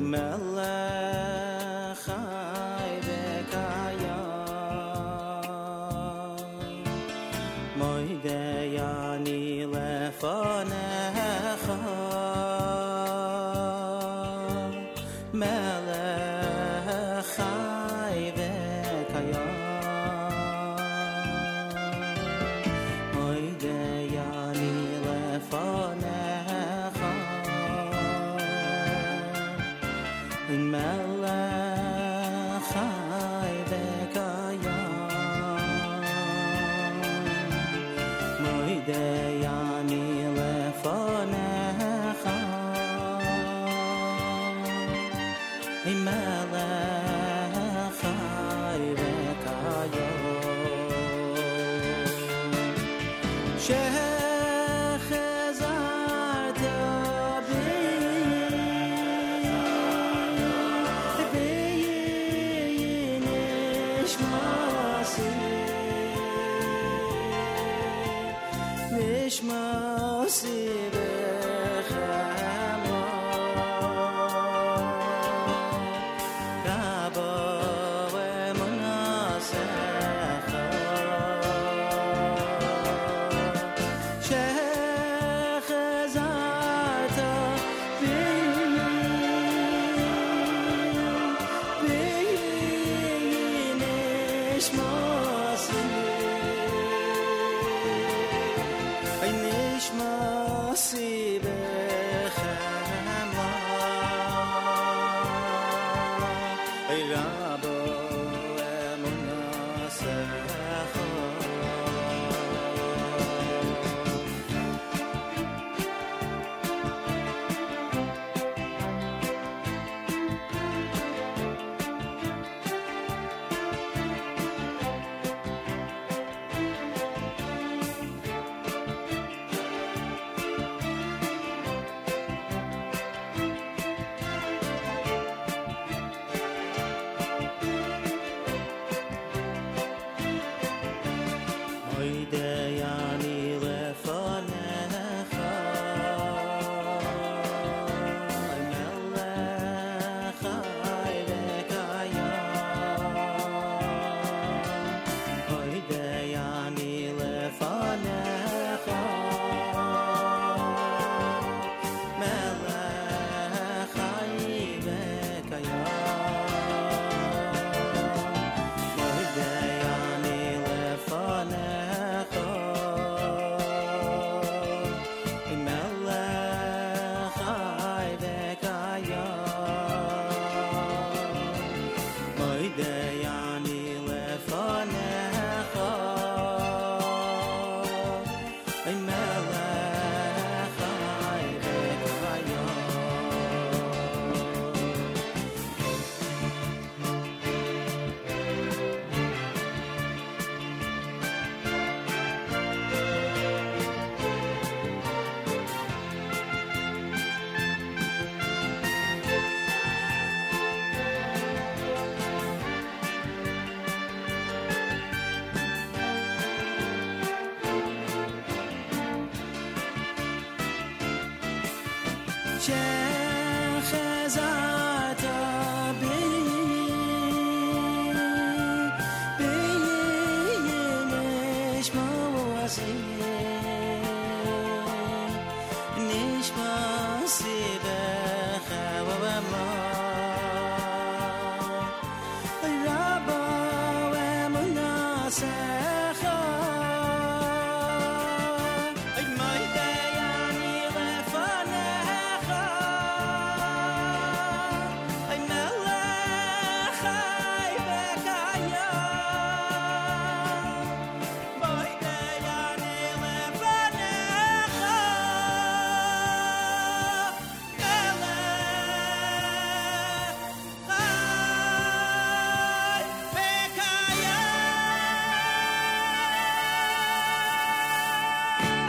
melech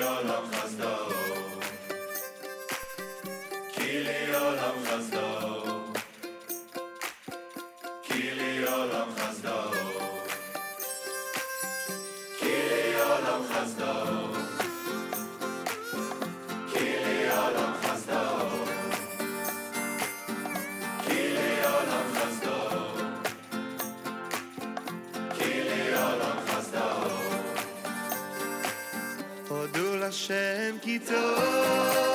Hallelujah. Hashem ki tov.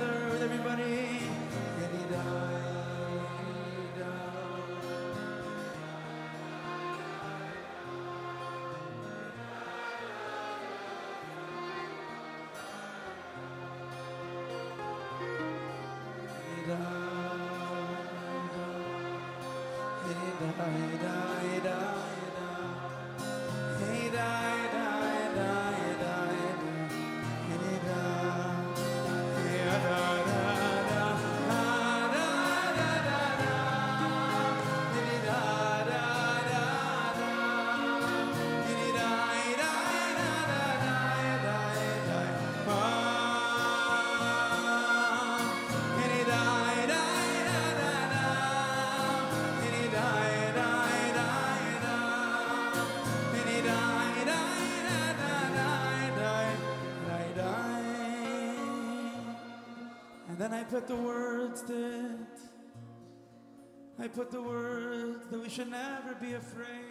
together with everybody. put the words that I put the words that we should never be afraid.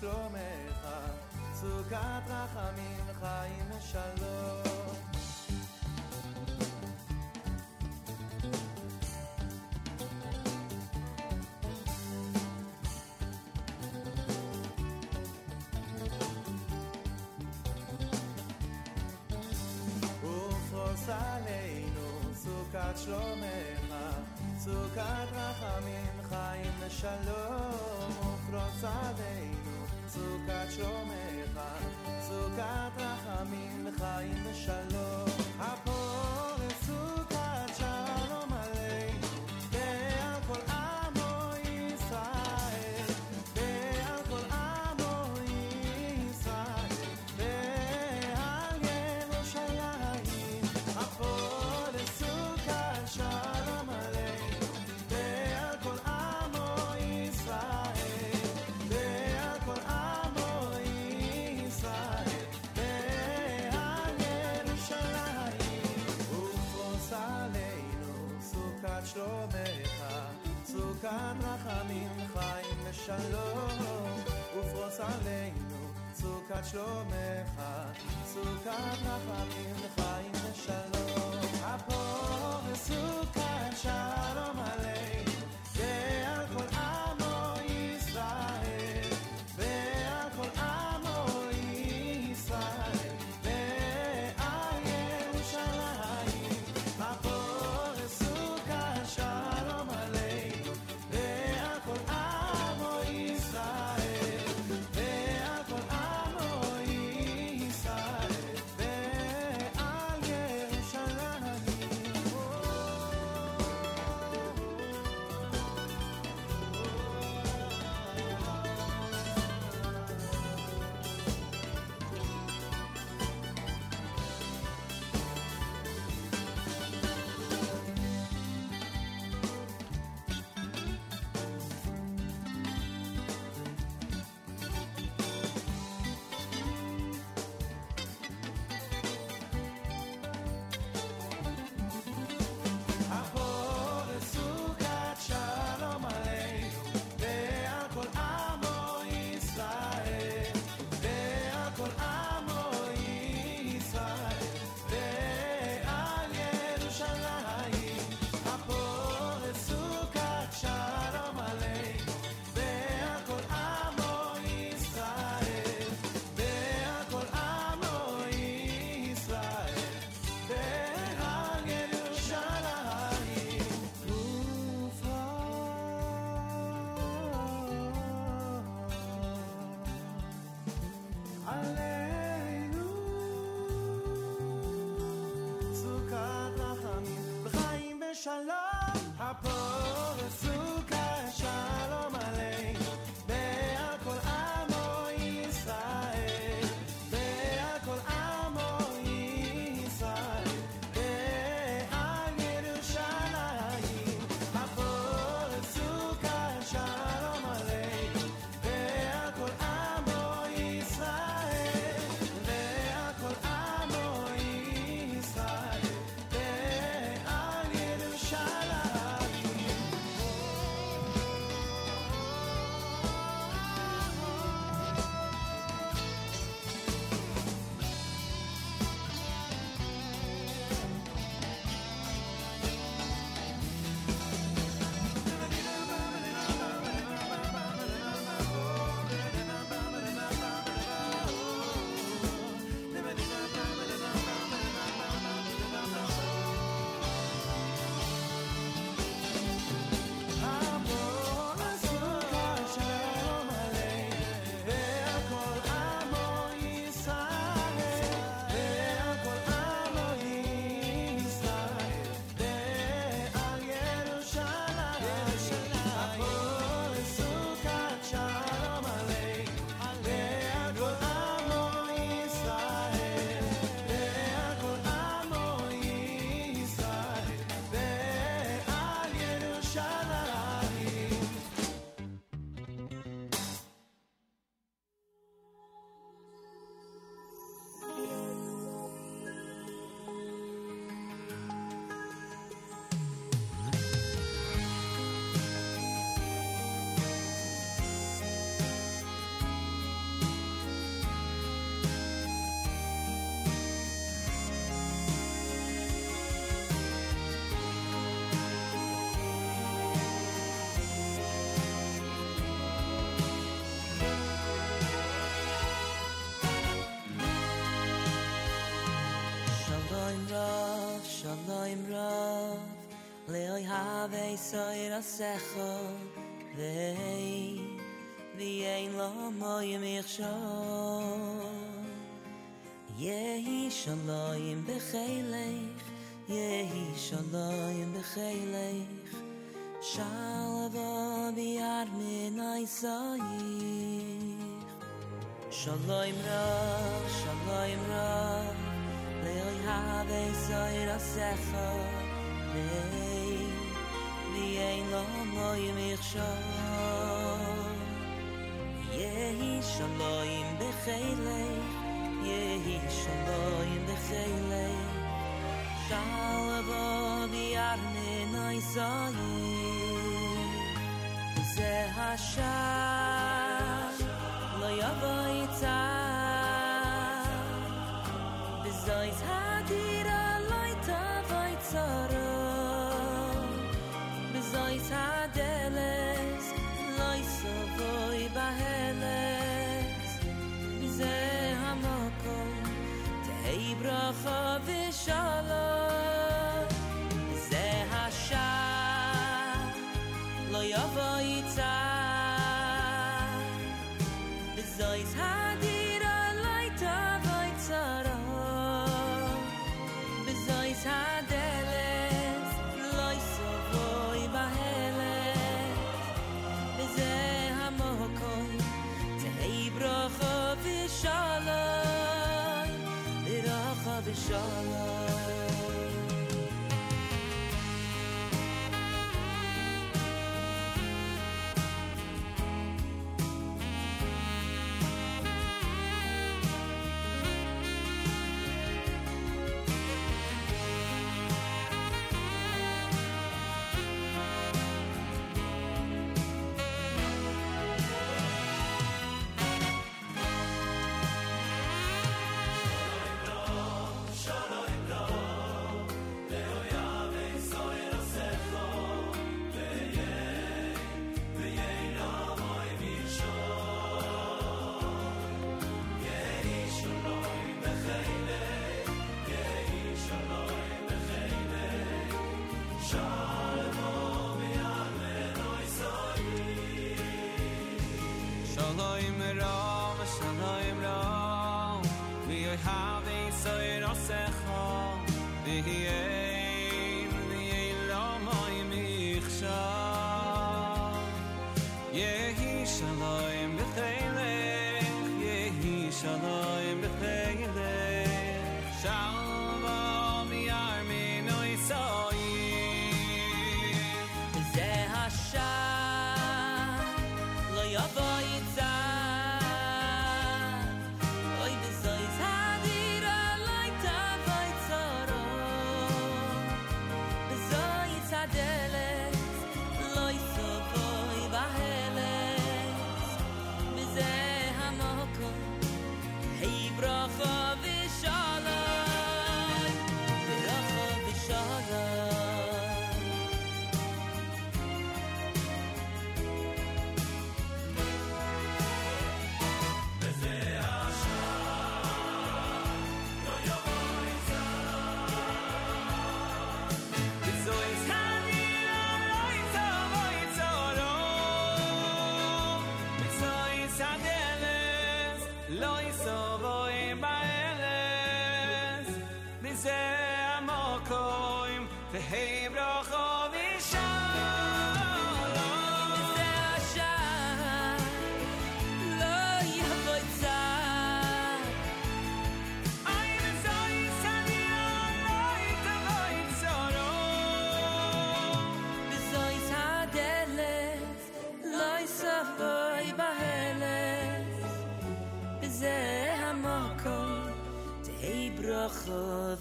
שלומך, סוכת רחמים חיים ושלום. ופרוס עלינו סוכת שלומך, סוכת רחמים חיים ושלום, ופרוס עלינו zuka chomeha, zuka. יד שלומך, סוכת רחמים חיים ושלום, ופרוס עלינו סוכת שלומך, סוכת רחמים חיים ושלום. shalom bekhaylekh yehi shalom bekhaylekh shalva bi armen min ay shalom ra shalom ra leoy have sayi ra nei ni ein lo moy mikhsha yehi shalom bekhaylekh ye hintshloye mikhzeyle tala vol arne noy ze hasha noy avaytza bizoys hatira loyta vaytzar bizoy bracha Shalom b'cheilech Yehi Shalom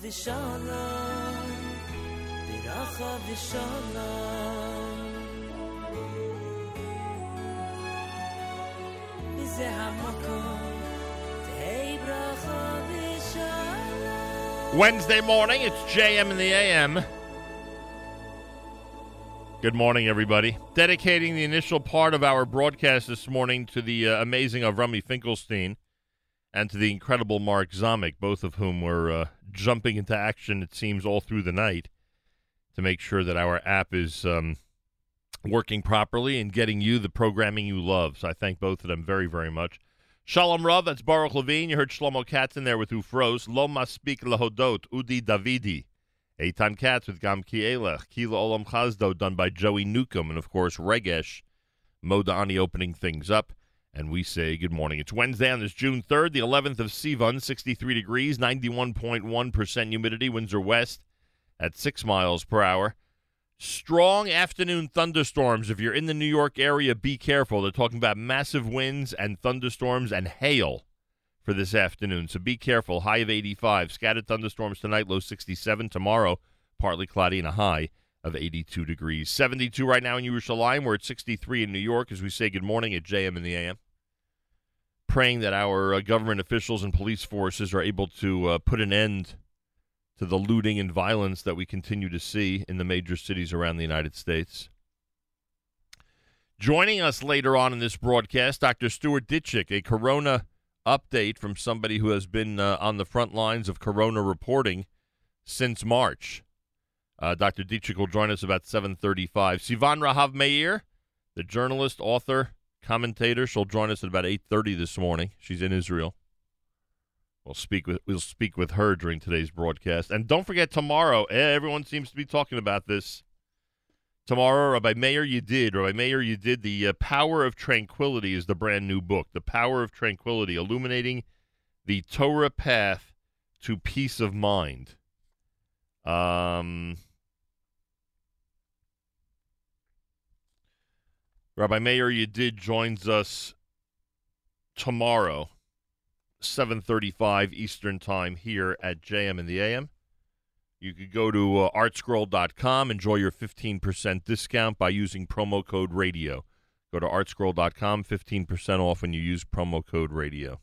v'shalom bracha v'shalom beze hamokom tei bracha v'shalom Wednesday morning, it's JM in the AM. Good morning, everybody. Dedicating the initial part of our broadcast this morning to the uh, amazing Avrami Finkelstein and to the incredible Mark Zomick, both of whom were uh, jumping into action, it seems, all through the night to make sure that our app is um, working properly and getting you the programming you love. So I thank both of them very, very much. Shalom Rav, that's Baruch Levine. You heard Shlomo Katz in there with Ufros. Lo Maspik Lahodot, Udi Davidi. Eitan Katz with Gam Ki Elech. Kila Olam Chazdo, done by Joey Newcomb. And, of course, Regesh Modani opening things up. And we say good morning. It's Wednesday on this June 3rd, the 11th of Sivan, 63 degrees, 91.1% humidity, winds are west at 6 miles per hour. Strong afternoon thunderstorms. If you're in the New York area, be careful. They're talking about massive winds and thunderstorms and hail for this afternoon. So be careful. High of 85. Scattered thunderstorms tonight, low 67. Tomorrow, partly cloudy and a high of 82 degrees. 72 right now in Yerushalayim. We're at 63 in New York as we say good morning at JM in the AM. Praying that our uh, government officials and police forces are able to uh, put an end to the looting and violence that we continue to see in the major cities around the United States. Joining us later on in this broadcast, Dr. Stuart Ditchek, a corona update from somebody who has been uh, on the front lines of corona reporting since March. Uh, Dr. Ditchek will join us about 7.35. Sivan Rahav Meir, the journalist, author, commentator, she'll join us at about 8.30 this morning. She's in Israel. We'll speak with we'll speak with her during today's broadcast. And don't forget tomorrow, eh, everyone seems to be talking about this. Tomorrow, Rabbi Meir Yedid, Rabbi Meir Yedid. The uh, Power of Tranquility is the brand new book. The Power of Tranquility, illuminating the Torah path to peace of mind. Um, Rabbi Meir Yedid joins us tomorrow, 7:35 Eastern Time here at JM in the AM. You could go to uh, artscroll.com, enjoy your 15% discount by using promo code radio. Go to artscroll.com, 15% off when you use promo code radio.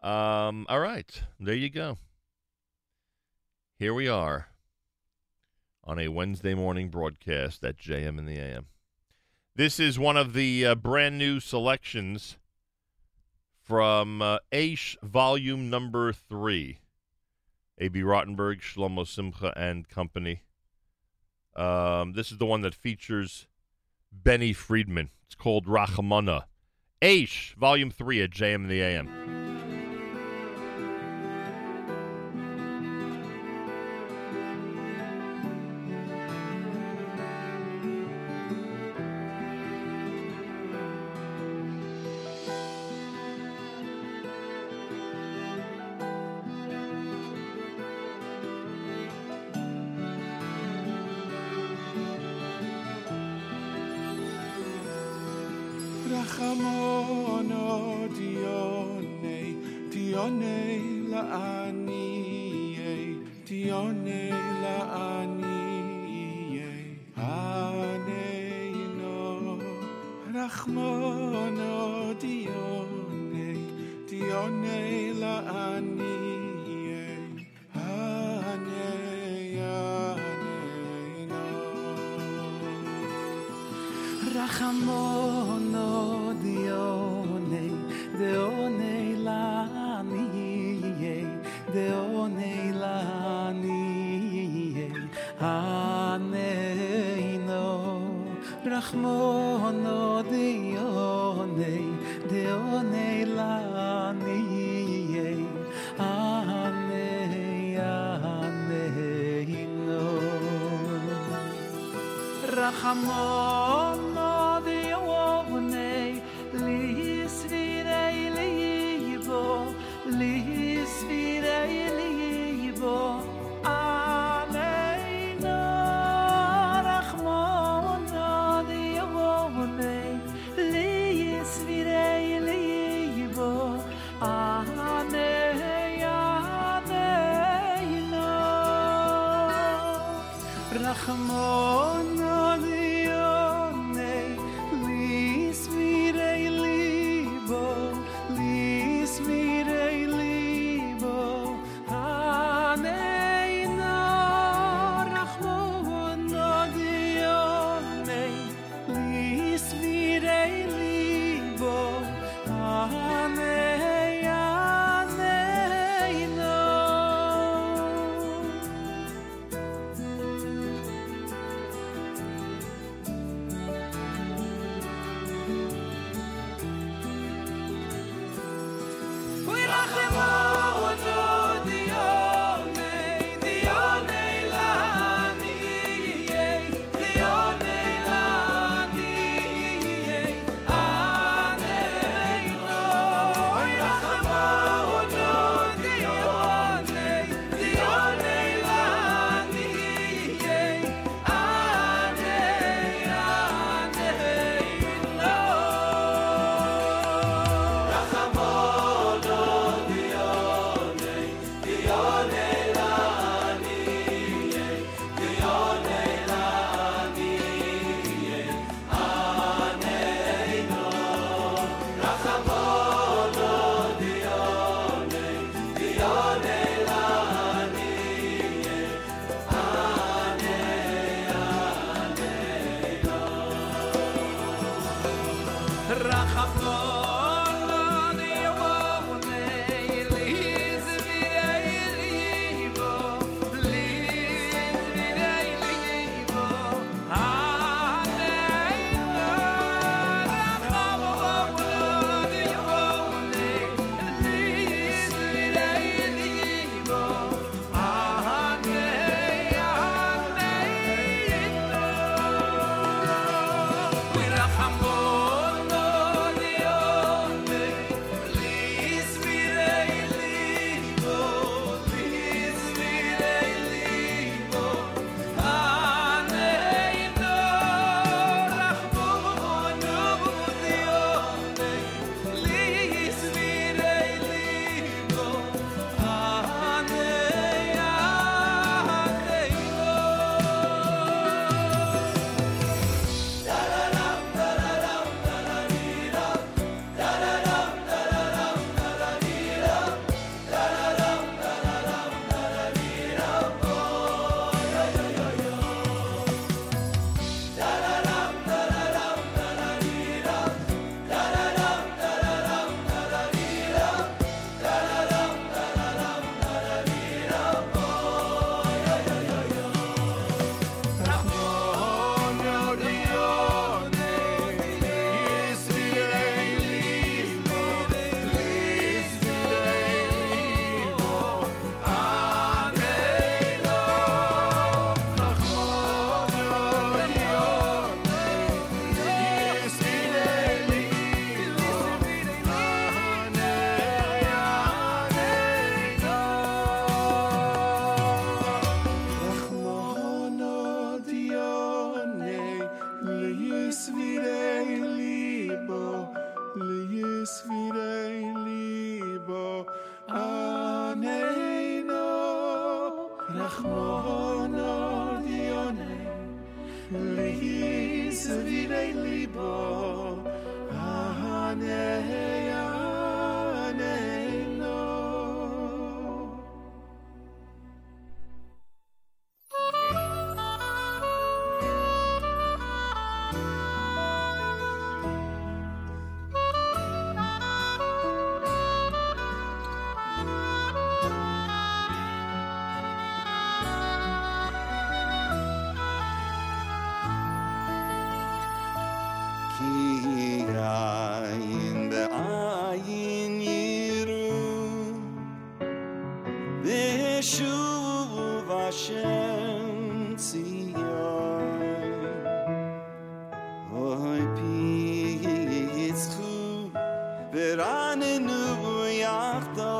Um, all right, there you go. Here we are on a Wednesday morning broadcast at JM in the AM. This is one of the uh, brand new selections from uh, Aish Volume Number Three. Abie Rotenberg, Shlomo Simcha, and company. Um, this is the one that features Benny Friedman. It's called Rachamana. Aish, Volume 3 at JM in the AM. Rachamono dione, deone lanie, deone lanie, aneino. Rachmono dione, deone lanie, ane, aneino. Rachamono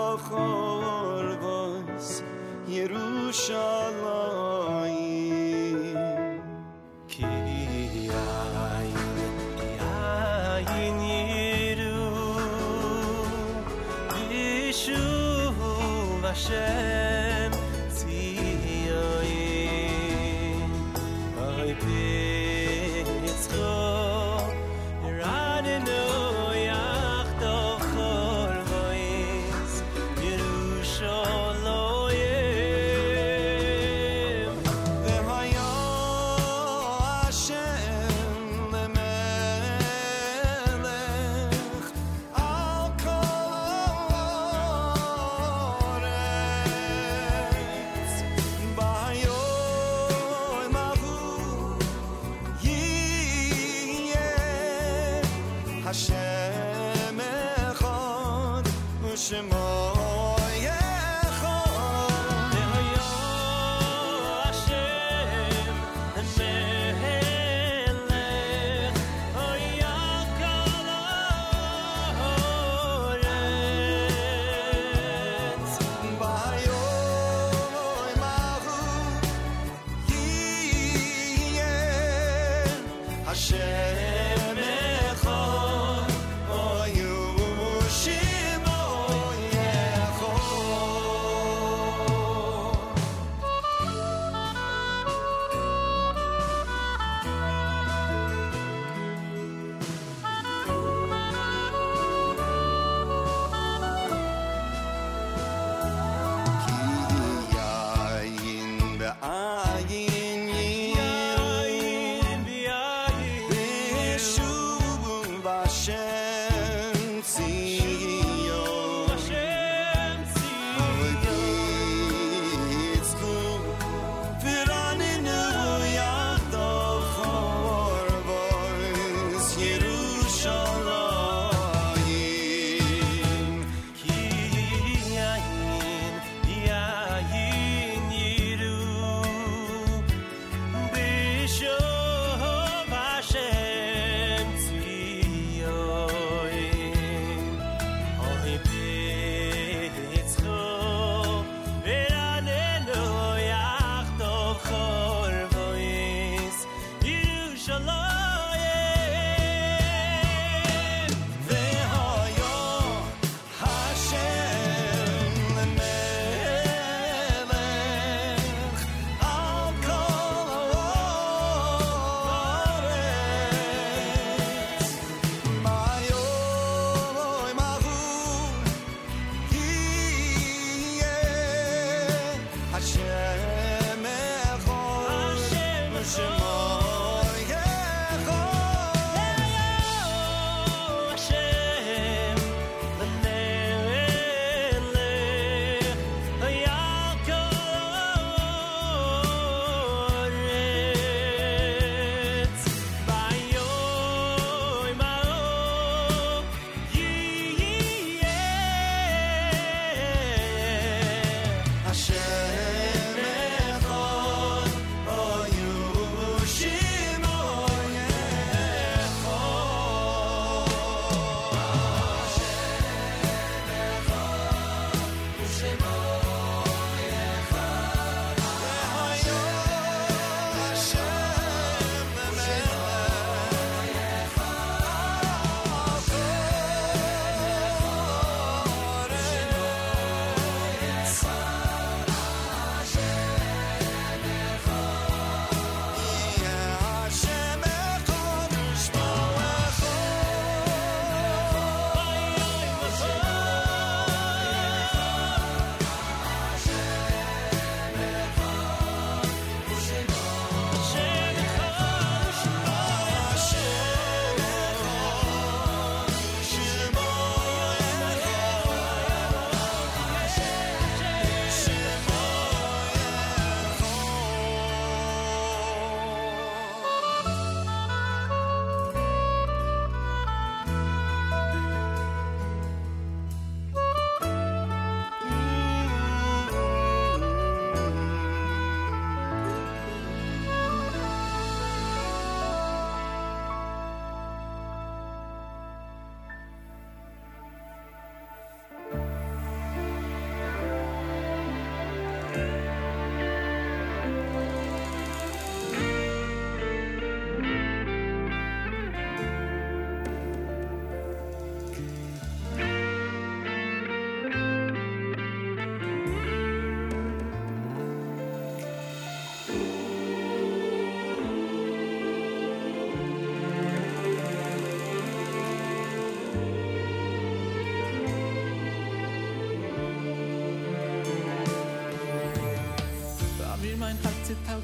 yachtachor vos Yerushalayim. Ki ayin yayin yiru Hashem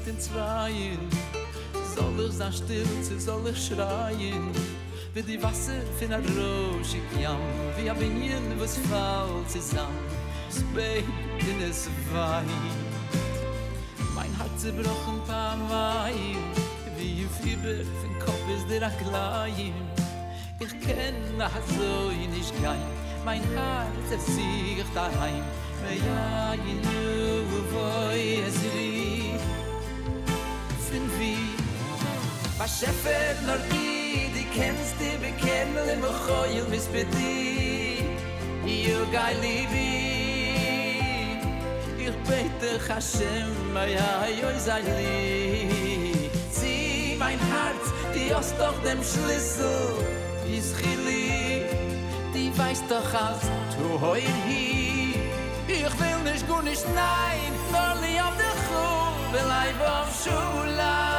in zweien. Soll ich sein still, sie soll ich schreien. Wie die Wasser von der Roschig jam, wie ein Binien, was fällt zusammen. Es bebt in es weint. Mein Herz zerbrochen paar Wein, wie ein Fieber von Kopf ist der Aklein. Ich kenn nach so nicht kein, mein Herz es daheim. Me ja, you know, wo es riecht. a shefer nor di di kennst di bekennen im khoyu mis be di you guy live ich bete hashem mei hayoy zayli zi mein hart di aus doch dem schlüssel is khili di weiß doch aus tu hoy hi ich will nicht gut nicht nein fall i auf der grund will i auf schula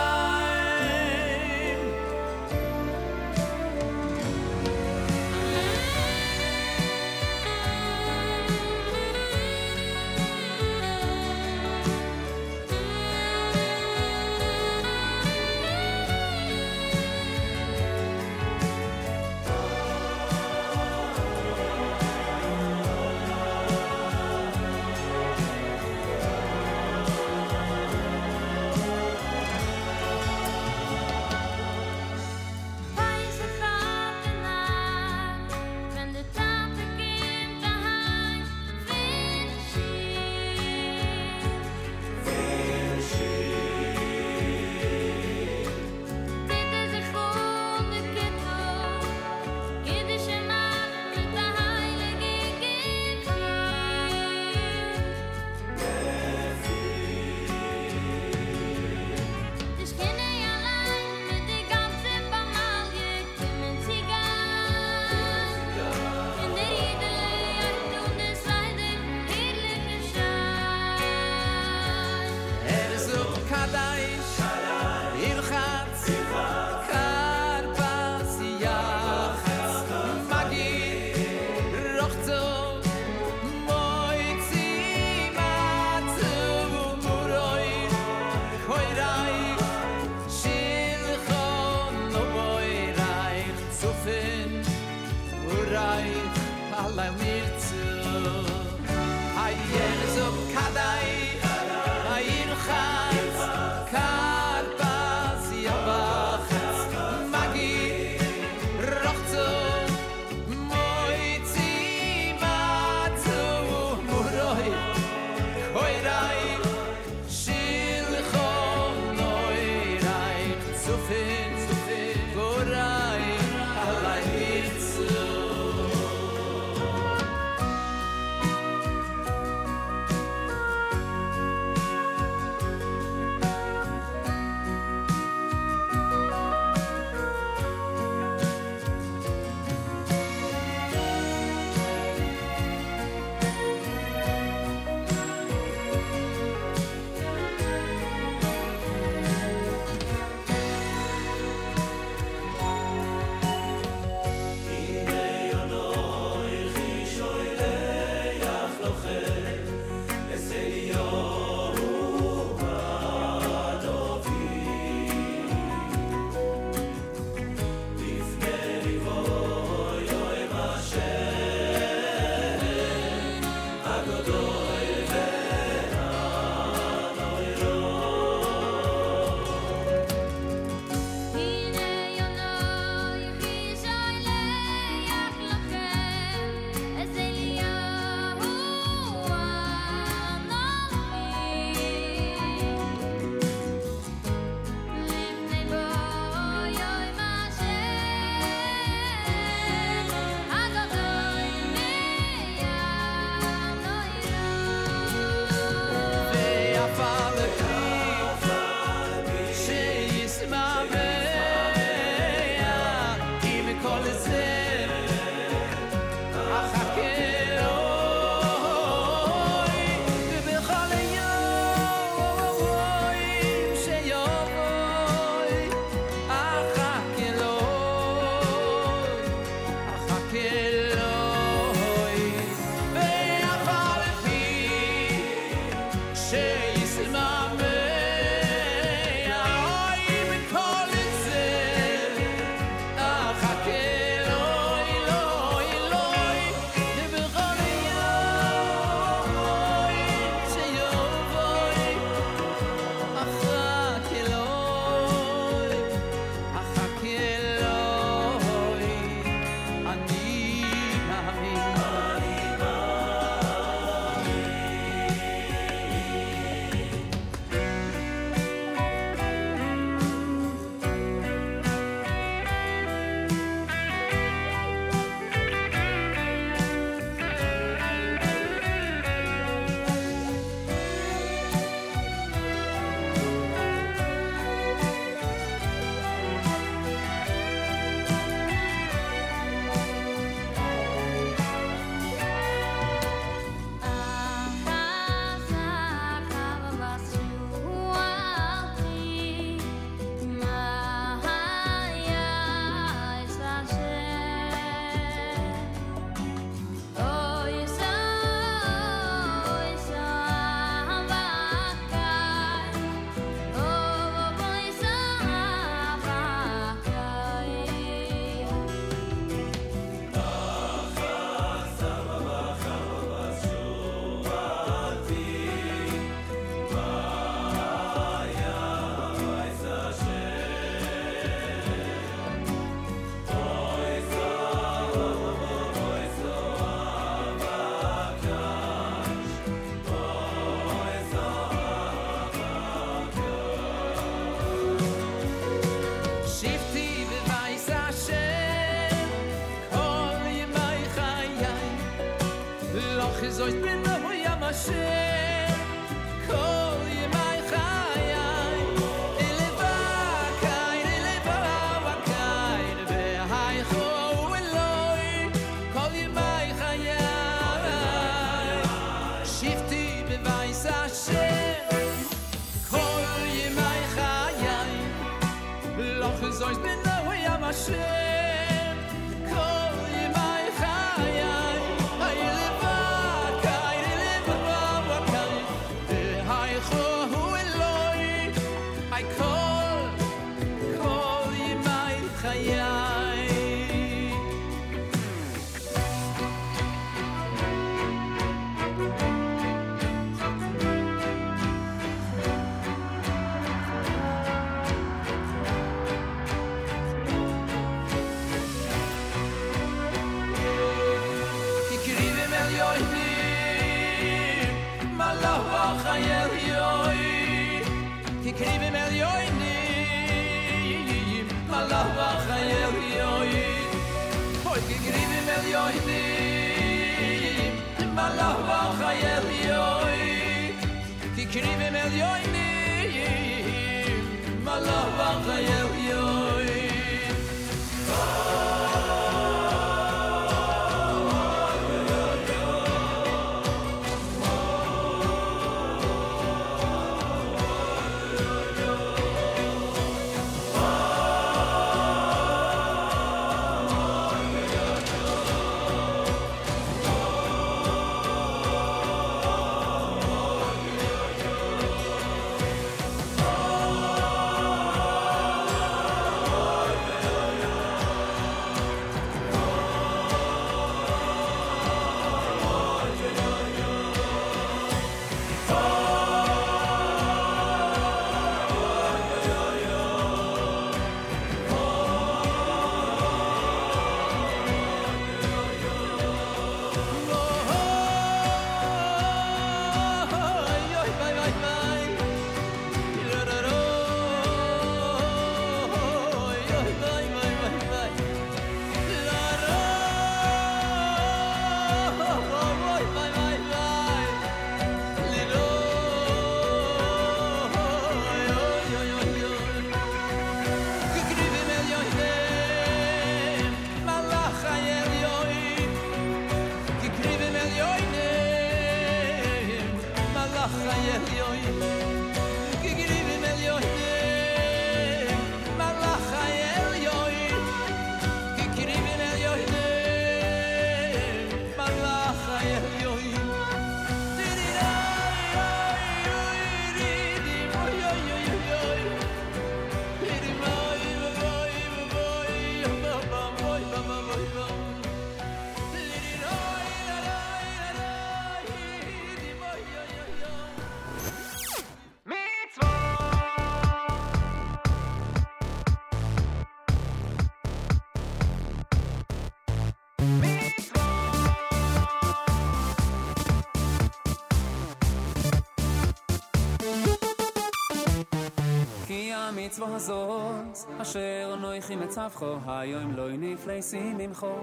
מצווה הזאת, אשר נויכי מצווכו, היום לא הניף ליסים ממכו,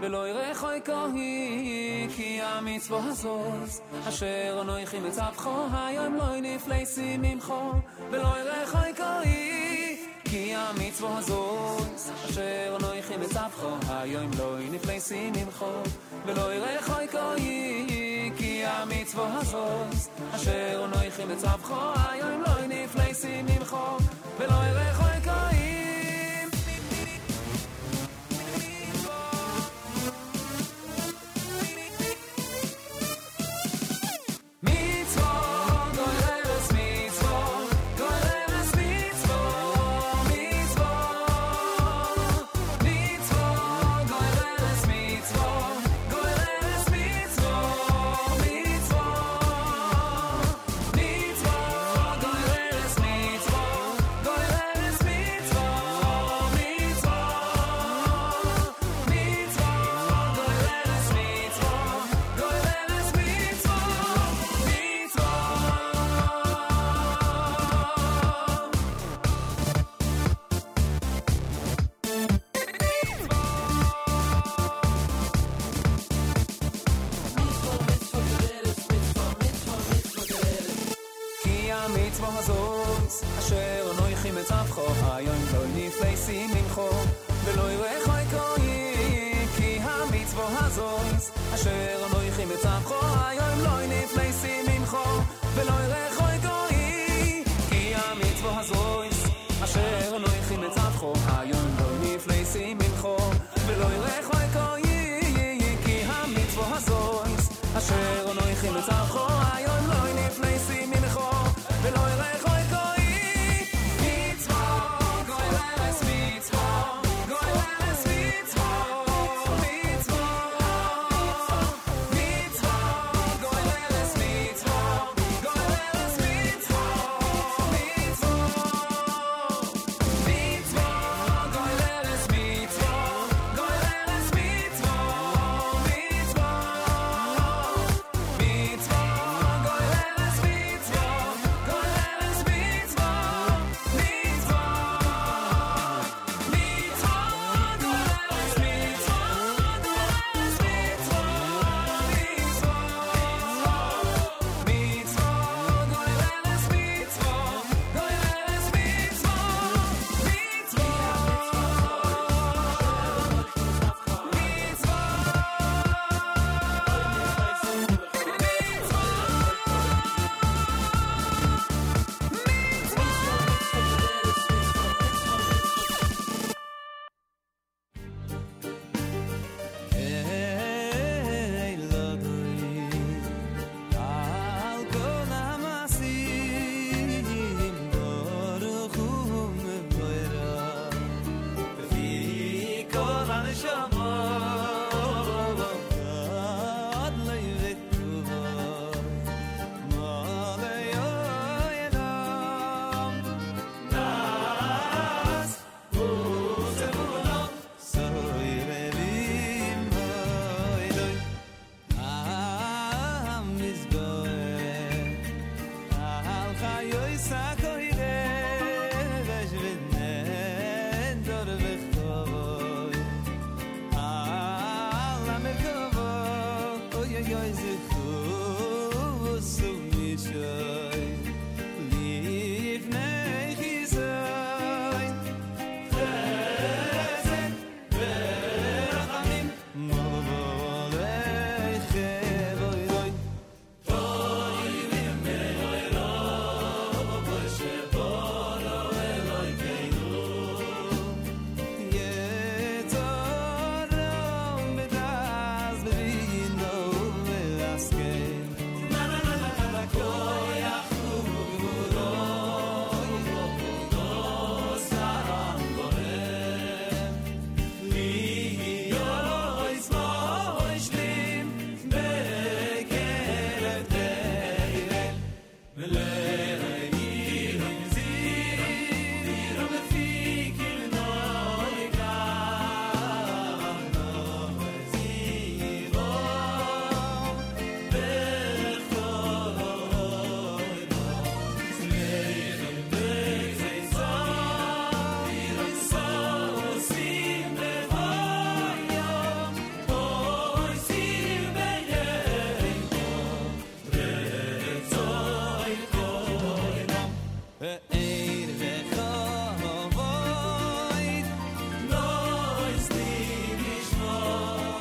ולא ירחו כהי, כי המצווה הזאת, אשר נויכי מצווכו, היום לא הניף ליסים ממכו, ולא ירחו כהי, כי המצווה הזאת, אשר נויכי מצווכו, היום לא הניף ליסים ממכו, ולא ירחו כהי, כי המצווה הזאת, אשר נויכי מצווכו,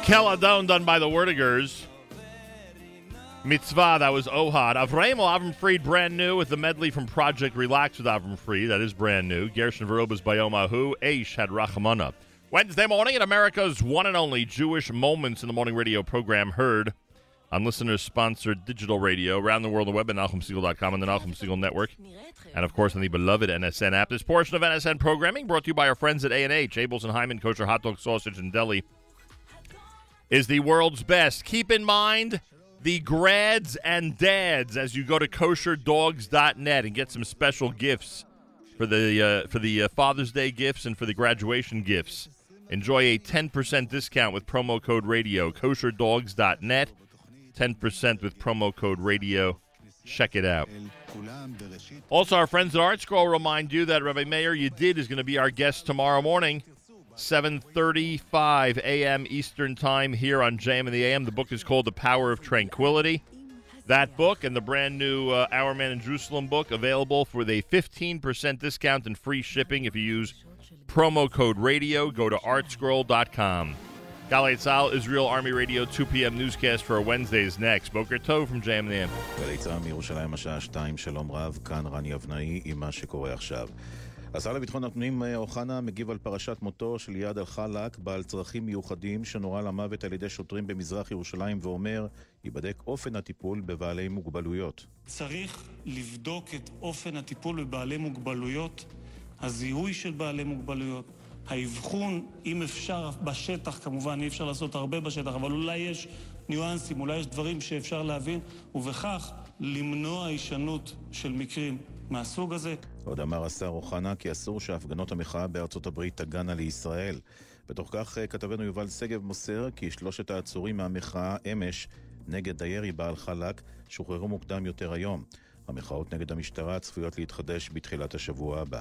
Keladon done by the Werdygers. Mitzvah, that was Ohad. Avram Avram Fried, brand new with the medley from Project Relax with Avram Fried. That is brand new. Gershon Verobas by Omahu. Aish had Rachamana. Wednesday morning at America's one and only Jewish Moments in the Morning radio program heard on listeners sponsored digital radio around the world on the web at NachumSegal.com and the Nachum Segal Network. And of course on the beloved NSN app. This portion of NSN programming brought to you by our friends at A&H, Abeles and Heymann, Kosher Hot Dog Sausage and Deli is the world's best. Keep in mind the grads and dads as you go to kosherdogs.net and get some special gifts for the uh, for the uh, Father's Day gifts and for the graduation gifts. Enjoy a 10% discount with promo code radio kosherdogs.net. 10% with promo code radio. Check it out. Also, our friends at ArtScroll remind you that Rabbi Meir Yedid is going to be our guest tomorrow morning 7:35 a.m. Eastern Time here on JM in the AM. The book is called The Power of Tranquility. That book and the brand new uh, Our Man in Jerusalem book available for a 15% discount and free shipping if you use promo code radio. Go to artscroll.com. Galei Tzahal, Israel Army Radio, 2 p.m. newscast for Wednesdays next. Boker טוב from Jam Nam. גלי צה"ל מירושלים, השעה 2, שלום רב, כאן רני אבנאי עם מה שקורה השר לביטחון הפנים אה, אוחנה מגיב על פרשת מותו של יעד אל-חלאק, בעל צרכים מיוחדים שנורה למוות על ידי שוטרים במזרח ירושלים ואומר, ייבדק אופן הטיפול בבעלי מוגבלויות. צריך לבדוק את אופן הטיפול בבעלי מוגבלויות, הזיהוי של בעלי מוגבלויות, האבחון, אם אפשר, בשטח כמובן, אי אפשר לעשות הרבה בשטח, אבל אולי יש ניואנסים, אולי יש דברים שאפשר להבין, ובכך למנוע הישנות של מקרים מהסוג הזה. עוד אמר השר אוחנה כי אסור שהפגנות המחאה בארצות הברית תגענה לישראל. בתוך כך אה, כתבנו יובל שגב מוסר כי שלושת העצורים מהמחאה אמש נגד הירי בעל חלק שוחררו מוקדם יותר היום. המחאות נגד המשטרה צפויות להתחדש בתחילת השבוע הבא.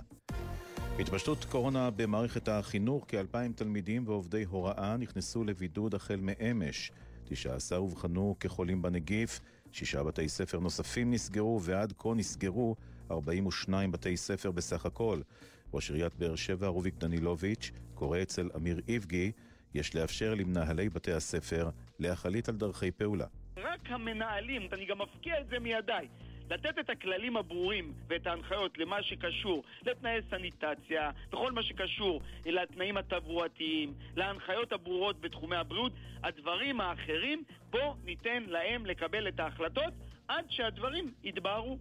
התפשטות קורונה במערכת החינוך, כאלפיים תלמידים ועובדי הוראה נכנסו לבידוד החל מאמש. 19 אובחנו כחולים בנגיף, שישה בתי ספר נוספים נסגרו, ועד כה נסגרו 42 בתי ספר בסך הכל. ראש עיריית באר שבע, רוביק דנילוביץ', קורא אצל אמיר איבגי, יש לאפשר למנהלי בתי הספר להחליט על דרכי פעולה. רק המנהלים, אני גם מפקיע את זה מידיי. לתת את הכללים הברורים ואת ההנחיות למה שקשור לתנאי סניטציה, בכל מה שקשור לתנאים התברואתיים, להנחיות הברורות בתחומי הבריאות, הדברים האחרים, בוא ניתן להם לקבל את ההחלטות עד שהדברים יתבהרו.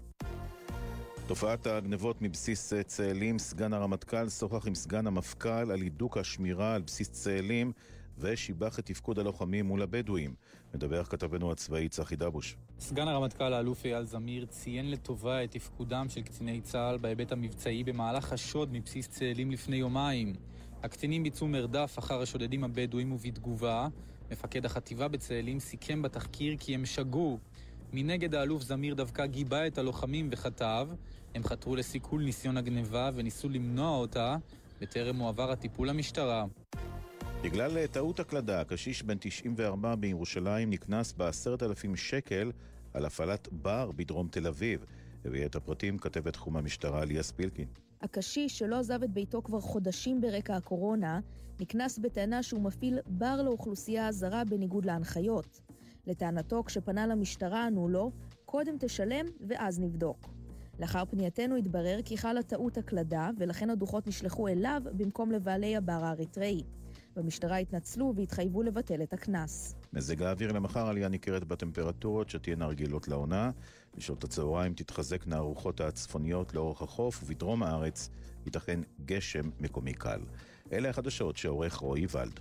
תופעת הגנבות מבסיס צאלים, סגן הרמטכ"ל שוחח עם סגן המפכ"ל על הידוק השמירה על בסיס צאלים ושיבח את תפקוד הלוחמים מול הבדואים. מדבר כתבנו הצבאי צחי דבוש. סגן הרמטכ"ל האלוף אייל זמיר ציין לטובה את תפקודם של קציני צה"ל בהיבט המבצעי במהלך השוד מבסיס צאלים לפני יומיים. הקצינים ביצעו מרדף אחר השודדים הבדואים ובתגובה, מפקד החטיבה בצאלים סיכם בתחקיר כי הם שגו. מנגד האלוף זמיר דווקא גיבה את הלוחמים וכתב, הם חתרו לסיכול ניסיון הגניבה וניסו למנוע אותה, בטרם הועבר הטיפול למשטרה. בגלל טעות הקלדה, קשיש בן 94 בירושלים נקנס ב-10,000 שקל על הפעלת בר בדרום תל אביב. הביאה את הפרטים כתבת תחום המשטרה ליה ספילקין. הקשיש, שלא עזב את ביתו כבר חודשים ברקע הקורונה, נקנס בטענה שהוא מפעיל בר לאוכלוסייה הזרה בניגוד להנחיות. לטענתו, כשפנה למשטרה ענו לו, קודם תשלם ואז נבדוק. לאחר פנייתנו התברר כי חלה טעות הקלדה, ולכן הדוחות נשלחו אליו במקום לבעלי הבר האריתראי. במשטרה התנצלו והתחייבו לבטל את הקנס. מזג האוויר למחר עלייה ניכרת בטמפרטורות שתהיינה רגילות לעונה. בשעות הצהריים תתחזקנה הרוחות הצפוניות לאורך החוף, ובדרום הארץ ייתכן גשם מקומי קל. אלה החדשות שעורך רועי ולד.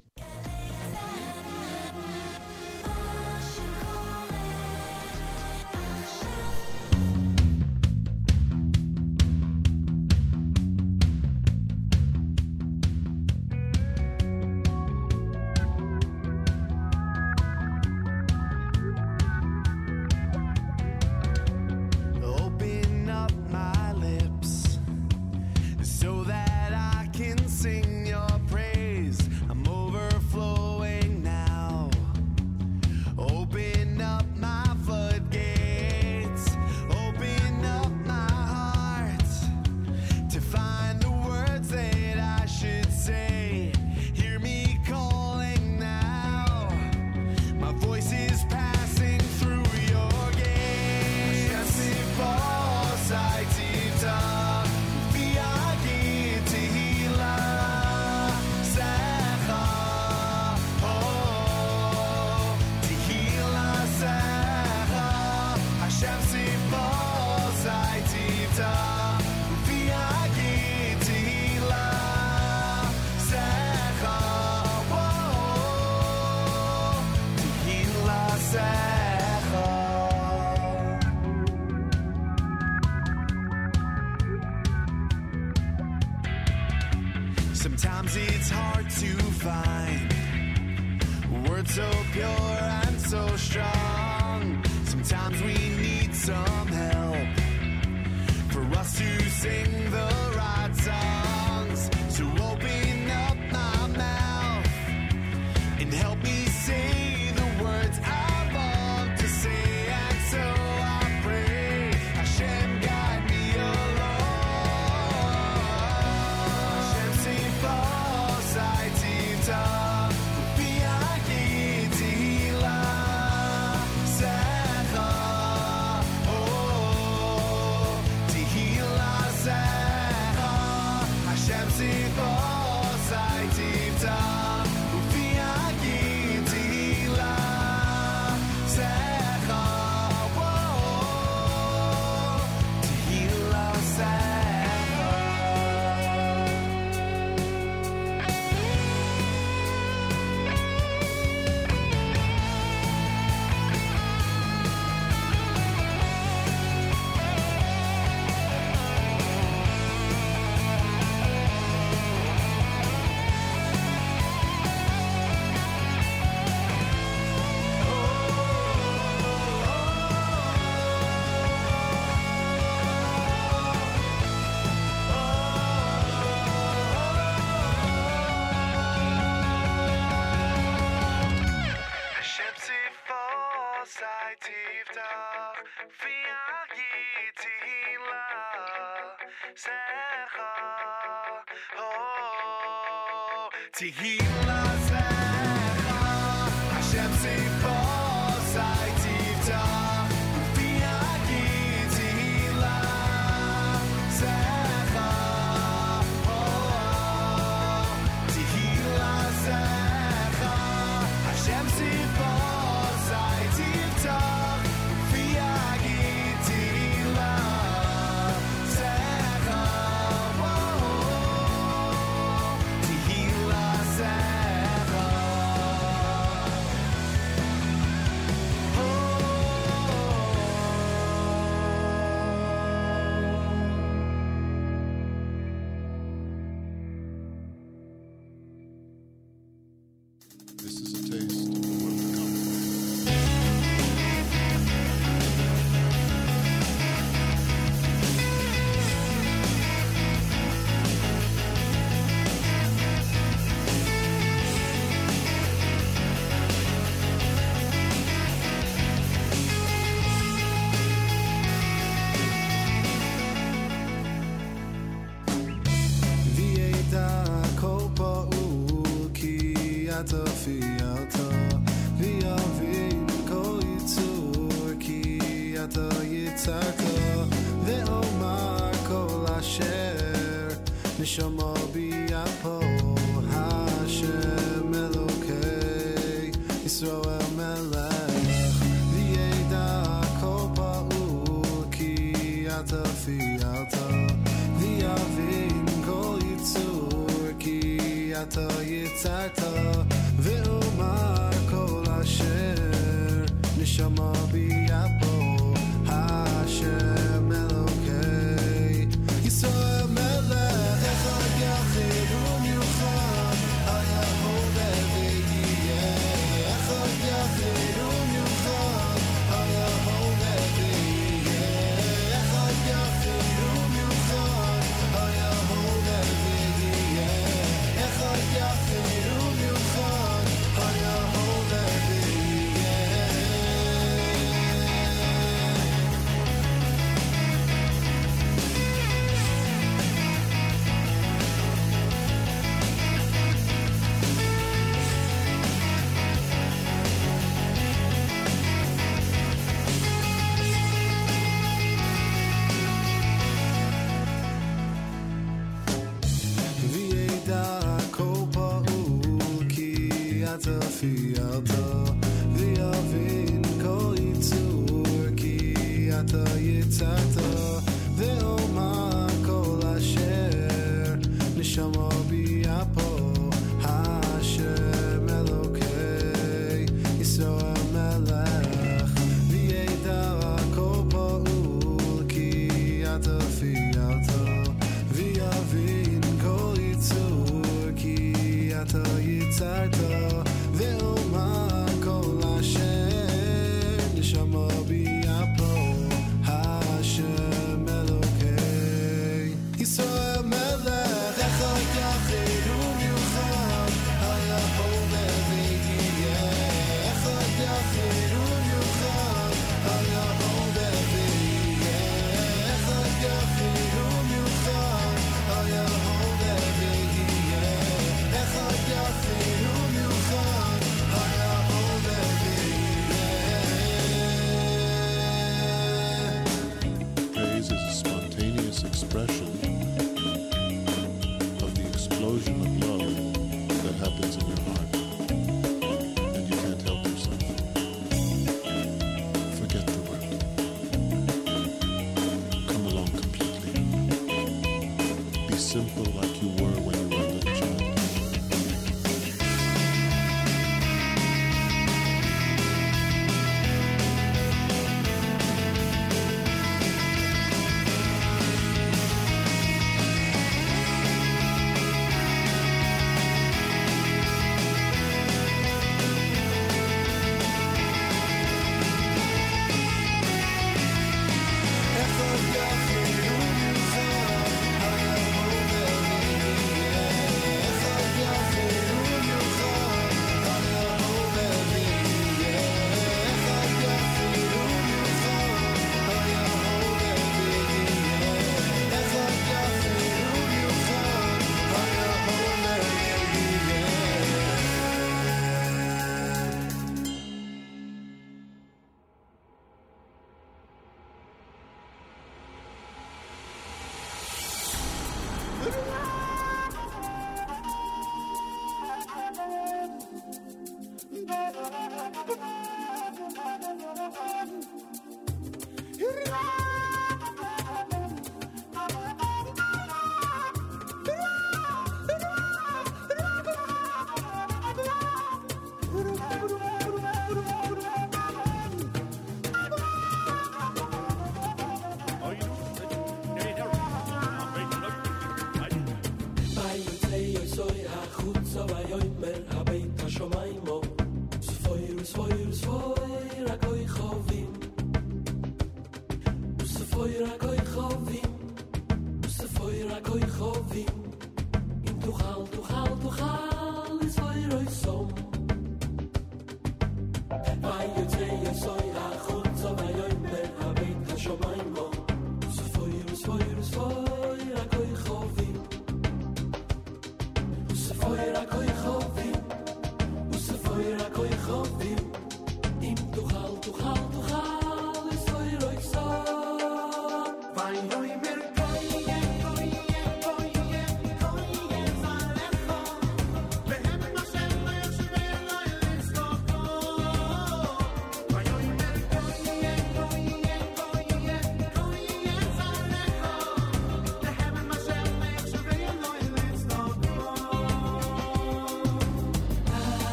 Aitivtach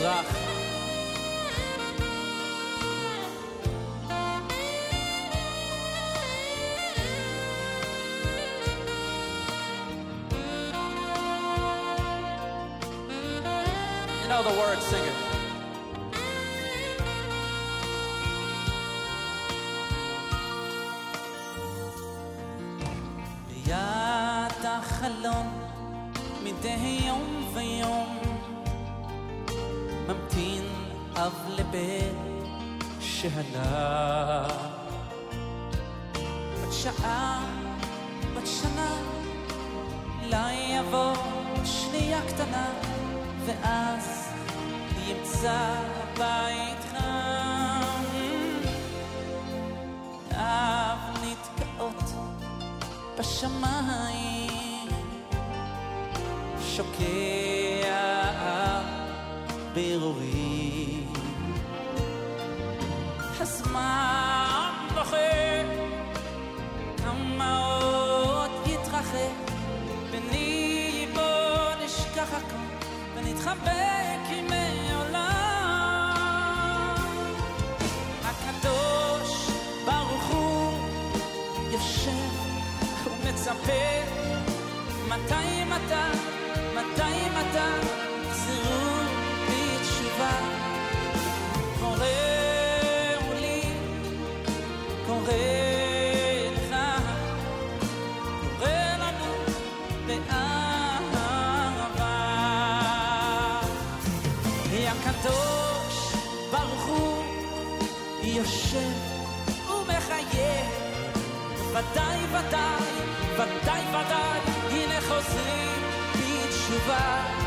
ליבי שעלה בת שעה, בת שנה, אולי יבוא שנייה קטנה ואז ימצא בית חם אב נתקעות בשמיים שוקע ברורים הזמן בוכה כמה עוד יתרחק בני בוא נשכח הכל ונתחבק עם העולם. הקדוש ברוך הוא יושב ומצפה מתי מתי מתי מתי ודאי ודאי ודאי הנה חוזרים בתשובה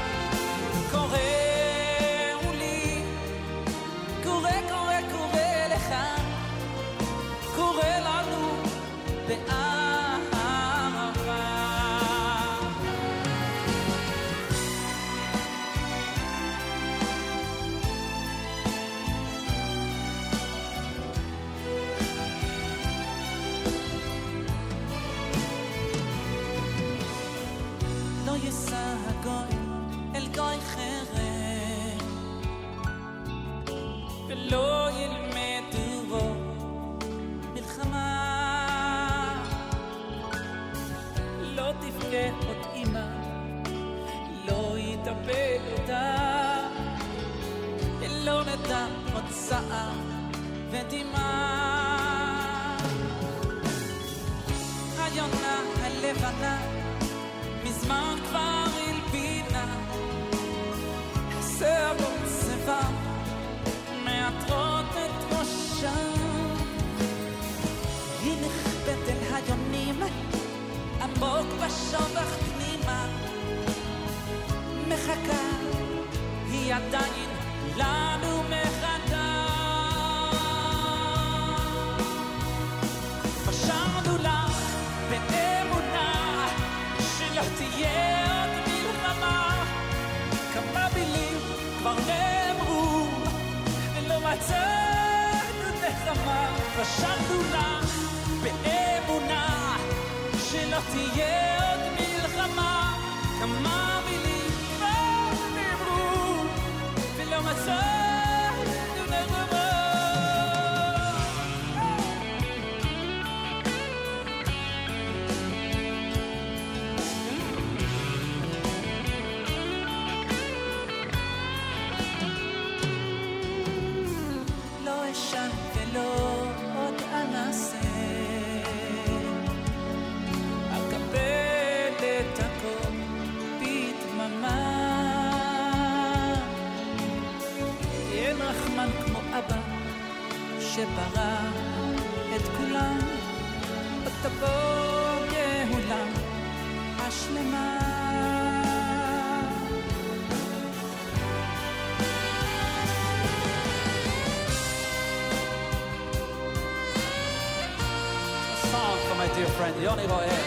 那个诶。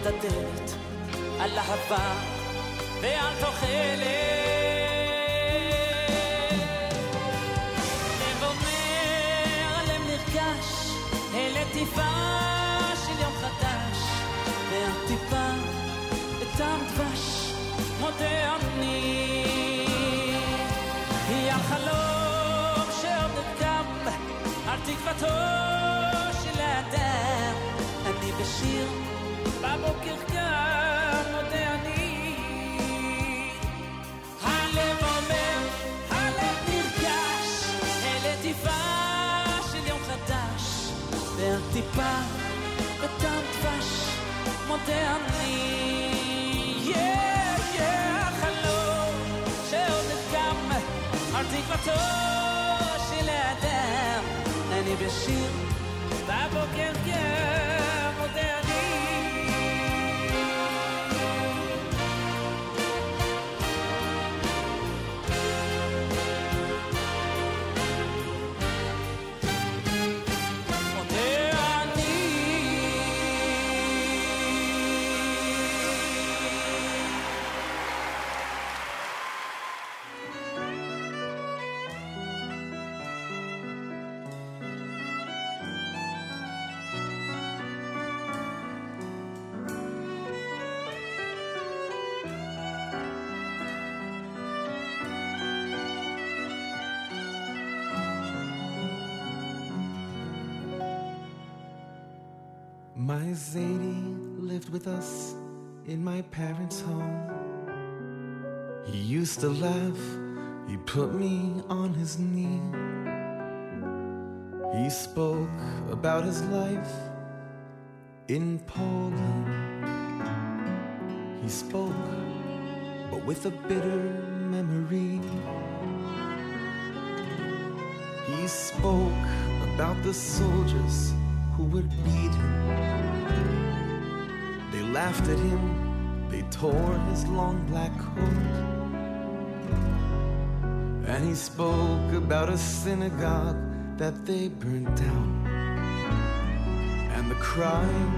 פתחת הדלת על אהבה ועל תוכן. My Zadie lived with us in my parents' home. He used to laugh, he put me on his knee. He spoke about his life in Poland. He spoke, but with a bitter memory. He spoke about the soldiers who would beat him laughed at him, they tore his long black coat. And he spoke about a synagogue that they burned down, and the crying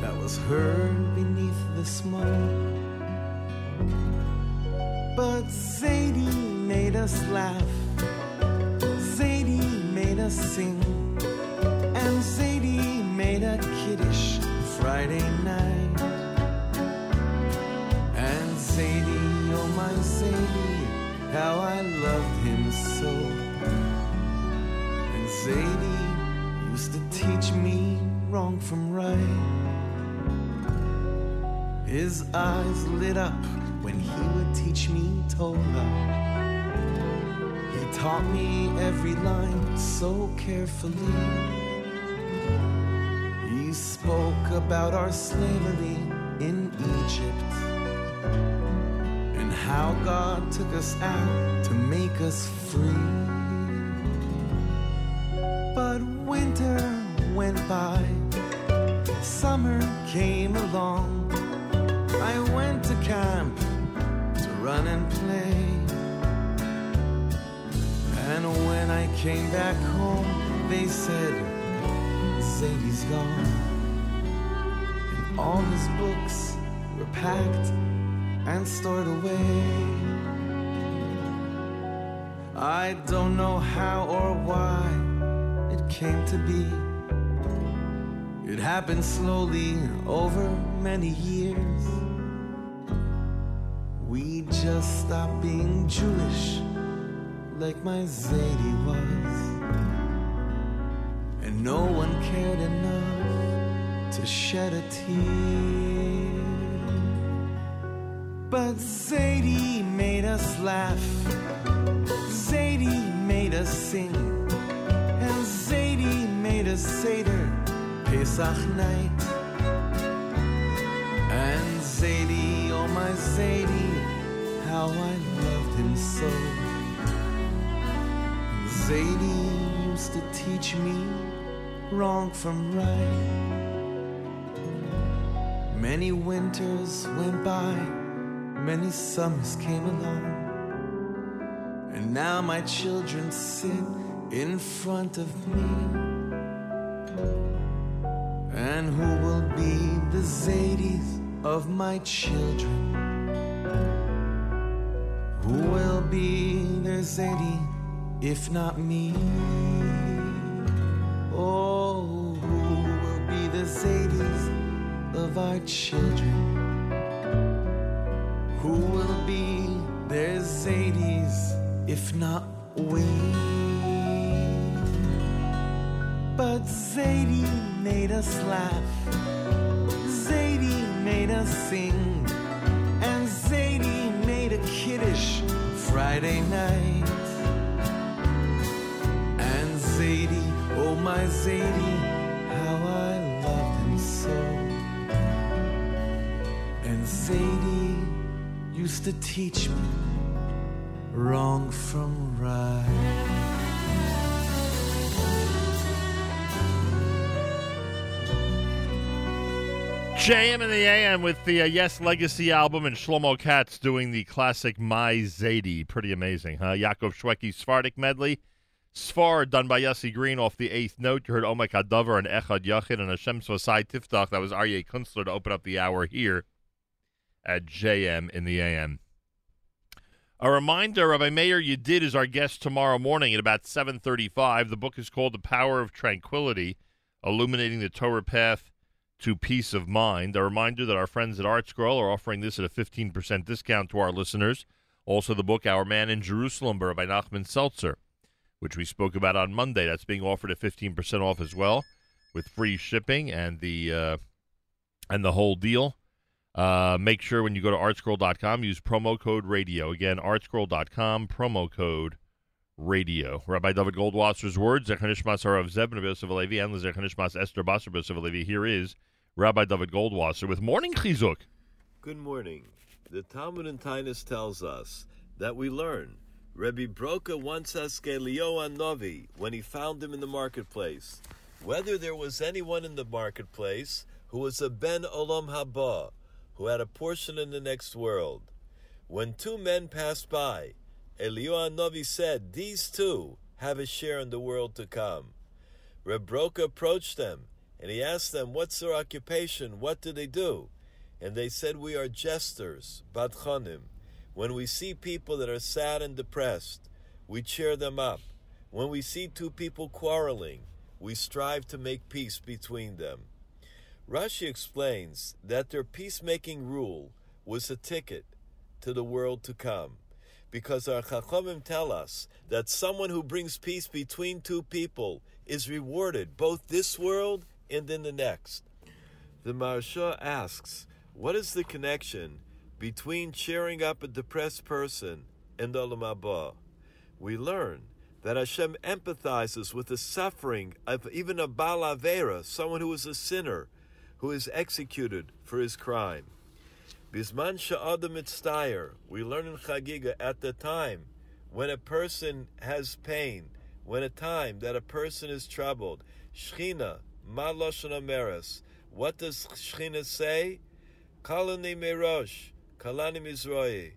that was heard beneath the smoke. But Zadie made us laugh, Zadie made us sing, and Zadie made a kiddush Friday night. And Zadie, oh my Zadie, how I loved him so. And Zadie used to teach me wrong from right. His eyes lit up when he would teach me Torah. He taught me every line so carefully. He spoke about our slavery how God took us out to make us free. But winter went by, summer came along. I went to camp to run and play. And when I came back home, they said, Zadie's gone. And all his books were packed and stored away. I don't know how or why it came to be. It happened slowly over many years. We just stopped being Jewish like my Zadie was. And no one cared enough to shed a tear. But Zadie made us laugh. Zadie made us sing. And Zadie made us Seder Pesach night. And Zadie, oh my Zadie, how I loved him so. Zadie used to teach me wrong from right. Many winters went by, many summers came along. And now my children sit in front of me. And who will be the Zadies of my children? Who will be their Zadie if not me? Oh, who will be the Zadies of our children? Who will be their Zadies if not we? But Zadie made us laugh. Zadie made us sing. And Zadie made a kiddush Friday night. And Zadie, oh my Zadie, how I loved him so. And Zadie used to teach me wrong from right. JM in the AM with the uh, Yes Legacy album and Shlomo Katz doing the classic My Zadie. Pretty amazing, huh? Yaakov Shwekey Svardik medley. Sfar done by Yossi Green off the eighth note. You heard Omek Hadavar and Echad Yachid and Hashem Sfasai Tiftach. That was Aryeh Kunstler to open up the hour here at JM in the AM. A reminder, Rabbi Meir Yedid is our guest tomorrow morning at about 7.35. The book is called The Power of Tranquility, Illuminating the Torah Path to Peace of Mind. A reminder that our friends at ArtScroll are offering this at a 15% discount to our listeners. Also, the book Our Man in Jerusalem by Nachman Seltzer, which we spoke about on Monday. That's being offered at 15% off as well, with free shipping and the uh, and the whole deal. Uh, make sure when you go to artscroll.com, use promo code radio. Again, artscroll.com, promo code radio. Rabbi David Goldwasser's words, Zechanishmas Harav Zeb Yosef Alevi, and Zechanishmas Esther Basar Yosef Alevi. Here is Rabbi David Goldwasser with Morning Chizuk. Good morning. The Talmud in Tainus tells us that we learn. Rebbe Broka once asked Eliyahu Novi when he found him in the marketplace whether there was anyone in the marketplace who was a Ben Olam Haba, who had a portion in the next world. When two men passed by, Eliyahu Novi said, These two have a share in the world to come. Reb Broka approached them and he asked them, What's their occupation? What do they do? And they said, We are jesters, badchonim. When we see people that are sad and depressed, we cheer them up. When we see two people quarreling, we strive to make peace between them. Rashi explains that their peacemaking rule was a ticket to the world to come. Because our Chachamim tell us that someone who brings peace between two people is rewarded both this world and in the next. The Maharsha asks, what is the connection between cheering up a depressed person and Olam Haba? We learn that Hashem empathizes with the suffering of even a Baal Avera, someone who is a sinner, who is executed for his crime. Bisman sha'adam mitztayer, we learn in Chagiga at the time when a person has pain, when a time that a person is troubled. Shchina, ma lashon. What does Shchina say? Kalani merosh, kalani mizroi.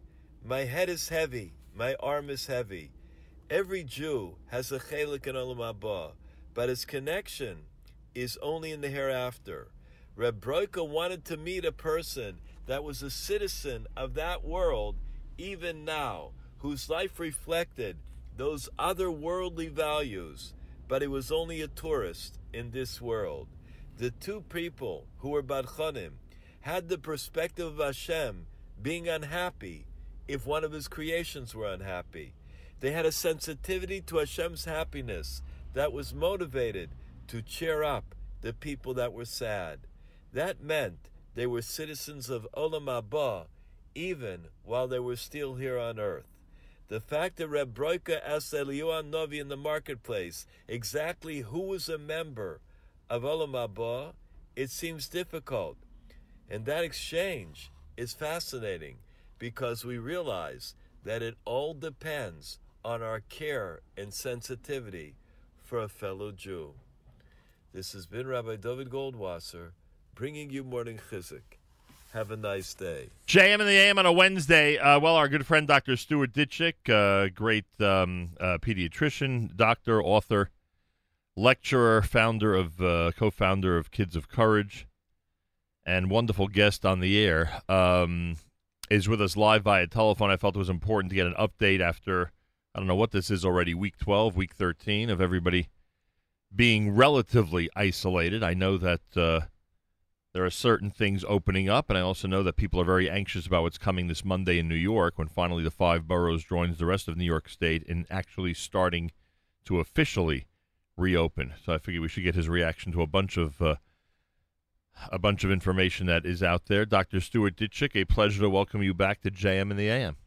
My head is heavy, my arm is heavy. Every Jew has a chelik in Olam Haba, but his connection is only in the hereafter. Reb Broika wanted to meet a person that was a citizen of that world, even now, whose life reflected those otherworldly values, but he was only a tourist in this world. The two people who were Badchanim had the perspective of Hashem being unhappy if one of his creations were unhappy. They had a sensitivity to Hashem's happiness that was motivated to cheer up the people that were sad. That meant they were citizens of Olam Haba even while they were still here on earth. The fact that Reb Broika asked Eliyahu Novi in the marketplace exactly who was a member of Olam Haba, it seems difficult. And that exchange is fascinating because we realize that it all depends on our care and sensitivity for a fellow Jew. This has been Rabbi David Goldwasser bringing you Morning Chizuk. Have a nice day. JM in the AM on a Wednesday. Uh, well, our good friend Dr. Stuart Ditchek, uh, great um, uh, pediatrician, doctor, author, lecturer, founder of, uh, co-founder of Kids of Courage, and wonderful guest on the air, um, is with us live via telephone. I felt it was important to get an update after I don't know what this is already, week 12, week 13 of everybody being relatively isolated. I know that uh, there are certain things opening up, and I also know that people are very anxious about what's coming this Monday in New York when finally the five boroughs joins the rest of New York State in actually starting to officially reopen. So I figured we should get his reaction to a bunch of uh, a bunch of information that is out there. Dr. Stuart Ditchek, a pleasure to welcome you back to JM in the AM.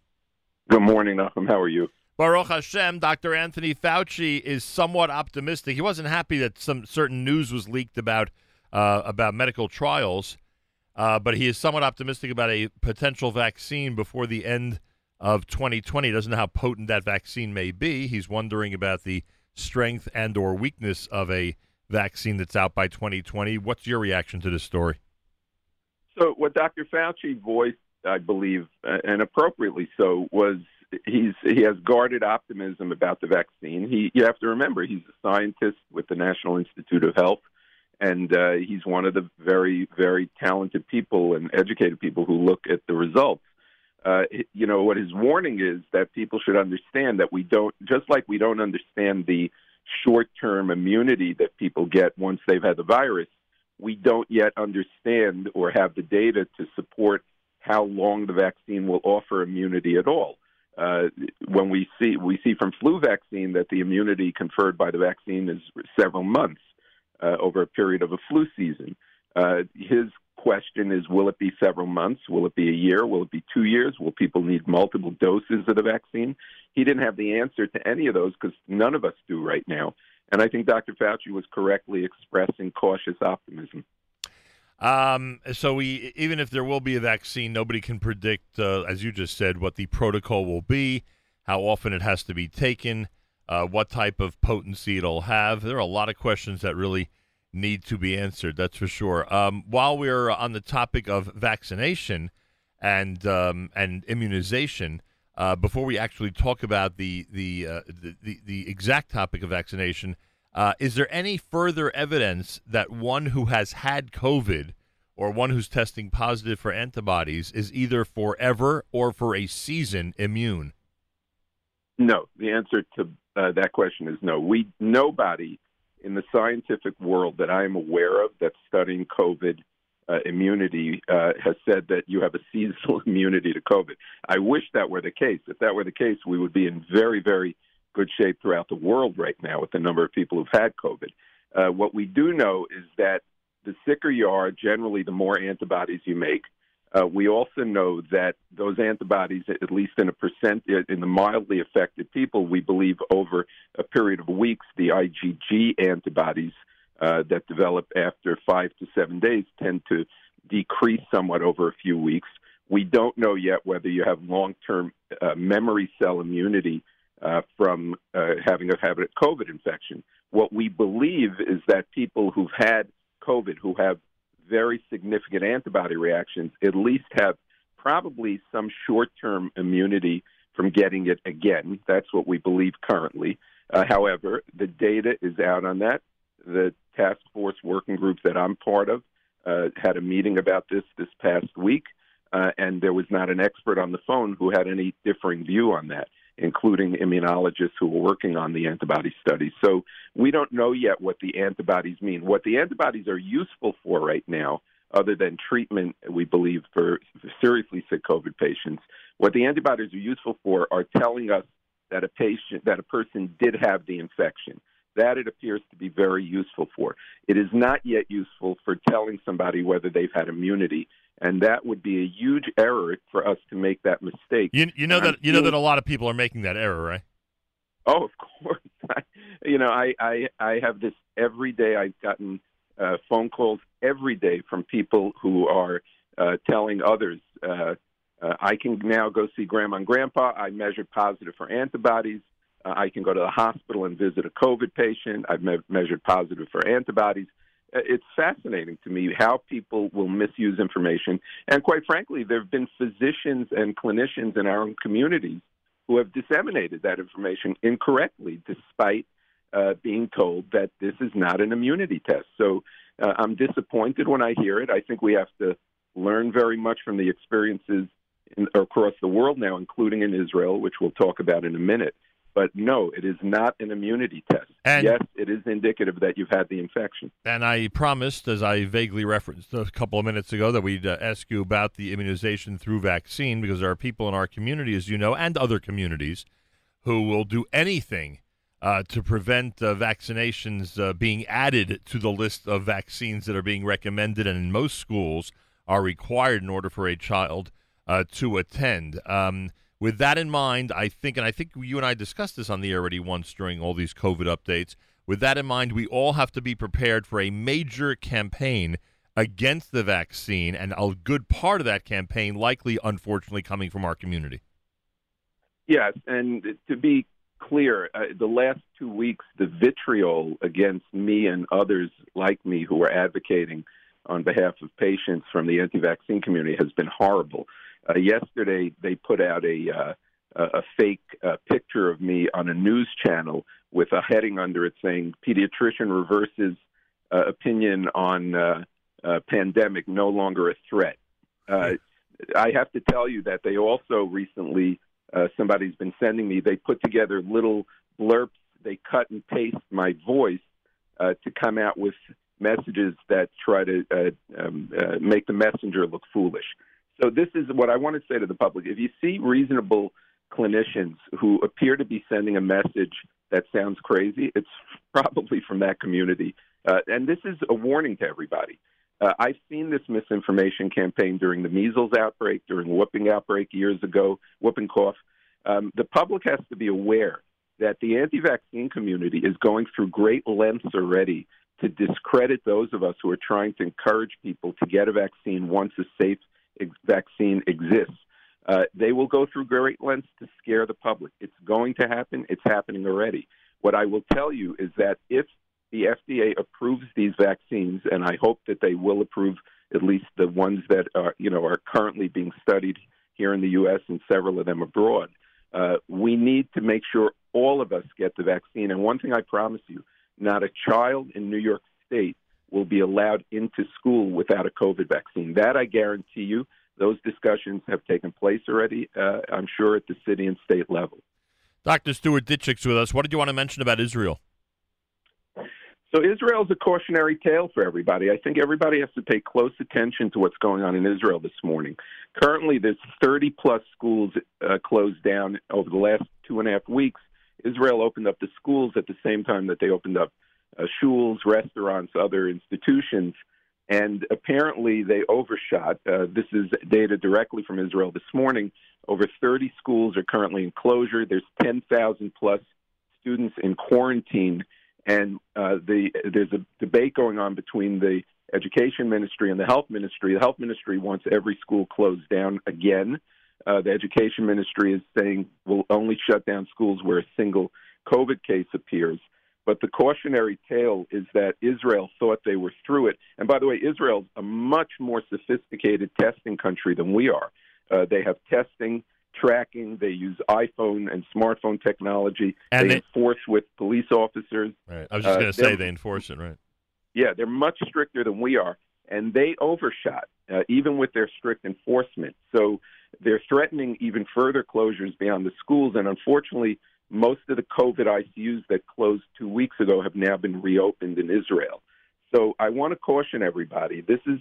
Good morning, Nachum. How are you? Baruch Hashem, Dr. Anthony Fauci is somewhat optimistic. He wasn't happy that some certain news was leaked about uh, about medical trials, uh, but he is somewhat optimistic about a potential vaccine before the end of 2020. He doesn't know how potent that vaccine may be. He's wondering about the strength and or weakness of a vaccine that's out by 2020. What's your reaction to this story? So, what Dr. Fauci voiced, I believe, uh, and appropriately so, was he's he has guarded optimism about the vaccine. He you have to remember he's a scientist with the National Institute of Health, and uh, he's one of the very very talented people and educated people who look at the results. Uh, you know what his warning is that people should understand that we don't just like we don't understand the short term immunity that people get once they've had the virus. We don't yet understand or have the data to support how long the vaccine will offer immunity at all. Uh, when we see we see from flu vaccine that the immunity conferred by the vaccine is several months uh, over a period of a flu season. Uh, his question is: Will it be several months? Will it be a year? Will it be two years? Will people need multiple doses of the vaccine? He didn't have the answer to any of those because none of us do right now. And I think Dr. Fauci was correctly expressing cautious optimism. Um, so we, even if there will be a vaccine, nobody can predict, uh, as you just said, what the protocol will be, how often it has to be taken, uh, what type of potency it'll have. There are a lot of questions that really need to be answered. That's for sure. Um, while we're on the topic of vaccination and um, and immunization, uh, before we actually talk about the the, uh, the, the the exact topic of vaccination, uh, is there any further evidence that one who has had COVID or one who's testing positive for antibodies is either forever or for a season immune? No, the answer to uh, that question is no. We nobody in the scientific world that I am aware of that's studying COVID uh, immunity uh, has said that you have a seasonal immunity to COVID. I wish that were the case. If that were the case, we would be in very, very good shape throughout the world right now with the number of people who've had COVID. Uh, what we do know is that the sicker you are, generally, the more antibodies you make. Uh, we also know that those antibodies, at least in a percent, in the mildly affected people, we believe over a period of weeks, the IgG antibodies uh, that develop after five to seven days tend to decrease somewhat over a few weeks. We don't know yet whether you have long term uh, memory cell immunity uh, from uh, having a COVID infection. What we believe is that people who've had COVID, who have very significant antibody reactions, at least have probably some short term immunity from getting it again. That's what we believe currently. Uh, however, the data is out on that. The task force working group that I'm part of uh, had a meeting about this this past week, uh, and there was not an expert on the phone who had any differing view on that, including immunologists who were working on the antibody studies. So we don't know yet what the antibodies mean. What the antibodies are useful for right now, other than treatment, we believe, for seriously sick COVID patients, what the antibodies are useful for are telling us that a patient, that a person did have the infection. That it appears to be very useful for. It is not yet useful for telling somebody whether they've had immunity, and that would be a huge error for us to make that mistake. You, you know And I'm that you know that a lot of people are making that error, right? Oh, of course. I, you know, I, I I have this every day. I've gotten uh, phone calls every day from people who are uh, telling others, uh, uh, "I can now go see grandma and grandpa. I measured positive for antibodies. Uh, I can go to the hospital and visit a COVID patient. I've me- measured positive for antibodies." Uh, It's fascinating to me how people will misuse information, and quite frankly, there have been physicians and clinicians in our own communities who have disseminated that information incorrectly, despite uh, being told that this is not an immunity test. So uh, I'm disappointed when I hear it. I think we have to learn very much from the experiences in, across the world now, including in Israel, which we'll talk about in a minute. But no, it is not an immunity test. And- yes, it is indicative that you've had the infection. And I promised, as I vaguely referenced a couple of minutes ago, that we'd uh, ask you about the immunization through vaccine because there are people in our community, as you know, and other communities who will do anything uh, to prevent uh, vaccinations uh, being added to the list of vaccines that are being recommended and in most schools are required in order for a child uh, to attend. Um, with that in mind, I think, and I think you and I discussed this on the air already once during all these COVID updates. With that in mind, we all have to be prepared for a major campaign against the vaccine, and a good part of that campaign likely, unfortunately, coming from our community. Yes, and to be clear, uh, the last two weeks, the vitriol against me and others like me who are advocating on behalf of patients from the anti-vaccine community has been horrible. Uh, yesterday, they put out a uh, a fake uh, picture of me on a news channel with a heading under it saying "Pediatrician reverses uh, opinion on uh, uh, pandemic, no longer a threat." Uh, I have to tell you that they also recently uh, somebody's been sending me. They put together little blurps. They cut and paste my voice uh, to come out with messages that try to uh, um, uh, make the messenger look foolish. So this is what I want to say to the public. If you see reasonable clinicians who appear to be sending a message that sounds crazy, it's probably from that community. Uh, and this is a warning to everybody. Uh, I've seen this misinformation campaign during the measles outbreak, during the whooping outbreak years ago, whooping cough. Um, the public has to be aware that the anti-vaccine community is going through great lengths already to discredit those of us who are trying to encourage people to get a vaccine once a safe vaccine exists. Uh, they will go through great lengths to scare the public. It's going to happen. It's happening already. What I will tell you is that if the FDA approves these vaccines, and I hope that they will approve at least the ones that are, you know, are currently being studied here in the U.S. and several of them abroad. Uh, we need to make sure all of us get the vaccine. And one thing I promise you not a child in New York State will be allowed into school without a COVID vaccine. That I guarantee you. Those discussions have taken place already, uh, I'm sure, at the city and state level. Dr. Stuart Ditchek's with us. What did you want to mention about Israel? So Israel's a cautionary tale for everybody. I think everybody has to pay close attention to what's going on in Israel this morning. Currently, there's 30 plus schools uh, closed down over the last two and a half weeks. Israel opened up the schools at the same time that they opened up uh, schools, restaurants, other institutions, and apparently they overshot. Uh, this is data directly from Israel this morning. Over 30 schools are currently in closure. There's 10,000 plus students in quarantine and uh, the, there's a debate going on between the education ministry and the health ministry. The health ministry wants every school closed down again. Uh, the education ministry is saying we'll only shut down schools where a single COVID case appears. But the cautionary tale is that Israel thought they were through it. And by the way, Israel's a much more sophisticated testing country than we are. Uh, they have testing tracking. They use iPhone and smartphone technology. And they, they- enforce with police officers. Right. I was just Uh, going to say they enforce it, right? Yeah, they're much stricter than we are, and they overshot uh, even with their strict enforcement. So they're threatening even further closures beyond the schools, and unfortunately, most of the COVID ICUs that closed two weeks ago have now been reopened in Israel. So I want to caution everybody: this is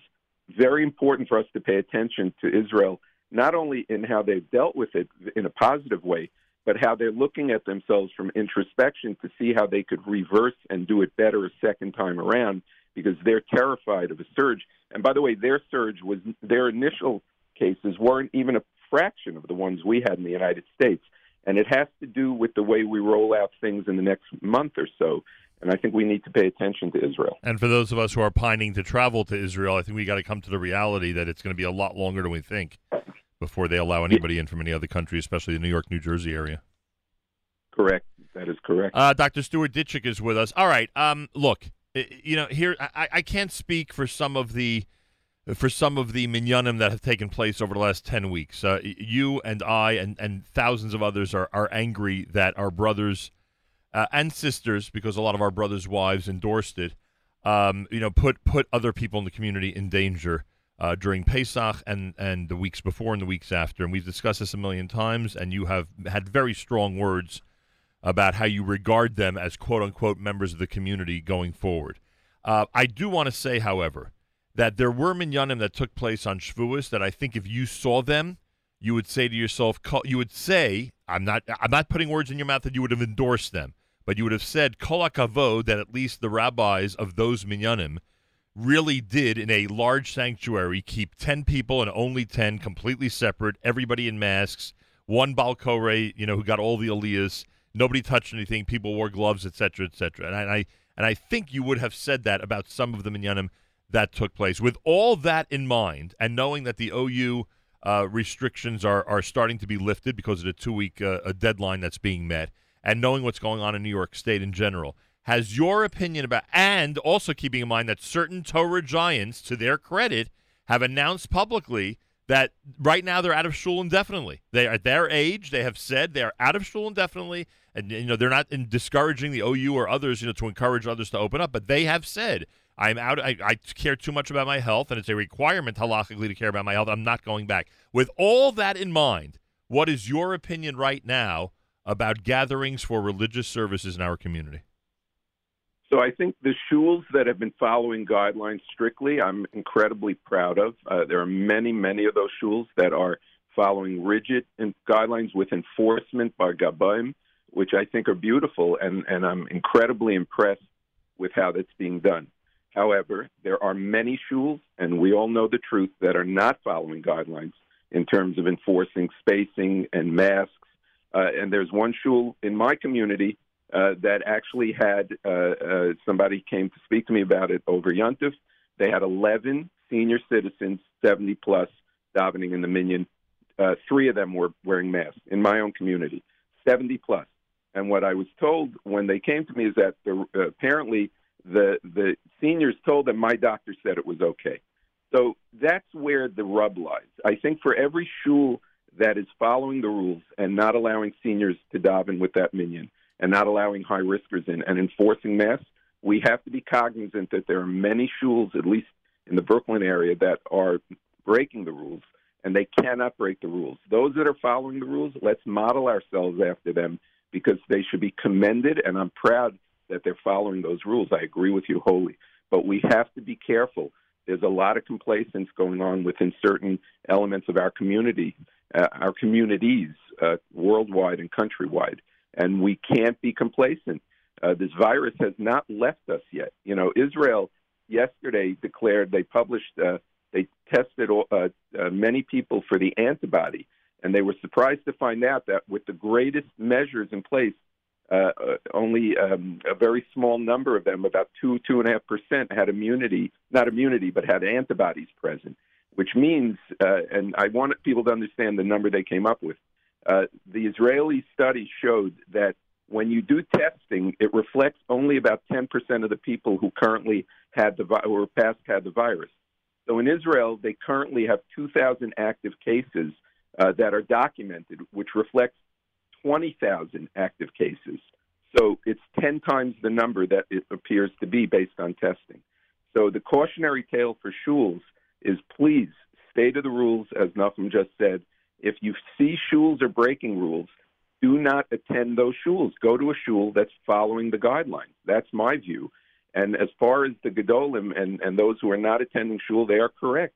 very important for us to pay attention to Israel, not only in how they've dealt with it in a positive way, but how they're looking at themselves from introspection to see how they could reverse and do it better a second time around because they're terrified of a surge. And by the way, their surge was their initial cases weren't even a fraction of the ones we had in the United States. And it has to do with the way we roll out things in the next month or so. And I think we need to pay attention to Israel. And for those of us who are pining to travel to Israel, I think we got to come to the reality that it's going to be a lot longer than we think before they allow anybody in from any other country, especially the New York, New Jersey area. Correct. That is correct. Uh, Dr. Stuart Ditchek is with us. All right. Um, look, you know, here I, I can't speak for some of the for some of the minyanim that have taken place over the last ten weeks. Uh, you and I and, and thousands of others are, are angry that our brothers uh, and sisters, because a lot of our brothers' wives endorsed it, um, you know, put put other people in the community in danger uh, during Pesach and and the weeks before and the weeks after. And we've discussed this a million times. And you have had very strong words about how you regard them as quote unquote members of the community going forward. Uh, I do want to say, however, that there were minyanim that took place on Shavuos that I think if you saw them, you would say to yourself, you would say, I'm not, I'm not putting words in your mouth that you would have endorsed them, but you would have said, Kol hakavod, that at least the rabbis of those minyanim really did in a large sanctuary keep 10 people and only 10 completely separate, everybody in masks, one balkore, you know, who got all the aliyahs, nobody touched anything, people wore gloves, etc., etc. And I and I think you would have said that about some of the minyanim that took place. With all that in mind, and knowing that the OU uh, restrictions are are starting to be lifted because of the two week uh, a deadline that's being met, and knowing what's going on in New York State in general, has your opinion about, and also keeping in mind that certain Torah giants, to their credit, have announced publicly that right now they're out of shul indefinitely. They are at their age. They have said they are out of shul indefinitely, and you know they're not in discouraging the OU or others, you know, to encourage others to open up. But they have said, "I'm out. I, I care too much about my health, and it's a requirement halachically to care about my health. I'm not going back." With all that in mind, what is your opinion right now about gatherings for religious services in our community? So I think the shuls that have been following guidelines strictly, I'm incredibly proud of. Uh, there are many, many of those shuls that are following rigid in- guidelines with enforcement by Gabaim, which I think are beautiful, and, and I'm incredibly impressed with how that's being done. However, there are many shuls, and we all know the truth, that are not following guidelines in terms of enforcing spacing and masks. Uh, and there's one shul in my community uh, that actually had uh, uh, somebody came to speak to me about it over Yontif. They had 11 senior citizens, 70 plus, davening in the minyan. Uh, three of them were wearing masks in my own community, 70 plus. And what I was told when they came to me is that the, uh, apparently the the seniors told them my doctor said it was okay. So that's where the rub lies. I think for every shul that is following the rules and not allowing seniors to daven with that minyan and not allowing high riskers in and enforcing masks, we have to be cognizant that there are many shuls, at least in the Brooklyn area, that are breaking the rules and they cannot break the rules. Those that are following the rules, let's model ourselves after them because they should be commended, and I'm proud that they're following those rules. I agree with you wholly. But we have to be careful. There's a lot of complacence going on within certain elements of our community, uh, our communities, uh, worldwide and countrywide, and we can't be complacent. Uh, this virus has not left us yet. You know, Israel yesterday declared they published uh, they tested uh, uh, many people for the antibody, and they were surprised to find out that with the greatest measures in place, uh, uh, only um, a very small number of them, about two two and a half percent, had immunity, not immunity, but had antibodies present. Which means, uh, and I want people to understand the number they came up with. Uh, the Israeli study showed that when you do testing, it reflects only about 10% of the people who currently had the vi- or past had the virus. So in Israel, they currently have 2,000 active cases uh, that are documented, which reflects 20,000 active cases. So it's 10 times the number that it appears to be based on testing. So the cautionary tale for shuls is please stay to the rules, as Nachum just said. If you see shuls are breaking rules, do not attend those shuls. Go to a shul that's following the guidelines. That's my view. And as far as the Gedolim and, and those who are not attending shul, they are correct.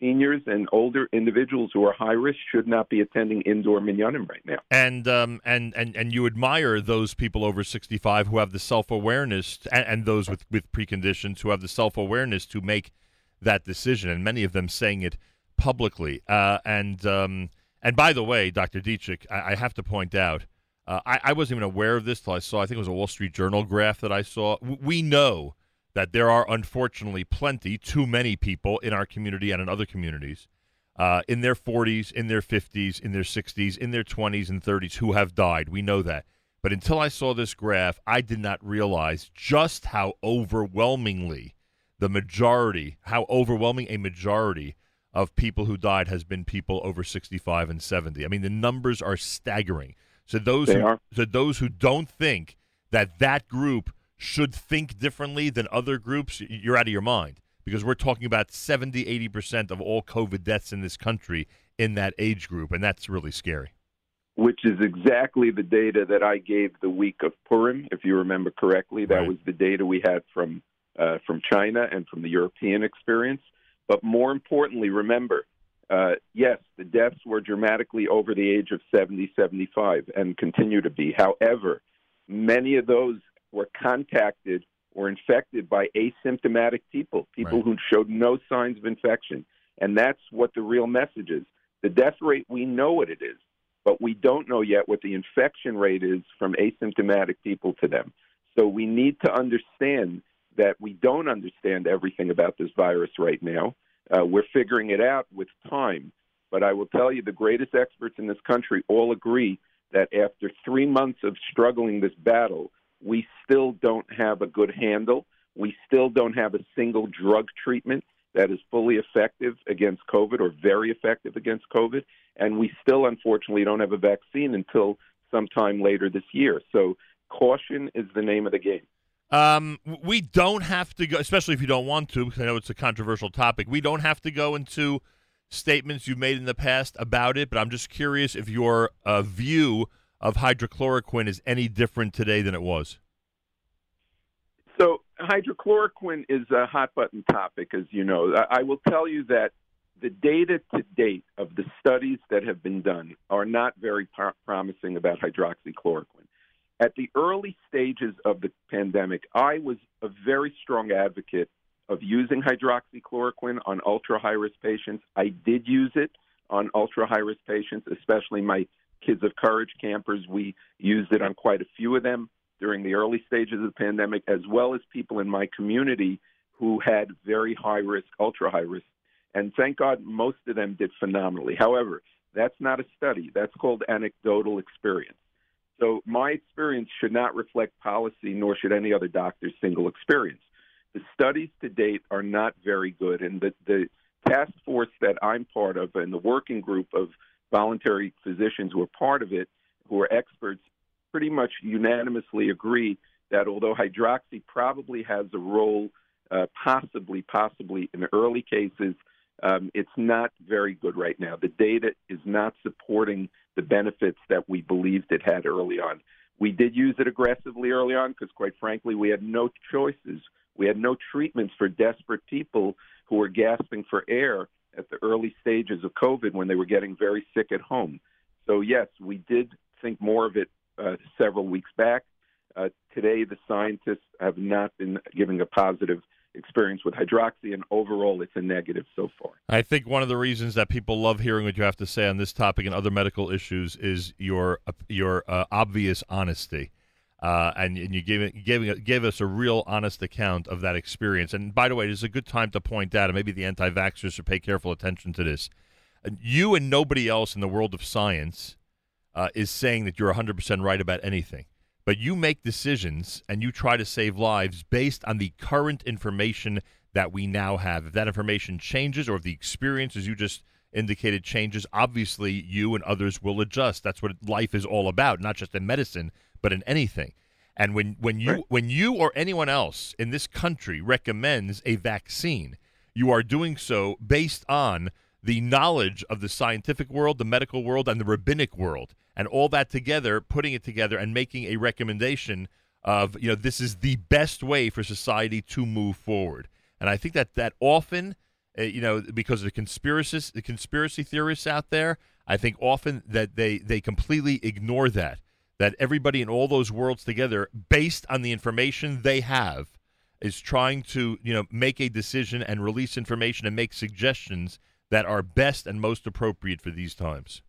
Seniors and older individuals who are high risk should not be attending indoor minyanim right now. And um and and and you admire those people over 65 who have the self-awareness and, and those with with preconditions who have the self-awareness to make that decision and many of them saying it publicly. Uh and um and by the way, Dr. Ditchek, I, I have to point out uh, I, I wasn't even aware of this till I saw. I think it was a Wall Street Journal graph that I saw. We know that there are unfortunately plenty, too many people in our community and in other communities, uh, in their 40s, in their 50s, in their 60s, in their 20s and 30s who have died. We know that. But until I saw this graph, I did not realize just how overwhelmingly the majority, how overwhelming a majority of people who died has been people over 65 and 70. I mean, the numbers are staggering. So those They who, are. so those who don't think that that group should think differently than other groups, you're out of your mind because we're talking about 70, 80% of all COVID deaths in this country in that age group, and that's really scary. which is exactly the data that I gave the week of Purim, if you remember correctly. That was the data we had from uh, from China and from the European experience. But more importantly, remember, uh, yes, the deaths were dramatically over the age of 70, 75, and continue to be. However, many of those were contacted or infected by asymptomatic people, people who showed no signs of infection. And that's what the real message is. The death rate, we know what it is, but we don't know yet what the infection rate is from asymptomatic people to them. So we need to understand that we don't understand everything about this virus right now. Uh, we're figuring it out with time. But I will tell you, the greatest experts in this country all agree that after three months of struggling this battle, we still don't have a good handle. We still don't have a single drug treatment that is fully effective against COVID or very effective against COVID. And we still, unfortunately, don't have a vaccine until sometime later this year. So caution is the name of the game. Um, we don't have to go, especially if you don't want to, because I know it's a controversial topic. We don't have to go into statements you've made in the past about it, but I'm just curious if your uh, view of hydrochloroquine is any different today than it was. So hydrochloroquine is a hot button topic, as you know. I will tell you that the data to date of the studies that have been done are not very pro- promising about hydroxychloroquine. At the early stages of the pandemic, I was a very strong advocate of using hydroxychloroquine on ultra high risk patients. I did use it on ultra high risk patients, especially my Kids of Courage campers. We used it on quite a few of them during the early stages of the pandemic, as well as people in my community who had very high risk, ultra high risk. And thank God most of them did phenomenally. However, that's not a study, that's called anecdotal experience. So my experience should not reflect policy, nor should any other doctor's single experience. The studies to date are not very good, and the, the task force that I'm part of and the working group of voluntary physicians who are part of it, who are experts, pretty much unanimously agree that although hydroxy probably has a role, uh, possibly, possibly in early cases, um, it's not very good right now. The data is not supporting the benefits that we believed it had early on. We did use it aggressively early on because, quite frankly, we had no choices. We had no treatments for desperate people who were gasping for air at the early stages of COVID when they were getting very sick at home. So, yes, we did think more of it uh, several weeks back. Uh, today, the scientists have not been giving a positive experience with hydroxy, and overall, it's a negative so far. I think one of the reasons that people love hearing what you have to say on this topic and other medical issues is your your uh, obvious honesty. Uh, and, and you gave gave gave us a real honest account of that experience. And by the way, this is a good time to point out, and maybe the anti-vaxxers should pay careful attention to this. Uh, You and nobody else in the world of science uh, is saying that you're 100% right about anything. But you make decisions and you try to save lives based on the current information that we now have. If that information changes or if the experience, as you just indicated, changes, obviously you and others will adjust. That's what life is all about, not just in medicine, but in anything. And when, when you when you or anyone else in this country recommends a vaccine, you are doing so based on the knowledge of the scientific world, the medical world, and the rabbinic world, and all that together, putting it together and making a recommendation of you know this is the best way for society to move forward. And I think that that often, uh, you know, because of the conspiracists, the conspiracy theorists out there, I think often that they they completely ignore that that everybody in all those worlds together, based on the information they have, is trying to you know make a decision and release information and make suggestions that are best and most appropriate for these times.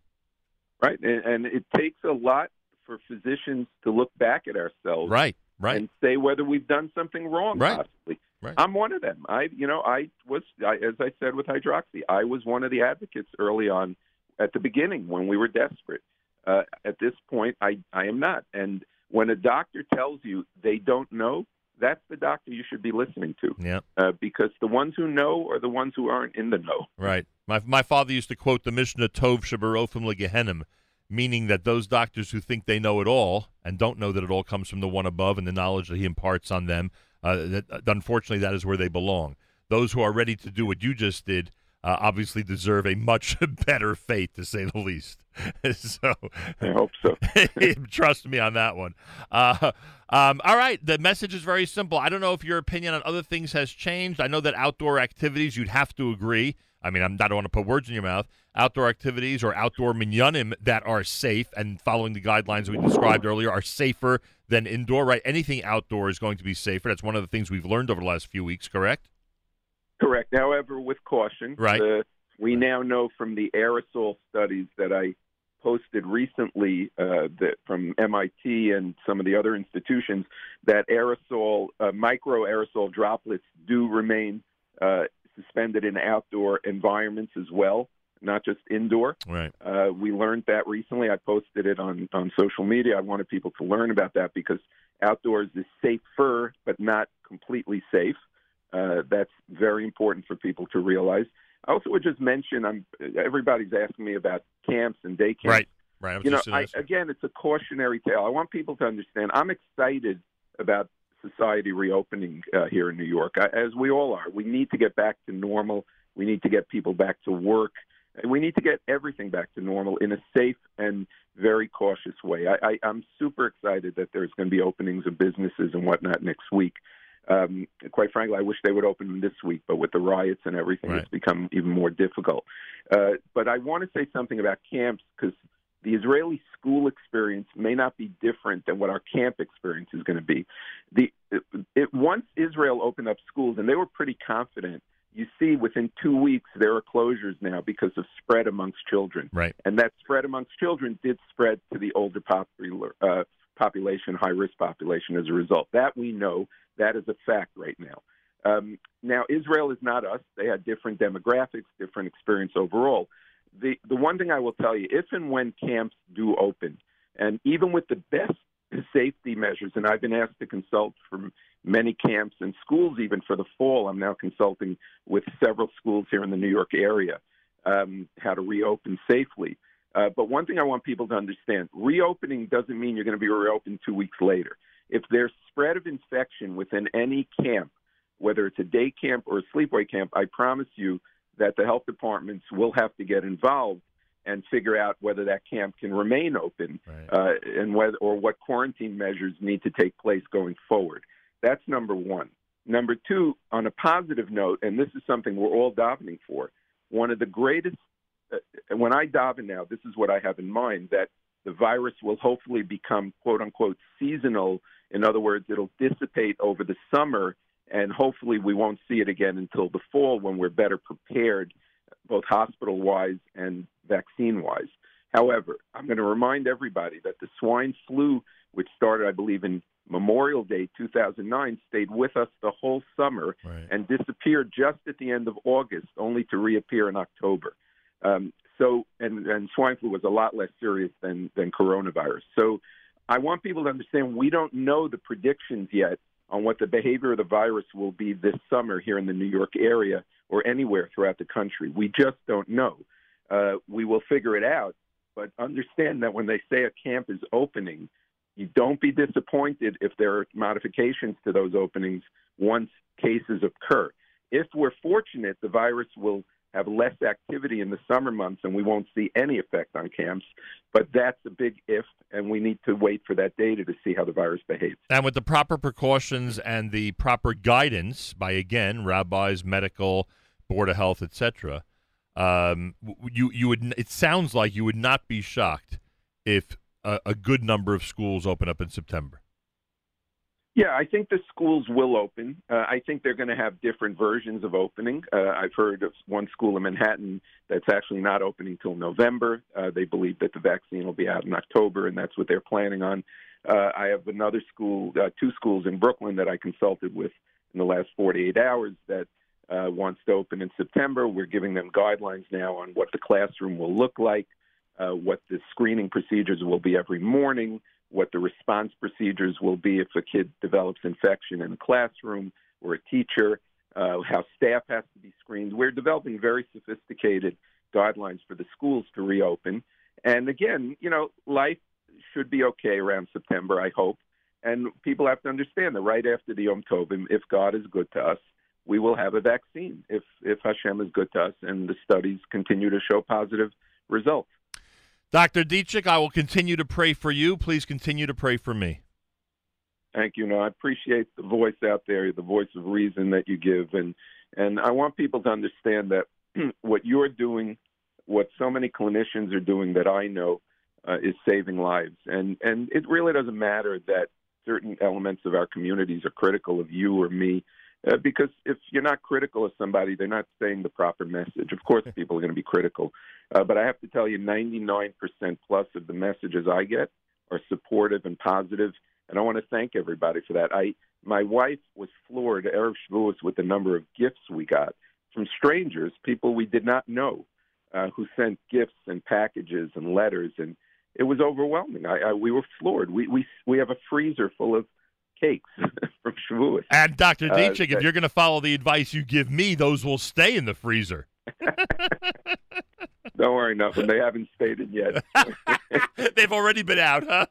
Right, and, and it takes a lot for physicians to look back at ourselves, Right, right. and say whether we've done something wrong. Right. Possibly, Right. I'm one of them. I, you know, I was, I, as I said with hydroxy, I was one of the advocates early on, at the beginning when we were desperate. Uh, at this point, I, I am not. And when a doctor tells you they don't know, that's the doctor you should be listening to. Yeah. Uh, because the ones who know are the ones who aren't in the know. Right. My my father used to quote the Mishnah Tov Shabarofim Legehenim, meaning that those doctors who think they know it all and don't know that it all comes from the one above and the knowledge that he imparts on them, uh, that, unfortunately, that is where they belong. Those who are ready to do what you just did uh, obviously deserve a much better fate, to say the least. so I hope so. trust me on that one. Uh, um, all right, the message is very simple. I don't know if your opinion on other things has changed. I know that outdoor activities, you'd have to agree. I mean, I'm, I don't want to put words in your mouth. Outdoor activities or outdoor minyanim that are safe and following the guidelines we described earlier are safer than indoor, right? Anything outdoor is going to be safer. That's one of the things we've learned over the last few weeks, correct? Correct. However, with caution. Right. Uh, we now know from the aerosol studies that I posted recently uh, that from MIT and some of the other institutions that aerosol, uh, micro aerosol droplets do remain uh, suspended in outdoor environments as well, not just indoor. Right. Uh, we learned that recently. I posted it on, on social media. I wanted people to learn about that because outdoors is safer, but not completely safe. Uh, that's very important for people to realize. I also would just mention, I'm, everybody's asking me about camps and day camps. Right. Right. I was You know, I, again, it's a cautionary tale. I want people to understand. I'm excited about society reopening uh, here in New York, as we all are. We need to get back to normal. We need to get people back to work. And We need to get everything back to normal in a safe and very cautious way. I, I, I'm super excited that there's going to be openings of businesses and whatnot next week. Um, quite frankly, I wish they would open this week, but with the riots and everything, it's become even more difficult. Uh, but I want to say something about camps because the Israeli school experience may not be different than what our camp experience is going to be. The it, it, once Israel opened up schools, and they were pretty confident. You see, within two weeks, there are closures now because of spread amongst children. Right. And that spread amongst children did spread to the older popular, uh, population, high risk population as a result. That we know. That is a fact right now. Um, now, Israel is not us. They had different demographics, different experience overall. The, the one thing I will tell you, if and when camps do open, and even with the best safety measures, and I've been asked to consult for many camps and schools even for the fall. I'm now consulting with several schools here in the New York area um, how to reopen safely. Uh, but one thing I want people to understand reopening doesn't mean you're going to be reopened two weeks later. If there's spread of infection within any camp, whether it's a day camp or a sleepaway camp, I promise you that the health departments will have to get involved and figure out whether that camp can remain open uh, and whether or what quarantine measures need to take place going forward. That's number one. Number two, on a positive note, and this is something we're all davening for, one of the greatest, uh, when I daven now, this is what I have in mind that the virus will hopefully become quote unquote seasonal. In other words, it'll dissipate over the summer, and hopefully we won't see it again until the fall when we're better prepared, both hospital wise and vaccine wise. However, I'm going to remind everybody that the swine flu, which started, I believe, in Memorial Day 2009, stayed with us the whole summer and disappeared just at the end of August, only to reappear in October. Um, so, and, and swine flu was a lot less serious than, than coronavirus. So, I want people to understand we don't know the predictions yet on what the behavior of the virus will be this summer here in the New York area or anywhere throughout the country. We just don't know. Uh, we will figure it out, but understand that when they say a camp is opening, you don't be disappointed if there are modifications to those openings once cases occur. If we're fortunate, the virus will have less activity in the summer months and we won't see any effect on camps. But that's a big if, and we need to wait for that data to see how the virus behaves. And with the proper precautions and the proper guidance by again rabbis, medical, board of health, etc., um, you you would. It sounds like you would not be shocked if a, a good number of schools open up in September. Yeah, I think the schools will open. Uh, I think they're going to have different versions of opening. Uh, I've heard of one school in Manhattan that's actually not opening till November. Uh, they believe that the vaccine will be out in October, and that's what they're planning on. Uh, I have another school, uh, two schools in Brooklyn that I consulted with in the last 48 hours that uh, wants to open in September. We're giving them guidelines now on what the classroom will look like, uh, what the screening procedures will be every morning, what the response procedures will be if a kid develops infection in a classroom or a teacher, uh, how staff has to be screened. We're developing very sophisticated guidelines for the schools to reopen. And again, you know, life should be okay around September, I hope. And people have to understand that right after the Yom Tovim, if God is good to us, we will have a vaccine if if Hashem is good to us and the studies continue to show positive results. Dr. Ditchek, I will continue to pray for you. Please continue to pray for me. Thank you. No, I appreciate the voice out there, the voice of reason that you give, and and I want people to understand that what you're doing, what so many clinicians are doing that I know, uh, is saving lives, and and it really doesn't matter that certain elements of our communities are critical of you or me. Uh, because if you're not critical of somebody, they're not saying the proper message. Of course, people are going to be critical, uh, but I have to tell you, 99% plus of the messages I get are supportive and positive, and I want to thank everybody for that. I, my wife was floored erev Shavuos with the number of gifts we got from strangers, people we did not know, uh, who sent gifts and packages and letters, and it was overwhelming. I, I, we were floored. We we we have a freezer full of cakes from Shavuos. And Dr. Uh, Ditchek, if you're going to follow the advice you give me, those will stay in the freezer. Don't worry, nothing. They haven't stayed in yet. They've already been out, huh?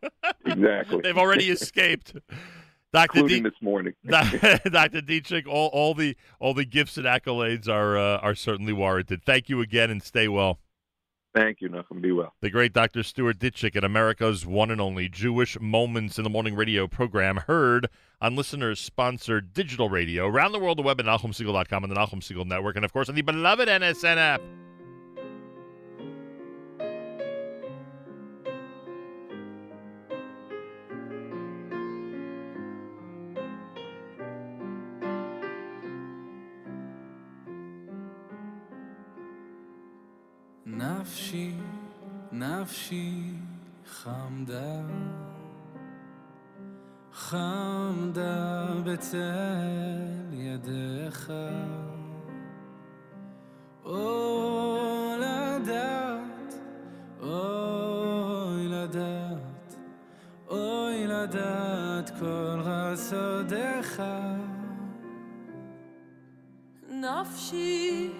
exactly. They've already escaped. Dr. Including this morning. Dr. Ditchek, all, all the all the gifts and accolades are uh, are certainly warranted. Thank you again, and stay well. Thank you, Nachum. Be well. The great Dr. Stuart Ditchek at America's one and only Jewish Moments in the Morning radio program, heard on listeners sponsored digital radio around the world, the web at NachumSegal.com and the Nachum Segal Network, and of course on the beloved NSN app. נפשי חמדה, חמדה בצל ידיך. אוי לדעת, אוי לדעת, אוי לדעת כל חסדיך. נפשי,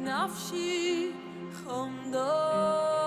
נפשי חמדה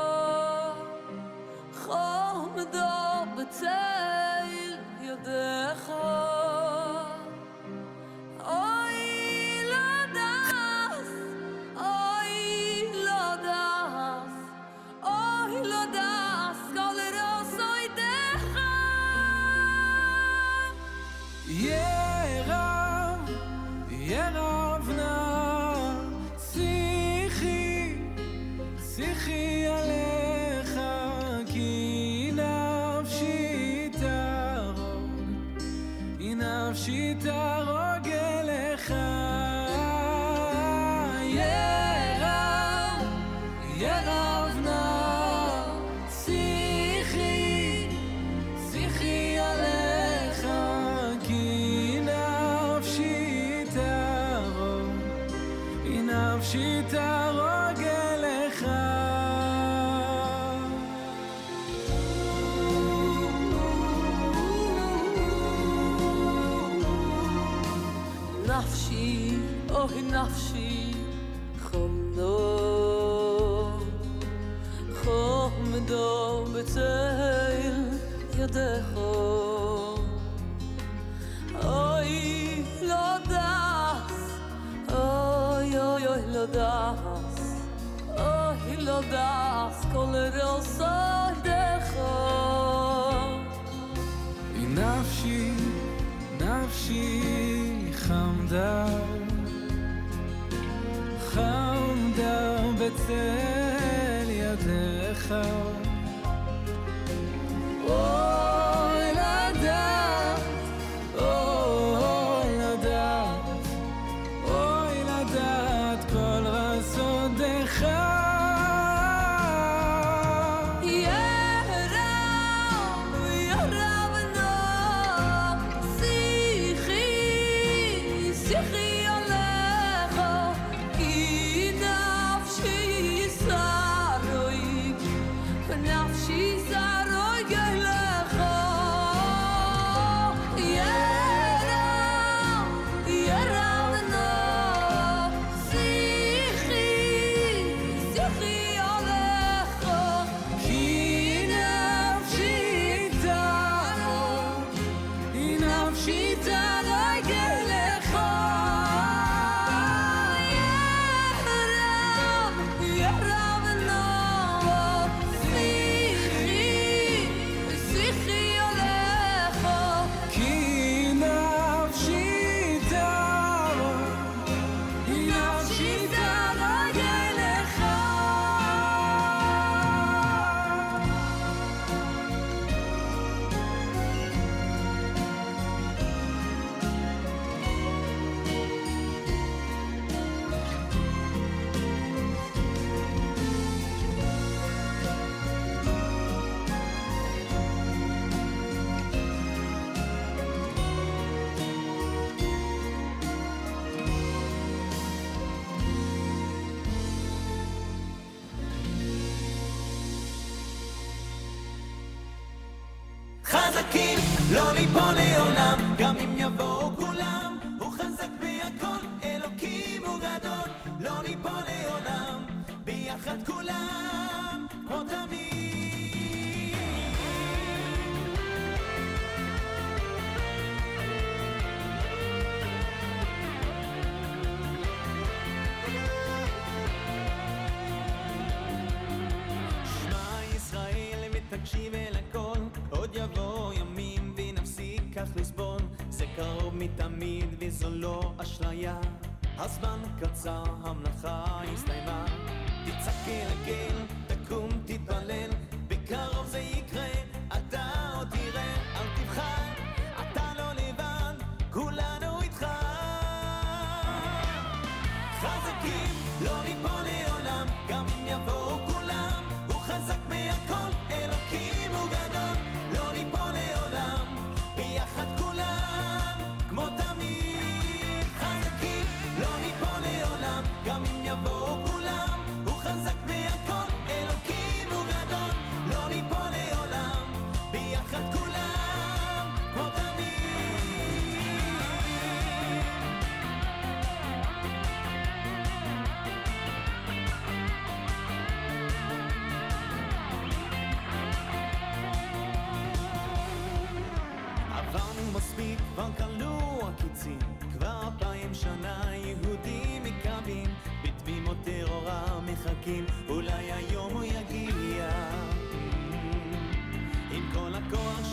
לא ניפול לעולם, גם אם יבואו כולם, הוא חזק בהכל, אלוקים הוא גדול, לא ניפול לעולם, ביחד כולם, כמו תמיד. תקשיב אל הכל, עוד יבוא יום ניקח ליסבון, זה קרוב מתמיד וזו לא אשליה. הזמן קצר, המלאכה הסתיימה. תצעקי רגל, תקום, תתפלל, בקרוב זה יקרה, אתה עוד תראה, אל תבחר. כבר כלו הקיצים, כבר אלפיים שנה יהודים מקווים, בתמימות טרורה מחכים, אולי היום הוא יגיע. עם כל הכוח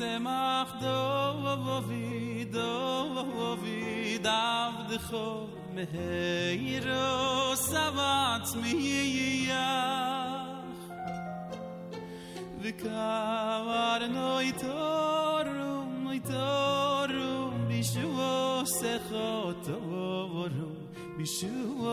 שמח דובי דובי דבדכו מהירו סבץ מייח וכבר נוי תורום נוי תורום בישוע סכו תורום בישוע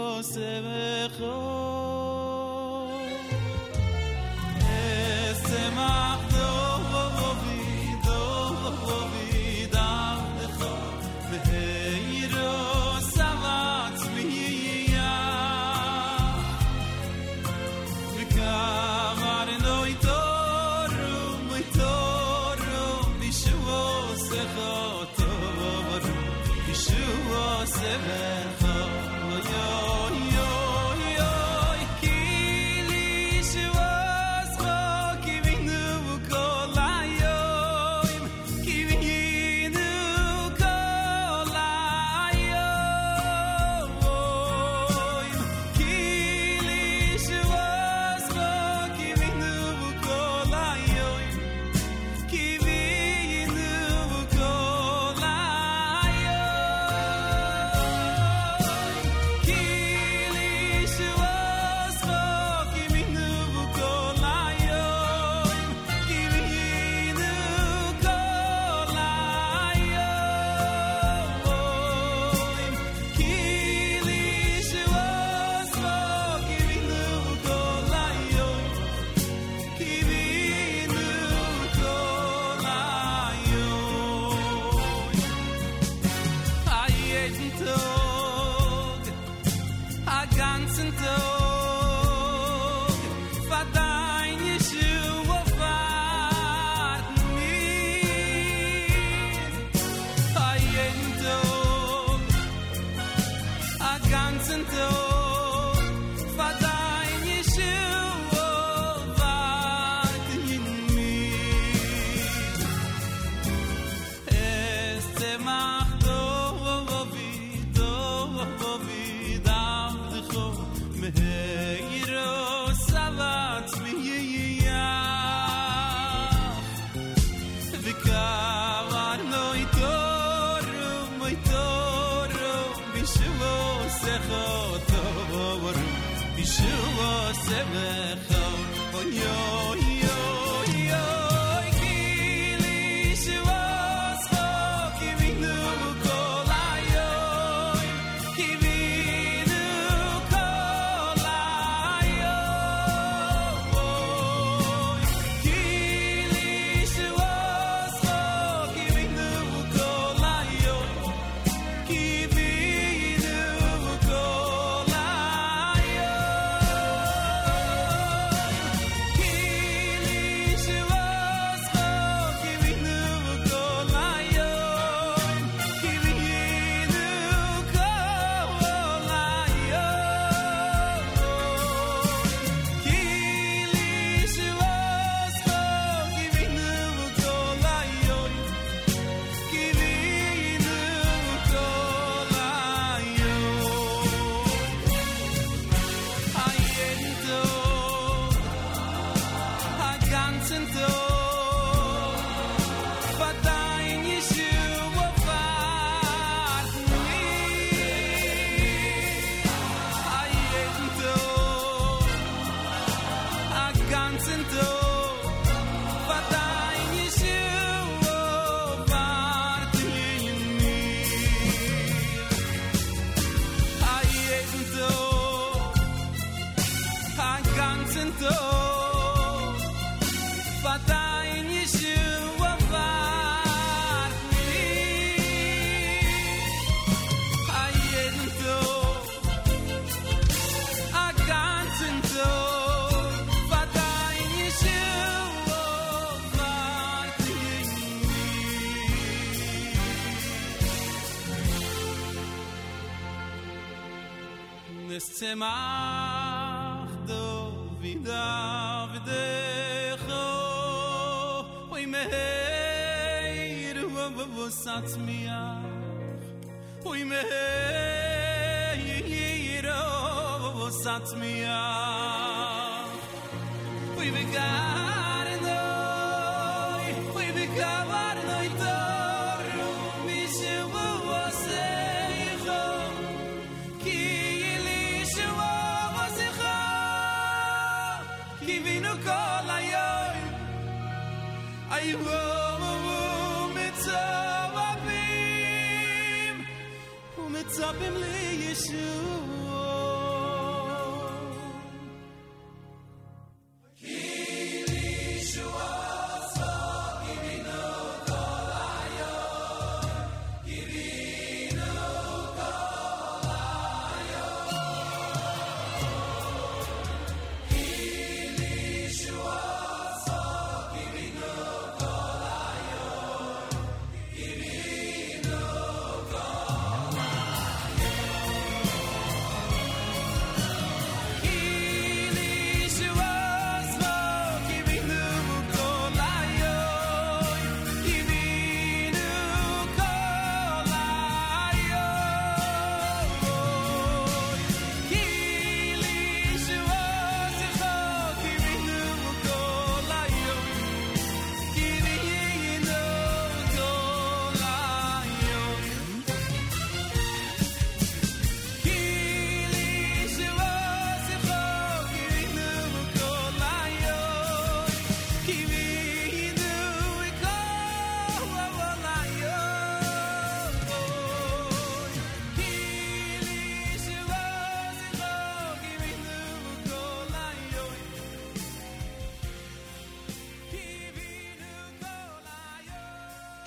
mich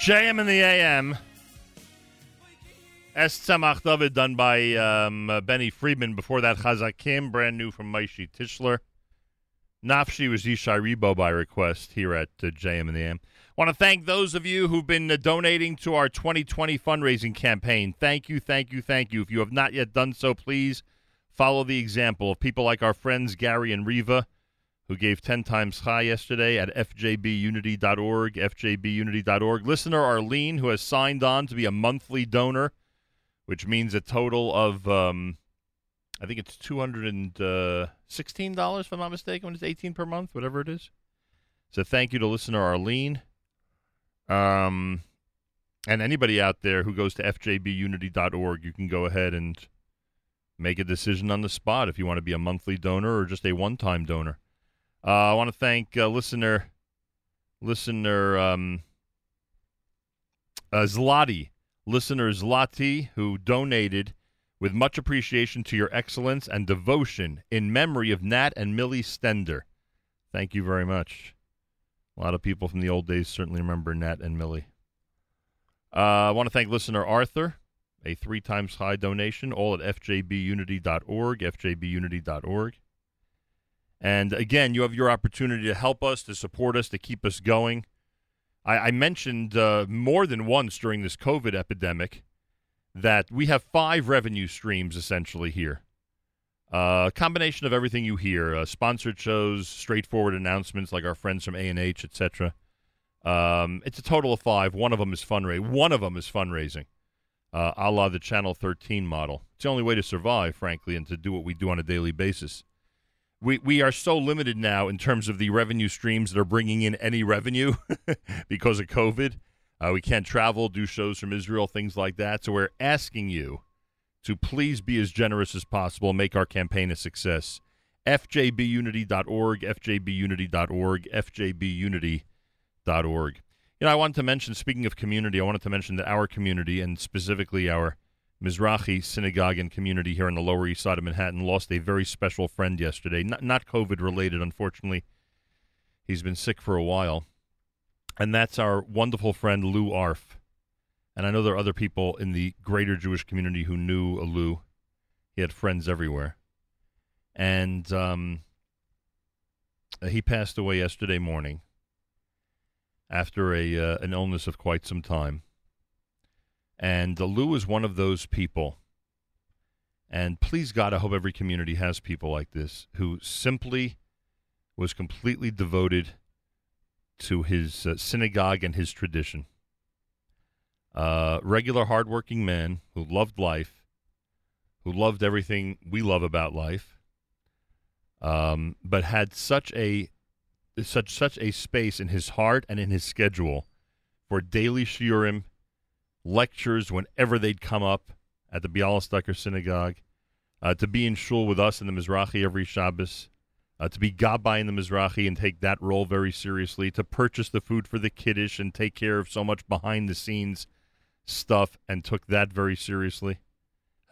JM in the AM. S. Tzemach David, done by um, uh, Benny Friedman. Before that, Chazakim, brand new from Maishi Tischler. Nafshi was Yishai Rebo by request here at uh, JM in the AM. I want to thank those of you who've been uh, donating to our 2020 fundraising campaign. Thank you, thank you, thank you. If you have not yet done so, please follow the example of people like our friends Gary and Riva, who gave 10 times high yesterday at fjbunity.org, fjbunity.org. Listener Arlene, who has signed on to be a monthly donor, which means a total of, um, I think it's $216, if I'm not mistaken, when it's 18 per month, whatever it is. So thank you to listener Arlene. Um, and anybody out there who goes to fjbunity.org, you can go ahead and make a decision on the spot if you want to be a monthly donor or just a one-time donor. Uh, I want to thank uh, listener listener um, uh, listener Zlati, who donated with much appreciation to your excellence and devotion in memory of Nat and Millie Stender. Thank you very much. A lot of people from the old days certainly remember Nat and Millie. Uh, I want to thank listener Arthur, a three times high donation, all at fjbunity.org, fjbunity.org. And again, you have your opportunity to help us, to support us, to keep us going. I, I mentioned uh, more than once during this COVID epidemic that we have five revenue streams essentially here. Uh, a combination of everything you hear: uh, sponsored shows, straightforward announcements like our friends from A and H, etc. Um, it's a total of five. One of them is fundraising. One of them is fundraising, uh, a la the Channel 13 model. It's the only way to survive, frankly, and to do what we do on a daily basis. We we are so limited now in terms of the revenue streams that are bringing in any revenue because of COVID. Uh, we can't travel, do shows from Israel, things like that. So we're asking you to please be as generous as possible, make our campaign a success. FJBunity.org, FJBunity.org, FJBunity.org. You know, I wanted to mention, speaking of community, I wanted to mention that our community, and specifically our Mizrahi synagogue and community here on the Lower East Side of Manhattan, lost a very special friend yesterday. Not, not COVID related, unfortunately. He's been sick for a while. And that's our wonderful friend Lou Arf. And I know there are other people in the greater Jewish community who knew Lou. He had friends everywhere. And um, he passed away yesterday morning after a uh, an illness of quite some time. And uh, Lou is one of those people. And please God, I hope every community has people like this who simply was completely devoted to his uh, synagogue and his tradition. Uh, regular, hardworking man who loved life, who loved everything we love about life, um, but had such a such such a space in his heart and in his schedule for daily shiurim, lectures whenever they'd come up at the Bialystoker Synagogue, uh, to be in shul with us in the Mizrahi every Shabbos, uh, to be gabbai in the Mizrahi and take that role very seriously, to purchase the food for the kiddush and take care of so much behind the scenes stuff and took that very seriously.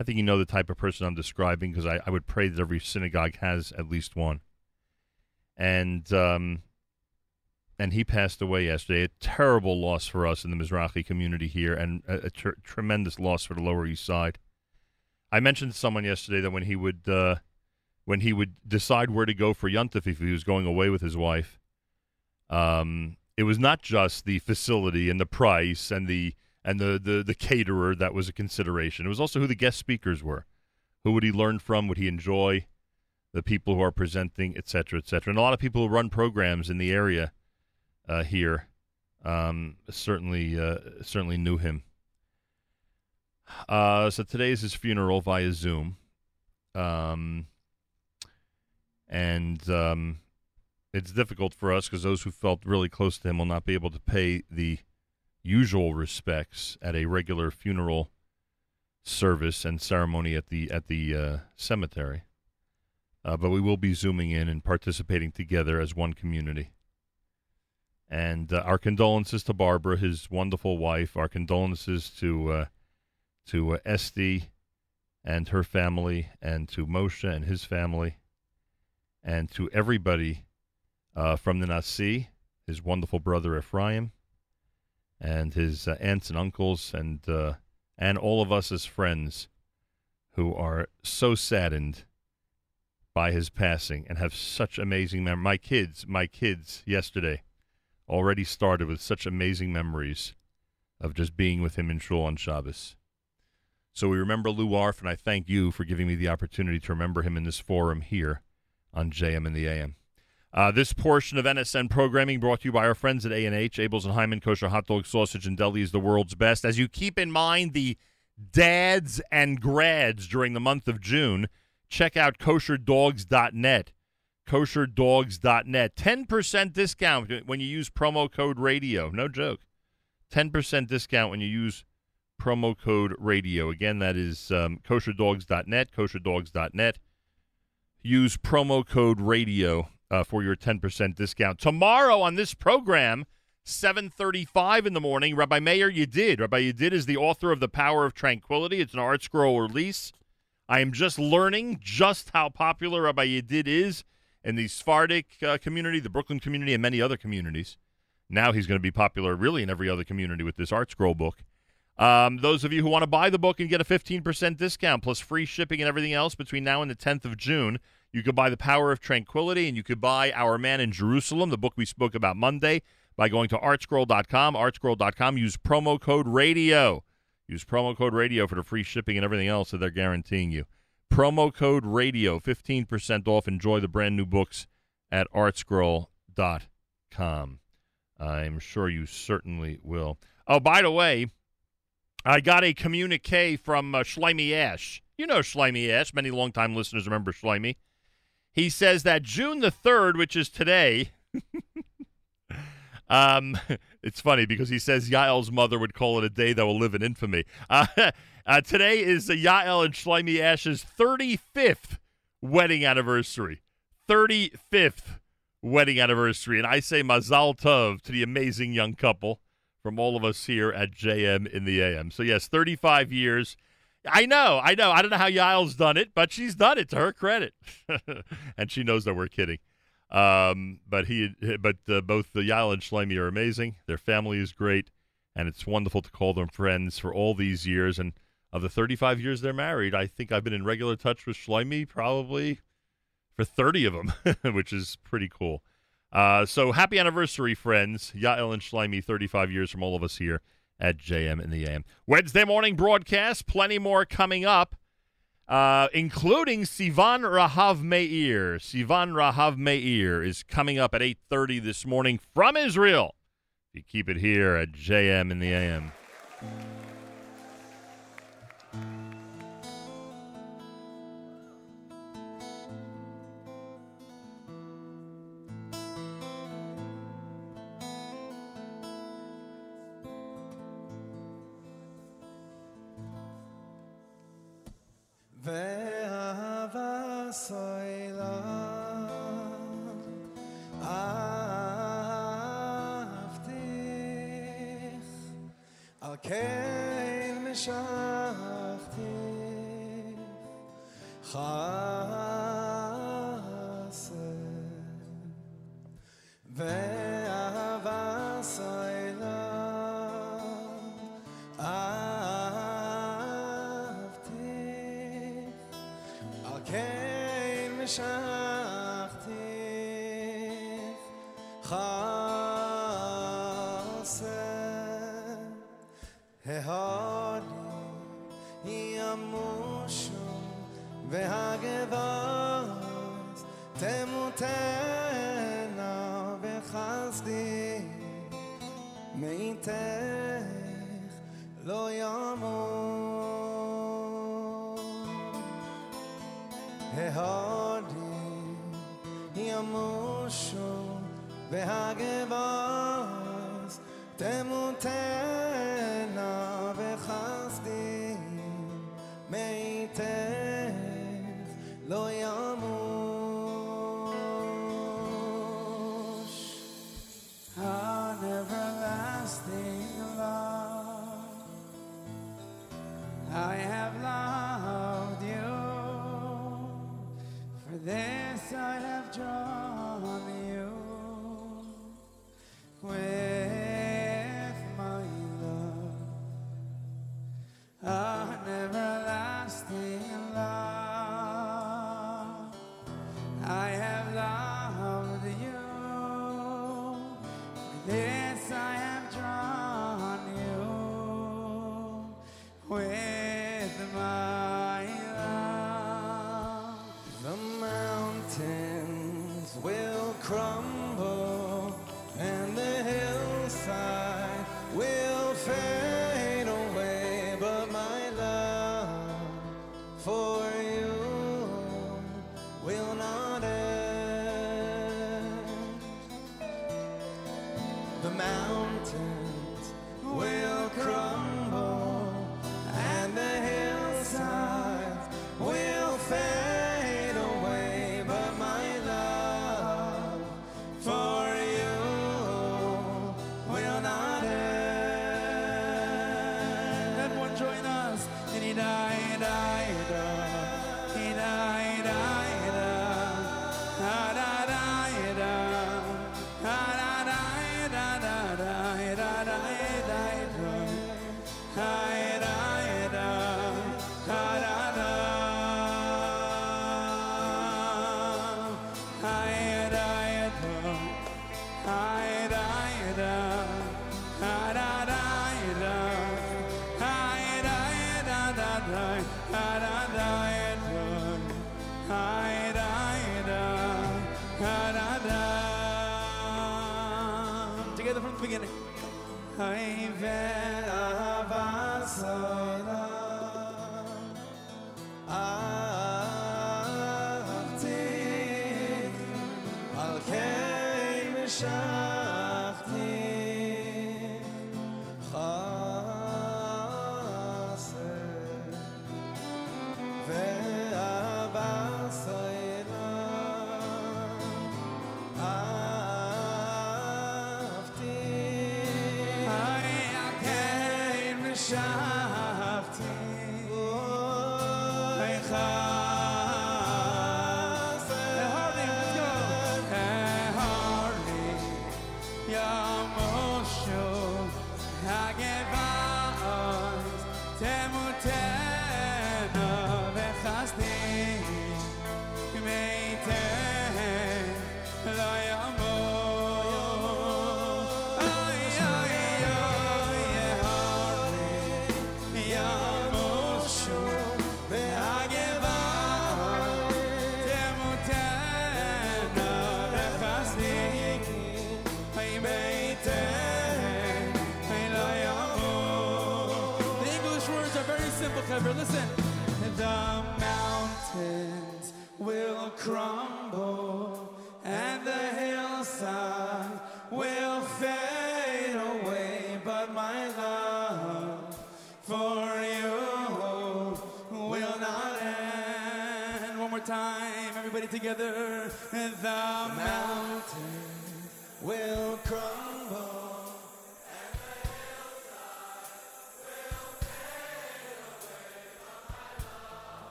I think you know the type of person I'm describing because I, I would pray that every synagogue has at least one. And um, and he passed away yesterday. A terrible loss for us in the Mizrahi community here, and a, a tr- tremendous loss for the Lower East Side. I mentioned to someone yesterday that when he would uh, when he would decide where to go for Yontif if he was going away with his wife, um, it was not just the facility and the price and the and the, the the caterer that was a consideration. It was also who the guest speakers were. Who would he learn from? Would he enjoy? The people who are presenting, et cetera, et cetera. And a lot of people who run programs in the area uh, here um, certainly uh, certainly knew him. Uh, so today is his funeral via Zoom, um, and um, it's difficult for us because those who felt really close to him will not be able to pay the usual respects at a regular funeral service and ceremony at the at the uh, cemetery. Uh, but we will be zooming in and participating together as one community. And uh, our condolences to Barbara, his wonderful wife. Our condolences to uh, to uh, Esty and her family, and to Moshe and his family, and to everybody uh, from the Nasi, his wonderful brother Ephraim, and his uh, aunts and uncles, and uh, and all of us as friends who are so saddened by his passing and have such amazing memories. My kids, my kids yesterday already started with such amazing memories of just being with him in shul on Shabbos. So we remember Lou Arf, and I thank you for giving me the opportunity to remember him in this forum here on JM in the AM. Uh, this portion of NSN programming brought to you by our friends at A&H, Abeles and Heymann Kosher Hot Dog Sausage and Deli is the world's best. As you keep in mind the dads and grads during the month of June, check out kosherdogs.net. Kosherdogs.net. 10% discount when you use promo code radio. No joke. 10% discount when you use promo code radio. Again, that is um, kosherdogs.net, kosherdogs.net. Use promo code radio uh, for your 10% discount. Tomorrow on this program, 7:35 in the morning, Rabbi Meir Yedid. Rabbi Yedid is the author of The Power of Tranquility. It's an ArtScroll release. I am just learning just how popular Rabbi Yedid is in the Sephardic uh, community, the Brooklyn community, and many other communities. Now he's going to be popular really in every other community with this ArtScroll book. Um, those of you who want to buy the book and get a 15% discount plus free shipping and everything else between now and the 10th of June, you could buy The Power of Tranquility and you could buy Our Man in Jerusalem, the book we spoke about Monday, by going to artscroll.com. Artscroll.com. Use promo code RADIO. Use promo code RADIO for the free shipping and everything else that they're guaranteeing you. Promo code RADIO, 15% off. Enjoy the brand new books at artscroll.com. I'm sure you certainly will. Oh, by the way, I got a communique from uh, Shlomi Ash. You know Shlomi Ash. Many longtime listeners remember Shlomi. He says that June the 3rd, which is today, um, it's funny because he says Yael's mother would call it a day that will live in infamy. Uh, uh, today is uh, Yael and Shlomi Ash's 35th wedding anniversary. 35th wedding anniversary. And I say Mazal Tov to the amazing young couple from all of us here at JM in the AM. So, yes, 35 years. I know, I know. I don't know how Yael's done it, but she's done it to her credit. and she knows that we're kidding. Um, but he, but uh, both the Yael and Shlomi are amazing. Their family is great, and it's wonderful to call them friends for all these years. And of the 35 years they're married, I think I've been in regular touch with Shlomi probably for 30 of them, which is pretty cool. Uh, so happy anniversary, friends. Yael and Shlomi, 35 years from all of us here at JM in the AM. Wednesday morning broadcast, plenty more coming up, uh, including Sivan Rahav Meir. Sivan Rahav Meir is coming up at 8.30 this morning from Israel. You keep it here at JM in the AM.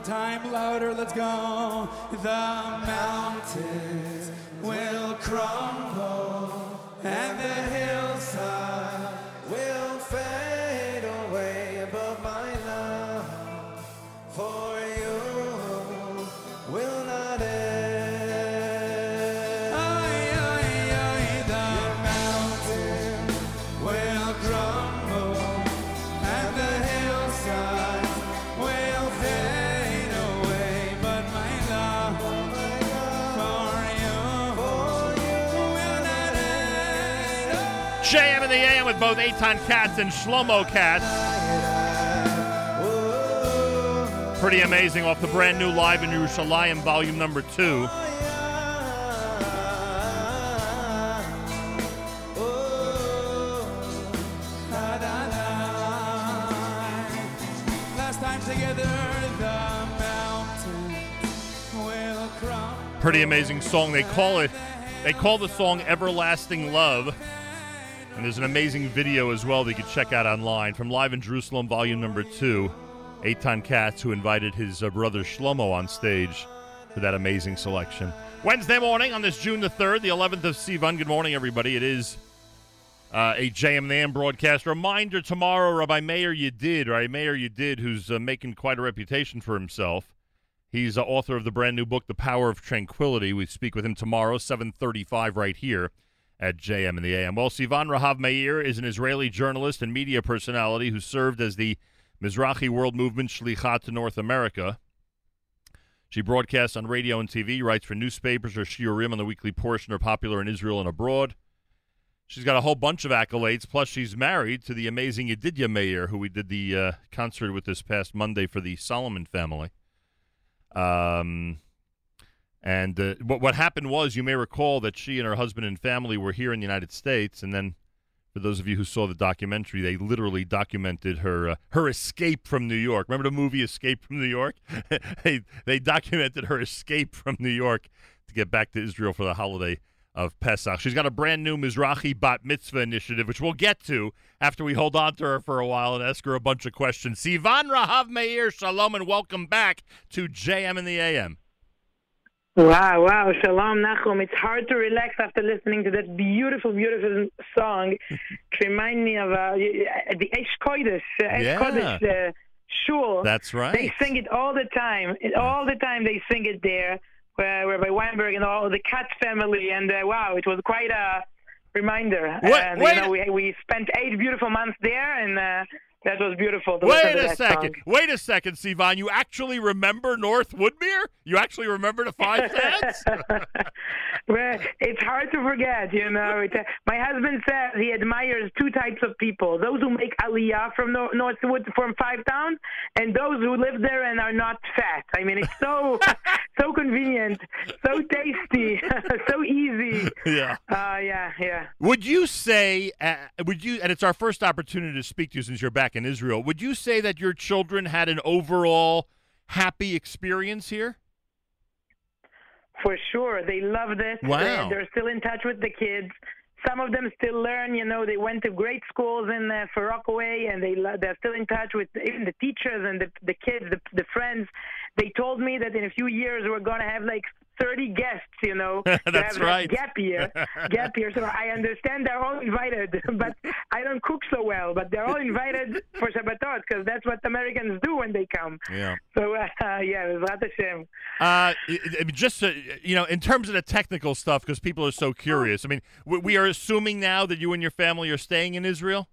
More time, louder, let's go. The mountains both Eitan Katz and Shlomo Katz. Pretty amazing off the brand new Live in Yerushalayim volume number two. Pretty amazing song. They call it, they call the song Everlasting Love. And there's an amazing video as well that you can check out online from Live in Jerusalem, volume number two. Eitan Katz, who invited his uh, brother Shlomo on stage for that amazing selection. Wednesday morning on this June the 3rd, the 11th of Sivan. Good morning, everybody. It is uh, a JM the AM broadcast. Reminder tomorrow, Rabbi Meir Yedid, Rabbi Meir Yedid, who's uh, making quite a reputation for himself. He's the author of the brand new book, The Power of Tranquility. We speak with him tomorrow, 735 right here at JM and the AM. Well, Sivan Rahav Meir is an Israeli journalist and media personality who served as the Mizrahi World Movement Shlichat to North America. She broadcasts on radio and TV, writes for newspapers. Her shiurim on the weekly portion are popular in Israel and abroad. She's got a whole bunch of accolades. Plus, she's married to the amazing Yedidya Meir, who we did the uh, concert with this past Monday for the Solomon family. Um, and uh, what what happened was, you may recall that she and her husband and family were here in the United States, and then, for those of you who saw the documentary, they literally documented her uh, her escape from New York. Remember the movie Escape from New York? they they documented her escape from New York to get back to Israel for the holiday of Pesach. She's got a brand new Mizrahi Bat Mitzvah initiative, which we'll get to after we hold on to her for a while and ask her a bunch of questions. Sivan Rahav Meir, shalom, and welcome back to JM in the AM. Wow, wow. Shalom, Nachum. It's hard to relax after listening to that beautiful, beautiful song. it reminds me of uh, the Esh Kodesh, uh, Yeah. Kodesh uh, shul. That's right. They sing it all the time. All the time they sing it there, where Rabbi Weinberg and all the Katz family. And uh, wow, it was quite a reminder. Wait- and wait you know, we we spent eight beautiful months there, and uh, that was beautiful. Wait a second. song. Wait a second, Sivan. You actually remember North Woodmere? You actually remember the five cents? Well, it's hard to forget, you know. It, uh, my husband says he admires two types of people: those who make aliyah from Nor- Northwood from Five Towns, and those who live there and are not fat. I mean, it's so so convenient, so tasty, so easy. yeah. Uh, yeah, yeah. Would you say, uh, would you, and it's our first opportunity to speak to you since you're back in Israel, would you say that your children had an overall happy experience here? For sure, they loved it. Wow. They, they're still in touch with the kids. Some of them still learn. You know, they went to great schools in uh, Far Rockaway, and they lo- they're still in touch with even the teachers and the the kids, the the friends. They told me that in a few years we're gonna have like 30 guests. You know, That's that right. Gap year, gap year. So I understand they're all invited, but I don't cook so well. But they're all invited for Shabbatot because that's what Americans do when they come. Yeah. So uh, yeah, Bezrat Hashem. Uh, I- I mean, just uh, you know, in terms of the technical stuff, because people are so curious. I mean, we are assuming now that you and your family are staying in Israel.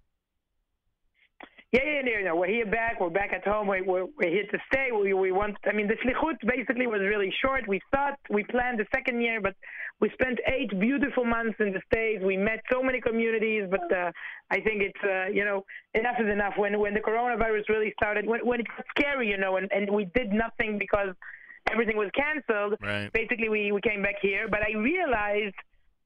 Yeah, yeah, yeah. yeah. We're here back. We're back at home. We, we're, we're here to stay. We, we want. I mean, the shlichut basically was really short. We thought we planned the second year, but we spent eight beautiful months in the states. We met so many communities, but uh, I think it's uh, you know enough is enough. When when the coronavirus really started, when when it got scary, you know, and and we did nothing because everything was canceled. Right. Basically, we we came back here, but I realized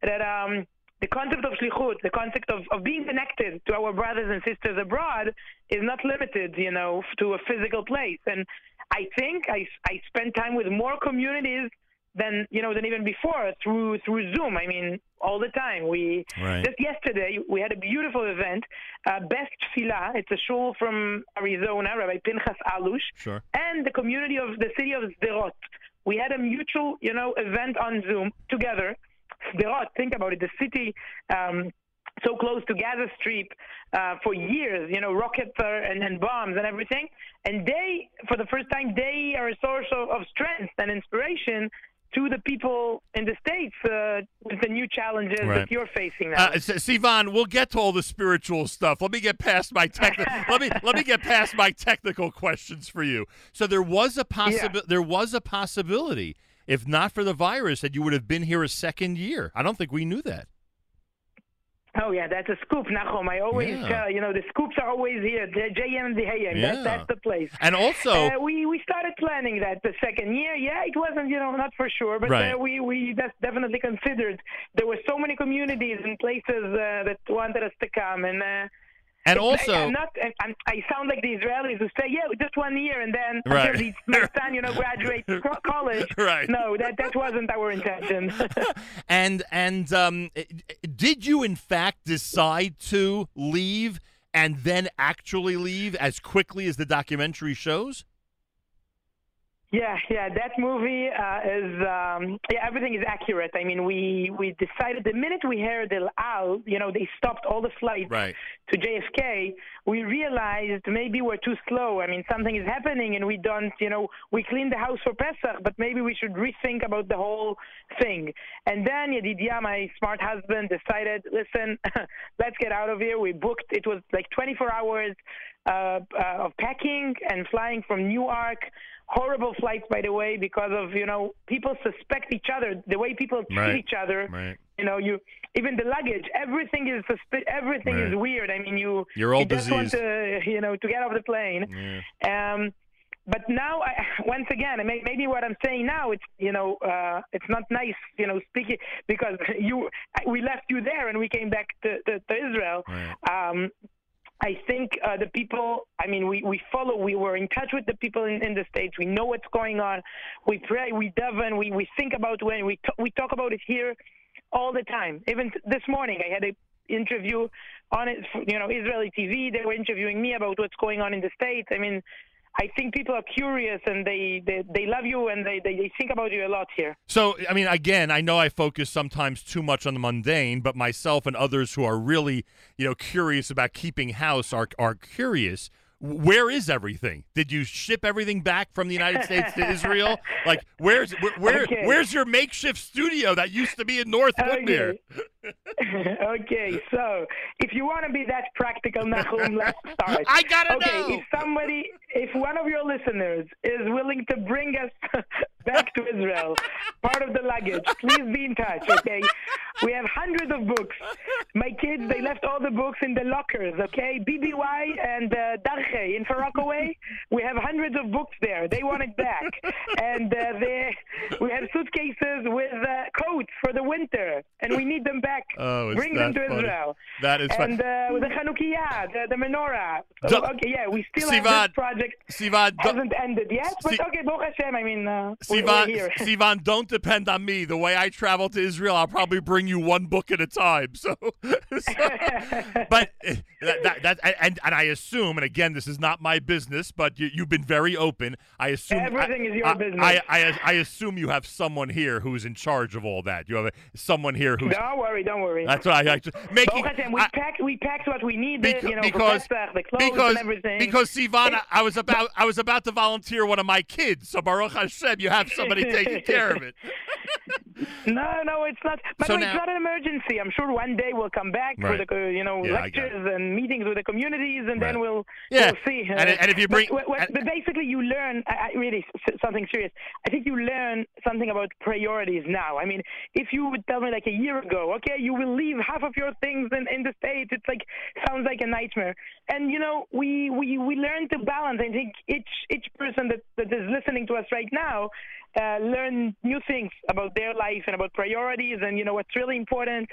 that um the concept of shlichut, the concept of, of being connected to our brothers and sisters abroad is not limited, you know, to a physical place. And I think I, I spend time with more communities than, you know, than even before through, through Zoom. I mean, all the time. We, Right. just yesterday, we had a beautiful event, uh, Beth Tefillah. It's a shul from Arizona, Rabbi Pinchas Allouche Sure. and the community of the city of Sderot. We had a mutual, you know, event on Zoom together. Sderot, think about it, the city um, so close to Gaza Strip uh, for years, you know, rockets and, and bombs and everything. And they, for the first time, they are a source of, of strength and inspiration to the people in the States uh, with the new challenges Right. that you're facing now. Uh, Sivan, we'll get to all the spiritual stuff. Let me get past my technical. let me let me get past my technical questions for you. So there was a possibility. There was a possibility, if not for the virus, that you would have been here a second year. I don't think we knew that. Oh yeah, that's a scoop, Nachum. I always Yeah. tell you know the scoops are always here. The JM and the AM. Yeah. That, that's the place. And also- uh, we we started planning that the second year. Yeah, it wasn't you know not for sure, but Right. uh, we we that's definitely considered. There were so many communities and places uh, that wanted us to come, and uh, And also- I'm not. I'm, I sound like the Israelis who say, "Yeah, just one year," and then Right. my son, you know, graduates college. Right. No, that that wasn't our intention. And and um, i- i- did you in fact decide to leave and then actually leave as quickly as the documentary shows? Yeah, yeah, that movie uh, is um, yeah, everything is accurate. I mean, we we decided the minute we heard El Al, you know, they stopped all the flights Right. to JFK. We realized maybe we're too slow. I mean, something is happening, and we don't, you know, we cleaned the house for Pesach, but maybe we should rethink about the whole thing. And then Yedidia, my smart husband, decided, listen, let's get out of here. We booked. It was like 24 hours uh, uh, of packing and flying from Newark. Horrible flights, by the way, because of you know people suspect each other. The way people treat Right. each other. Right. You know, you even the luggage. Everything is suspi- Everything is weird. I mean, you You're all you just want to you know to get off the plane. Um, but now, I, once again, maybe what I'm saying now, it's you know, uh, it's not nice, you know, speaking because you, we left you there and we came back to, to, to Israel. Um, I think uh, the people, I mean, we, we follow, we were in touch with the people in, in the States. We know what's going on. We pray, we daven, we, we think about when we, t- we talk about it here all the time. Even this morning, I had a interview on it, you know, Israeli TV. They were interviewing me about what's going on in the States. I mean, I think people are curious and they, they, they love you and they, they, they think about you a lot here. So, I mean, again, I know I focus sometimes too much on the mundane, but myself and others who are really, you know, curious about keeping house are are curious. Where is everything? Did you ship everything back from the United States to Israel? Like, where's where, where Okay. where's your makeshift studio that used to be in North Woodmere? okay, so if you want to be that practical, Nachum, let's start. I gotta okay, know. if somebody, if one of your listeners is willing to bring us back to Israel, part of the luggage, please be in touch. Okay, we have hundreds of books. My kids, they left all the books in the lockers. Okay, BBY and uh, Darchei in Rockaway, we have hundreds of books there. They want it back, and uh, they, we have suitcases with uh, coats for the winter, and we need them back. Oh, it's Bring them to funny. Israel. That is and uh, with the Chanukiah, the, the menorah. Do- So, okay, yeah, we still have Sivan, this project. Sivan, do- hasn't ended yet, but Si- okay, Baruch Hashem. I mean, uh, we're, we're Sivan, here. Sivan, don't depend on me. The way I travel to Israel, I'll probably bring you one book at a time. So, so- but uh, that, that, that and and I assume, and again, this is not my business, but you, you've been very open. I assume Everything I, is your I, business. I, I, I assume you have someone here who's in charge of all that. You have a, someone here who's. Don't worry, don't worry. That's what I, just making. We packed, we packed what we needed, Beca- you know, because Pesach, the clothes because and everything. because Sivan, I, I was about I was about to volunteer one of my kids. So Baruch Hashem, you have somebody taking care of it. No, no, it's not. But So no, now- it's not an emergency. I'm sure one day we'll come back Right. for the, uh, you know, Yeah, lectures and meetings with the communities, and then we'll, Yeah, we'll see. and- and if you bring- but, what- but basically, you learn. I, I really something serious. I think you learn something about priorities now. I mean, if you would tell me like a year ago, okay, you will leave half of your things in, in the states. It's like sounds like a nightmare. And you know, we we we learn to balance. I think each each person that, that is listening to us right now uh, learn new things about their life and about priorities and you know what's really important.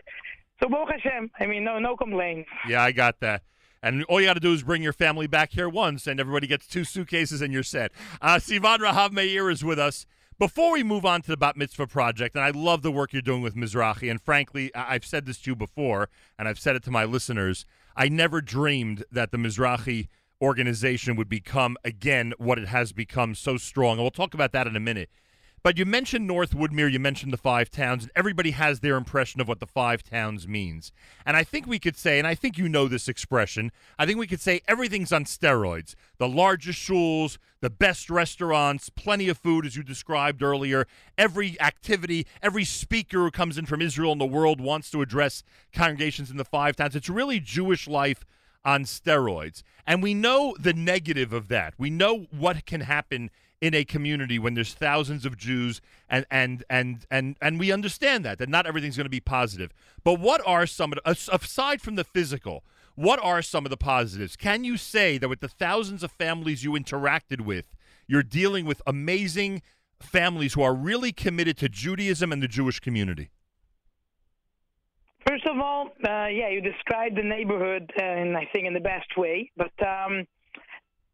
So Baruch Hashem, I mean, no no complaints. Yeah, I got that. And all you got to do is bring your family back here once, and everybody gets two suitcases, and you're set. Uh, Sivan Rahav Meir is with us. Before we move on to the Bat Mitzvah project, and I love the work you're doing with Mizrahi, and frankly, I've said this to you before, and I've said it to my listeners. I never dreamed that the Mizrahi organization would become, again, what it has become so strong. And we'll talk about that in a minute. But you mentioned North Woodmere, you mentioned the five towns, and everybody has their impression of what the five towns means. And I think we could say, and I think you know this expression, I think we could say everything's on steroids. The largest shuls, the best restaurants, plenty of food, as you described earlier. Every activity, every speaker who comes in from Israel and the world wants to address congregations in the five towns. It's really Jewish life on steroids. And we know the negative of that. We know what can happen in a community when there's thousands of Jews and and and and and we understand that that not everything's going to be positive. But what are some of the, aside from the physical, what are some of the positives? Can you say that with the thousands of families you interacted with, you're dealing with amazing families who are really committed to Judaism and the Jewish community? First of all, uh, yeah, you described the neighborhood, uh, in, I think, in the best way. But um,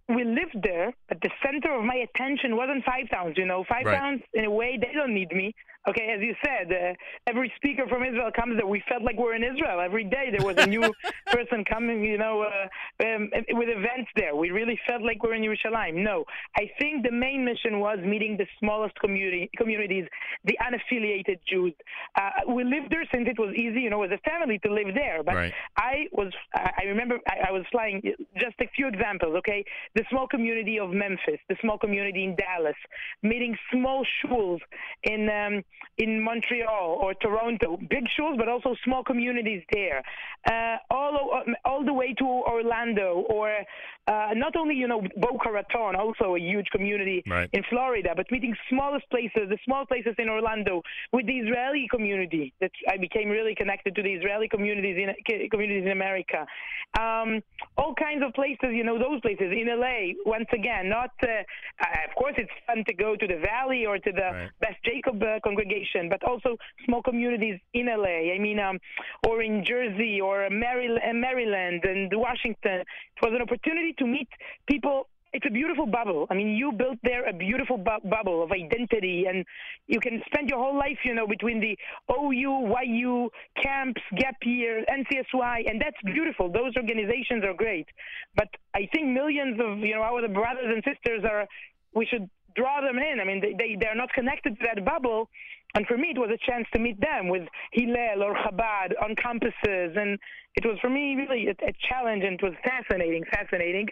we lived there, but the center of my attention wasn't Five Towns. You know, Five Right. Towns, in a way, they don't need me. Okay, as you said, uh, every speaker from Israel comes there. We felt like we're in Israel every day. There was a new person coming, you know, uh, um, with events there. We really felt like we're in Yerushalayim. No, I think the main mission was meeting the smallest community communities, the unaffiliated Jews. Uh, we lived there since it was easy, you know, as a family to live there. But Right. I was, I I remember I, I was flying. Just a few examples, okay? The small community of Memphis, the small community in Dallas, meeting small shuls in um, in Montreal or Toronto, big shuls, but also small communities there. Uh, all all the way to Orlando, or uh, not only you know Boca Raton, also a huge community Right. in Florida, but meeting smallest places, the small places in Orlando, with the Israeli community. That I became really connected to the Israeli communities in communities in America. Um, all kinds of places, you know, those places in LA. Once again, not uh, uh, of course it's fun to go to the Valley or to the Beth Jacob uh, but also small communities in LA. I mean, um, or in Jersey or Maryland, Maryland and Washington. It was an opportunity to meet people it's a beautiful bubble. I mean, you built there a beautiful bu- bubble of identity, and you can spend your whole life, you know, between the OU, YU, camps, gap year, NCSY, and that's beautiful. Those organizations are great, but I think millions of you know our brothers and sisters are. We should draw them in. I mean, they they they're not connected to that bubble. And for me, it was a chance to meet them with Hillel or Chabad on campuses. And it was for me really a, a challenge and it was fascinating, fascinating.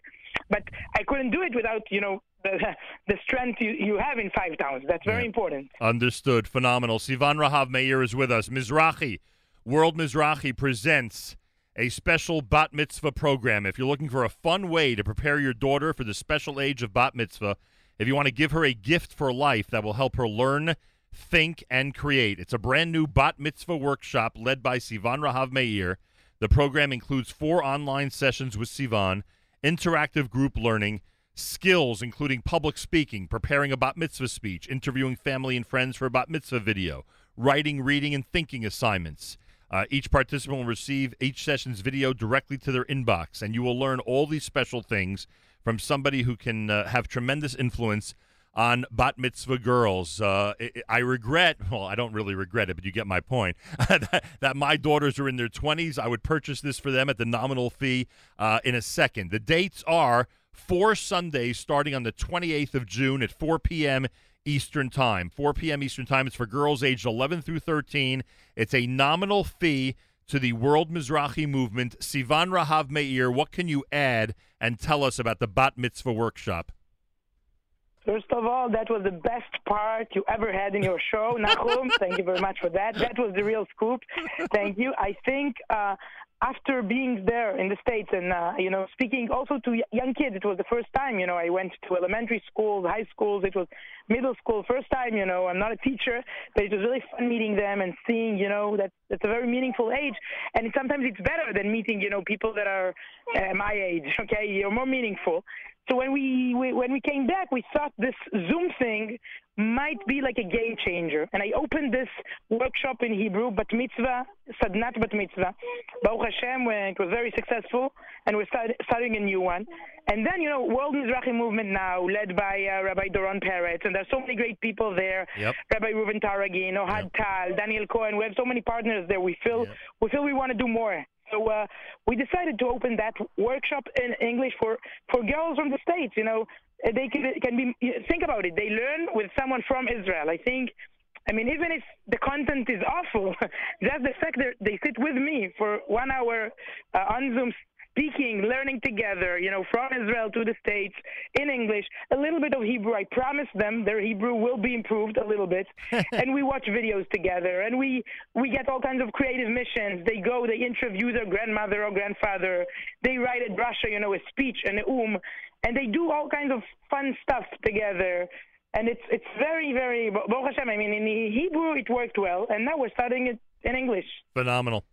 but I couldn't do it without you know the the strength you, you have in five towns. That's very important. Understood. Phenomenal. Sivan Rahav Meir is with us. Mizrahi, World Mizrahi presents a special bat mitzvah program. If you're looking for a fun way to prepare your daughter for the special age of bat mitzvah, if you want to give her a gift for life that will help her learn, think, and create, it's a brand new bat mitzvah workshop led by Sivan Rahav Meir. The program includes four online sessions with Sivan, interactive group learning, skills including public speaking, preparing a bat mitzvah speech, interviewing family and friends for a bat mitzvah video, writing, reading, and thinking assignments. Uh, each participant will receive each session's video directly to their inbox, and you will learn all these special things from somebody who can uh, have tremendous influence on bat mitzvah girls. Uh, I, regret, well, I don't really regret it, but you get my point, that, that my daughters are in their 20s. I would purchase this for them at the nominal fee uh, in a second. The dates are four Sundays starting on the 28th of June at 4 p.m. Eastern Time. 4 p.m. Eastern Time. It's for girls aged 11 through 13. It's a nominal fee to the World Mizrahi movement. Sivan Rahav Meir, what can you add and tell us about the Bat Mitzvah Workshop? First of all, that was the best part you ever had in your show, Nachum. Thank you very much for that. That was the real scoop. Thank you. I think uh, after being there in the states and uh, you know speaking also to young kids, it was the first time. You know, I went to elementary schools, high schools. It was middle school, first time. You know, I'm not a teacher, but it was really fun meeting them and seeing. You know, that it's a very meaningful age, and sometimes it's better than meeting you know people that are uh, my age. Okay, you're more meaningful. So when we, we when we came back, we thought this Zoom thing might be like a game changer. And I opened this workshop in Hebrew, Bat Mitzvah, Sadnat Bat Mitzvah. Baruch Hashem, it was very successful, and we're start, starting a new one. And then, you know, World Mizrahi Movement now, led by uh, Rabbi Doron Peretz, and there's so many great people there. Yep. Rabbi Reuven Taragin, Ohad Tal, Daniel Cohen. We have so many partners there. We feel we feel we want to do more. So uh, we decided to open that workshop in English for, for girls from the states. You know, they can, can be think about it. They learn with someone from Israel. I think. I mean, even if the content is awful, just the fact that they sit with me for one hour uh, on Zoom speaking, learning together, you know, from Israel to the States in English, a little bit of Hebrew. I promise them their Hebrew will be improved a little bit. and we watch videos together and we, we get all kinds of creative missions. They go, they interview their grandmother or grandfather. They write a drasha, you know, a speech, an um, and they do all kinds of fun stuff together. And it's it's very, very, Baruch Hashem, I mean, in Hebrew it worked well, and now we're studying it in English. Phenomenal.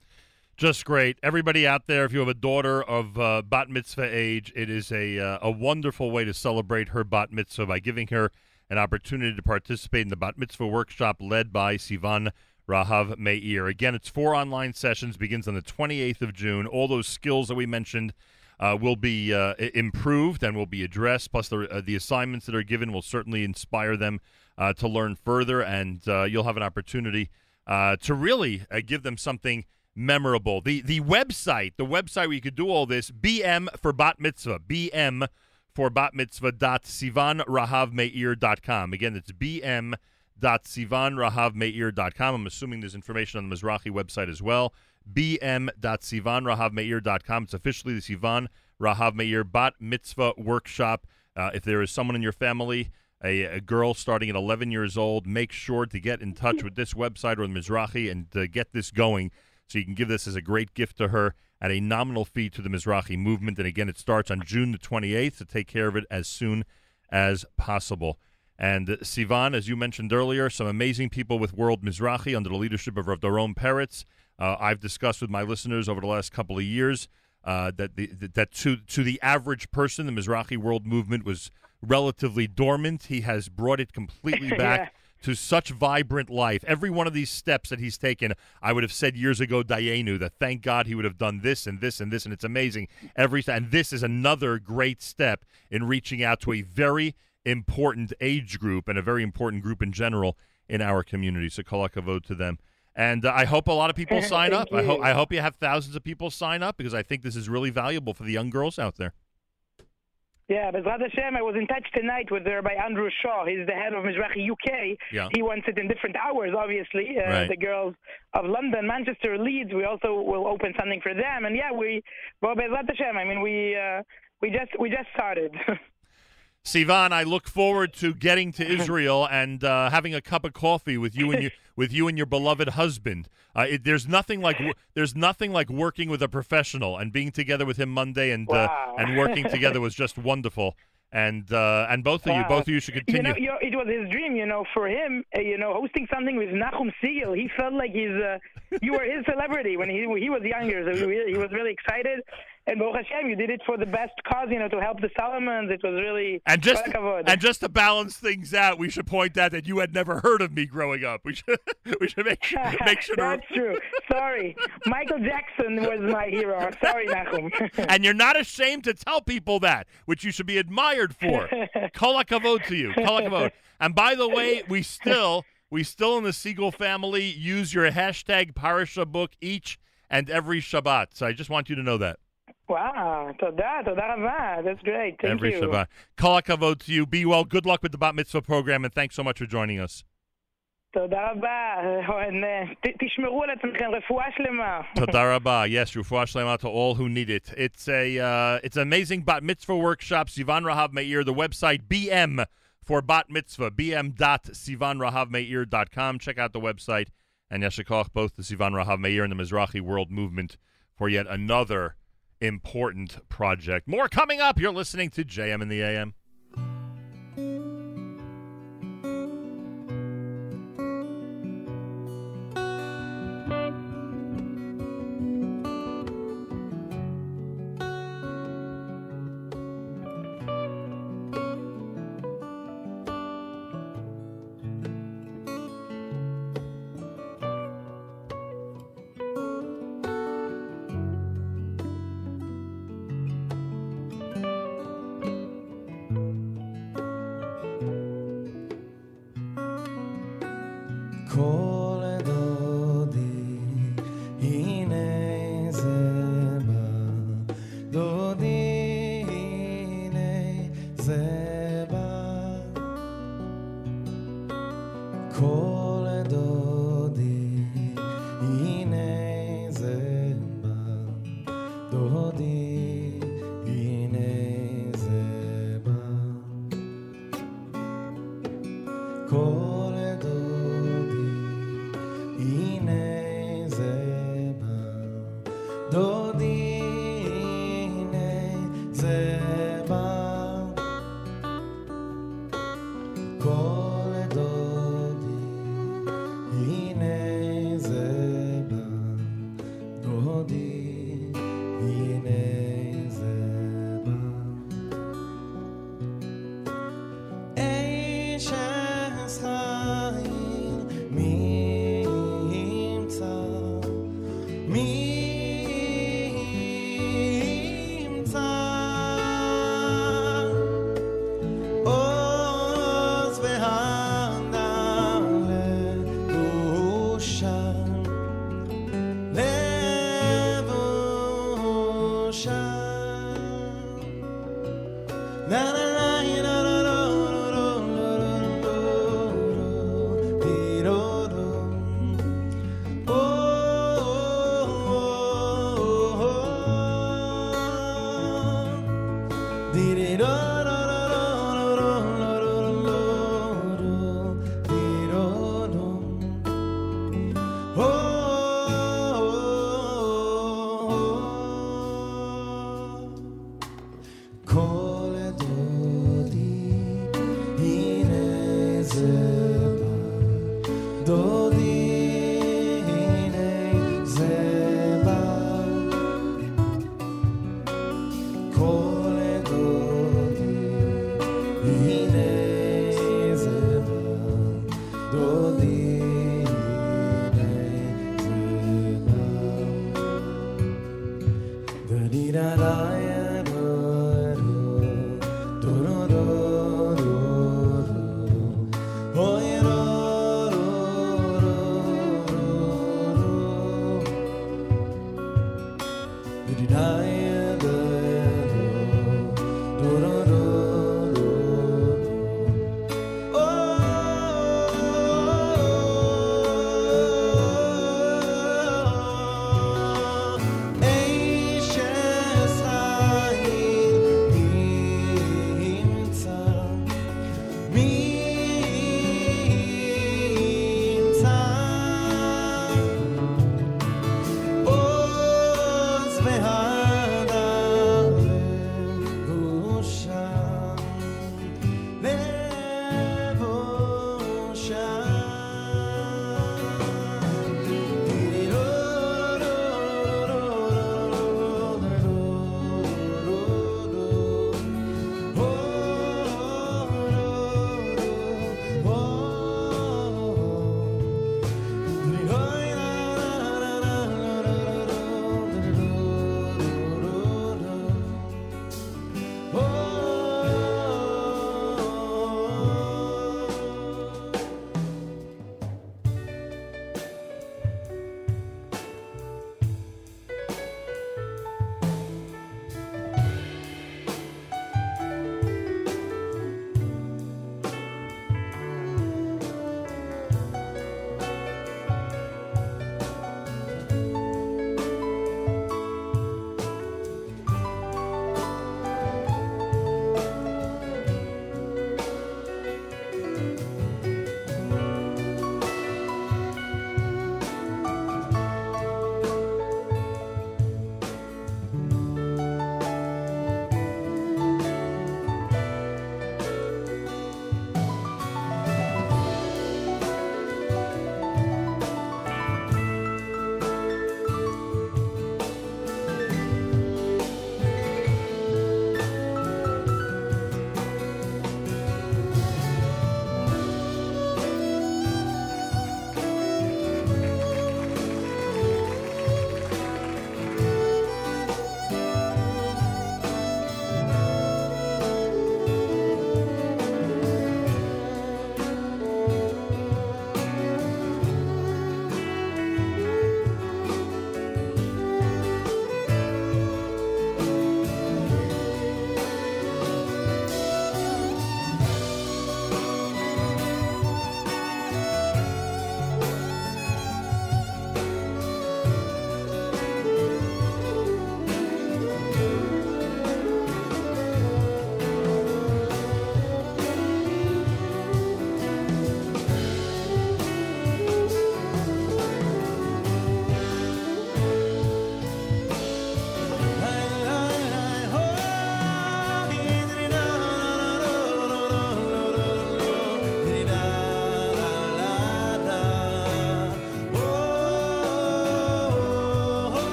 Just great. Everybody out there, if you have a daughter of uh, bat mitzvah age, it is a uh, a wonderful way to celebrate her bat mitzvah by giving her an opportunity to participate in the bat mitzvah workshop led by Sivan Rahav Meir. Again, it's four online sessions, begins on the 28th of June. All those skills that we mentioned uh, will be uh, improved and will be addressed. Plus, the uh, the assignments that are given will certainly inspire them uh, to learn further, and uh, you'll have an opportunity uh, to really give them something memorable. The the website, the website where you could do all this, BM for Bat Mitzvah, BM for Bat Mitzvah dot sivanrahavmeir.com. Again, it's BM dot sivanrahavmeir.com. I'm assuming there's information on the Mizrahi website as well. bm.sivanrahavmeir.com. It's officially the Sivan Rahav Meir Bat Mitzvah Workshop. Uh, if there is someone in your family, a, a girl starting at 11 years old, make sure to get in touch with this website or the Mizrahi and uh, get this going so you can give this as a great gift to her at a nominal fee to the Mizrahi movement. And again, it starts on June the 28th, so take care of it as soon as possible. And Sivan, as you mentioned earlier, some amazing people with World Mizrahi under the leadership of Rav Doron Peretz. Uh, I've discussed with my listeners over the last couple of years uh, that the, that to to the average person, the Mizrahi World Movement was relatively dormant. He has brought it completely back to such vibrant life. Every one of these steps that he's taken, I would have said years ago, Dayenu, that thank God he would have done this and this and this, and it's amazing. Every and this is another great step in reaching out to a very important age group and a very important group in general in our community. So kol hakavod to them. And uh, I hope a lot of people sign up. I hope. I hope you have thousands of people sign up because I think this is really valuable for the young girls out there. Yeah, Bezrat Hashem, I was in touch tonight with Rabbi Andrew Shaw. He's the head of Mizrahi UK. Yeah. He wants it in different hours, obviously. Uh, Right. The girls of London, Manchester, Leeds, we also will open something for them. And yeah, we, well, Bezrat Hashem, I mean, we, uh, we just, we just started. Sivan, I look forward to getting to Israel and uh, having a cup of coffee with you and your with you and your beloved husband. Uh, it, there's nothing like there's nothing like working with a professional and being together with him Monday and Wow. uh, and working together was just wonderful. And uh, and both of you, both of you should You continue. know, you know, it was his dream, you know, for him, uh, you know, hosting something with Nachum Segal. He felt like he's, uh, you were his celebrity when he he was younger. So he, he was really excited. And Baruch Hashem, you did it for the best cause, you know, to help the Solomons. It was really and just and just to balance things out, we should point out that you had never heard of me growing up. We should we should make sure, make sure to That's true. Sorry, Michael Jackson was my hero. Sorry, Nachum. and you're not ashamed to tell people that, which you should be admired for. Kol hakavod to you. Kol hakavod. And by the way, we still we still in the Segal family use your hashtag Parasha book each and every Shabbat. So I just want you to know that wow, toda, toda rava. That's great. Thank every you. Shabbat. Kol hakavod to you. Be well. Good luck with the Bat Mitzvah program, and thanks so much for joining us. תודה רבה, ת- תשמרו על עצמכם, רפואה שלמה. Toda rabah. Yes, refuah shlema to all who need it. It's a uh, it's an amazing bat mitzvah workshop. Sivan Rahav Meir. The website BM for bat mitzvah bm.sivanrahavmeir.com. Check out the website and Yeshikoch, both the Sivan Rahav Meir and the Mizrahi World Movement for yet another important project. More coming up. You're listening to JM in the AM.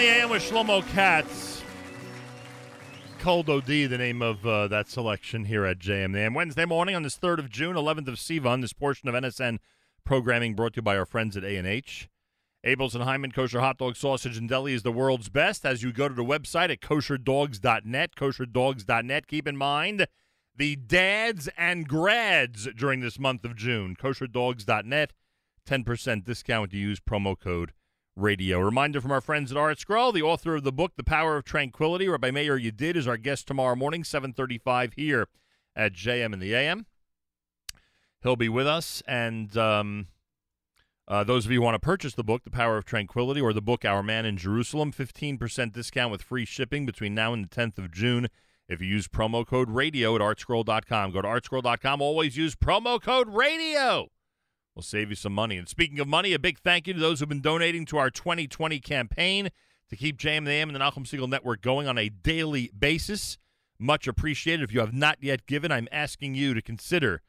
The AM with Shlomo Katz. Cold OD, the name of uh, that selection here at JM. Wednesday morning on this 3rd of June, 11th of Sivan, this portion of NSN programming brought to you by our friends at A&H. Abeles and Heymann Kosher Hot Dog Sausage and Deli is the world's best. As you go to the website at kosherdogs.net, kosherdogs.net, keep in mind the dads and grads during this month of June. Kosherdogs.net, 10% discount you use promo code radio. A reminder from our friends at ArtScroll, the author of the book The Power of Tranquility, Rabbi Meir Yedid is our guest tomorrow morning, 735 here at JM in the AM. He'll be with us, and um, uh, those of you who want to purchase the book, The Power of Tranquility, or the book Our Man in Jerusalem, 15% discount with free shipping between now and the 10th of June if you use promo code radio at artscroll.com. Go to artscroll.com. Always use promo code radio. We'll save you some money. And speaking of money, a big thank you to those who've been donating to our 2020 campaign to keep JM and the AM and the Nachum Segal Network going on a daily basis. Much appreciated. If you have not yet given, I'm asking you to consider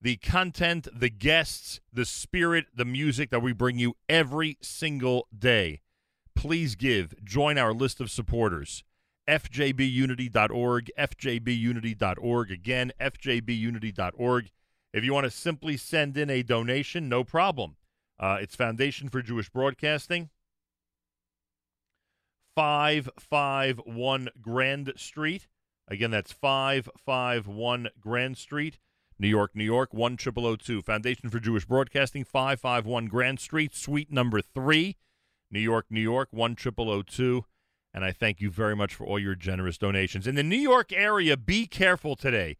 the content, the guests, the spirit, the music that we bring you every single day. Please give. Join our list of supporters. FJBUnity.org, FJBUnity.org. Again, FJBUnity.org. If you want to simply send in a donation, no problem. Uh, it's Foundation for Jewish Broadcasting, 551 Grand Street. Again, that's 551 Grand Street, New York, New York, 10002. Foundation for Jewish Broadcasting, 551 Grand Street, suite number 3, New York, New York, 10002. And I thank you very much for all your generous donations. In the New York area, be careful today.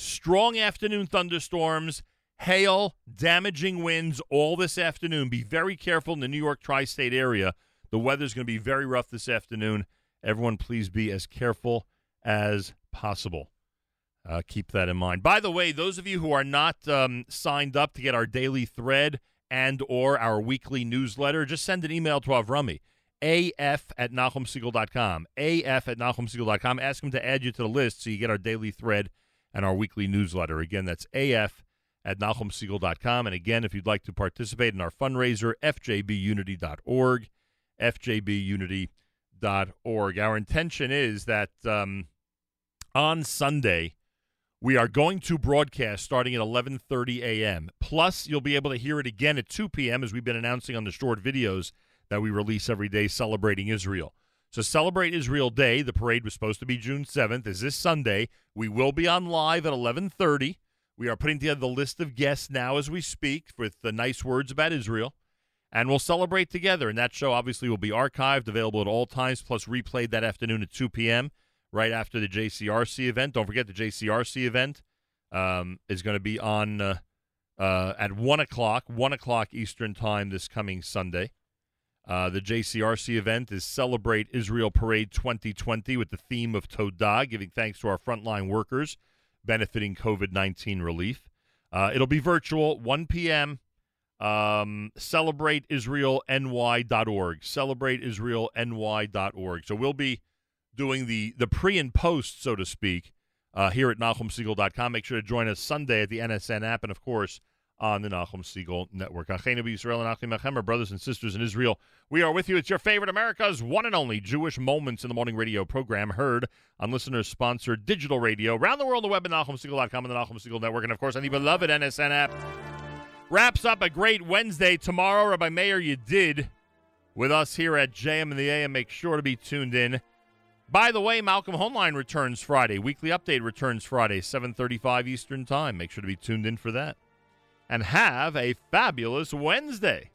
Strong afternoon thunderstorms, hail, damaging winds all this afternoon. Be very careful in the New York tri state area. The weather's going to be very rough this afternoon. Everyone, please be as careful as possible. Uh, keep that in mind. By the way, those of you who are not um, signed up to get our daily thread and or our weekly newsletter, just send an email to Avrami, af at nachumsegal.com, af at nachumsegal.com. Ask him to add you to the list so you get our daily thread and our weekly newsletter. Again, that's af at nachumsegal.com. And again, if you'd like to participate in our fundraiser, fjbunity.org, fjbunity.org. Our intention is that um, on Sunday, we are going to broadcast starting at 11:30 a.m. Plus, you'll be able to hear it again at 2 p.m. as we've been announcing on the short videos that we release every day celebrating Israel. So celebrate Israel Day. The parade was supposed to be June 7th. Is this Sunday? We will be on live at 11:30. We are putting together the list of guests now as we speak with the nice words about Israel. And we'll celebrate together. And that show obviously will be archived, available at all times, plus replayed that afternoon at 2 p.m. right after the JCRC event. Don't forget the JCRC event um, is going to be on uh, uh, at 1 o'clock, 1 o'clock Eastern Time this coming Sunday. Uh, the JCRC event is Celebrate Israel Parade 2020 with the theme of Todah, giving thanks to our frontline workers benefiting COVID 19 relief. Uh, it'll be virtual, 1 p.m. Um, CelebrateIsraelNY.org. CelebrateIsraelNY.org. So we'll be doing the, the pre and post, so to speak, uh, here at NachumSegal.com. Make sure to join us Sunday at the NSN app and, of course, on the Nachum Segal Network. Achenu Israel and Achim our brothers and sisters in Israel. We are with you. It's your favorite America's one and only Jewish Moments in the Morning radio program, heard on listeners-sponsored digital radio around the world the web at NachumSegal.com and the Nachum Segal Network, and of course on the beloved NSN app. Wraps up a great Wednesday tomorrow. Rabbi Meir Yedid with us here at JM and the AM. Make sure to be tuned in. By the way, Malcolm Hoenlein returns Friday. Weekly update returns Friday, 7:35 Eastern Time. Make sure to be tuned in for that and have a fabulous Wednesday.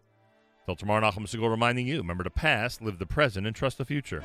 Till tomorrow, Nachum Segal reminding you remember the past, live the present, and trust the future.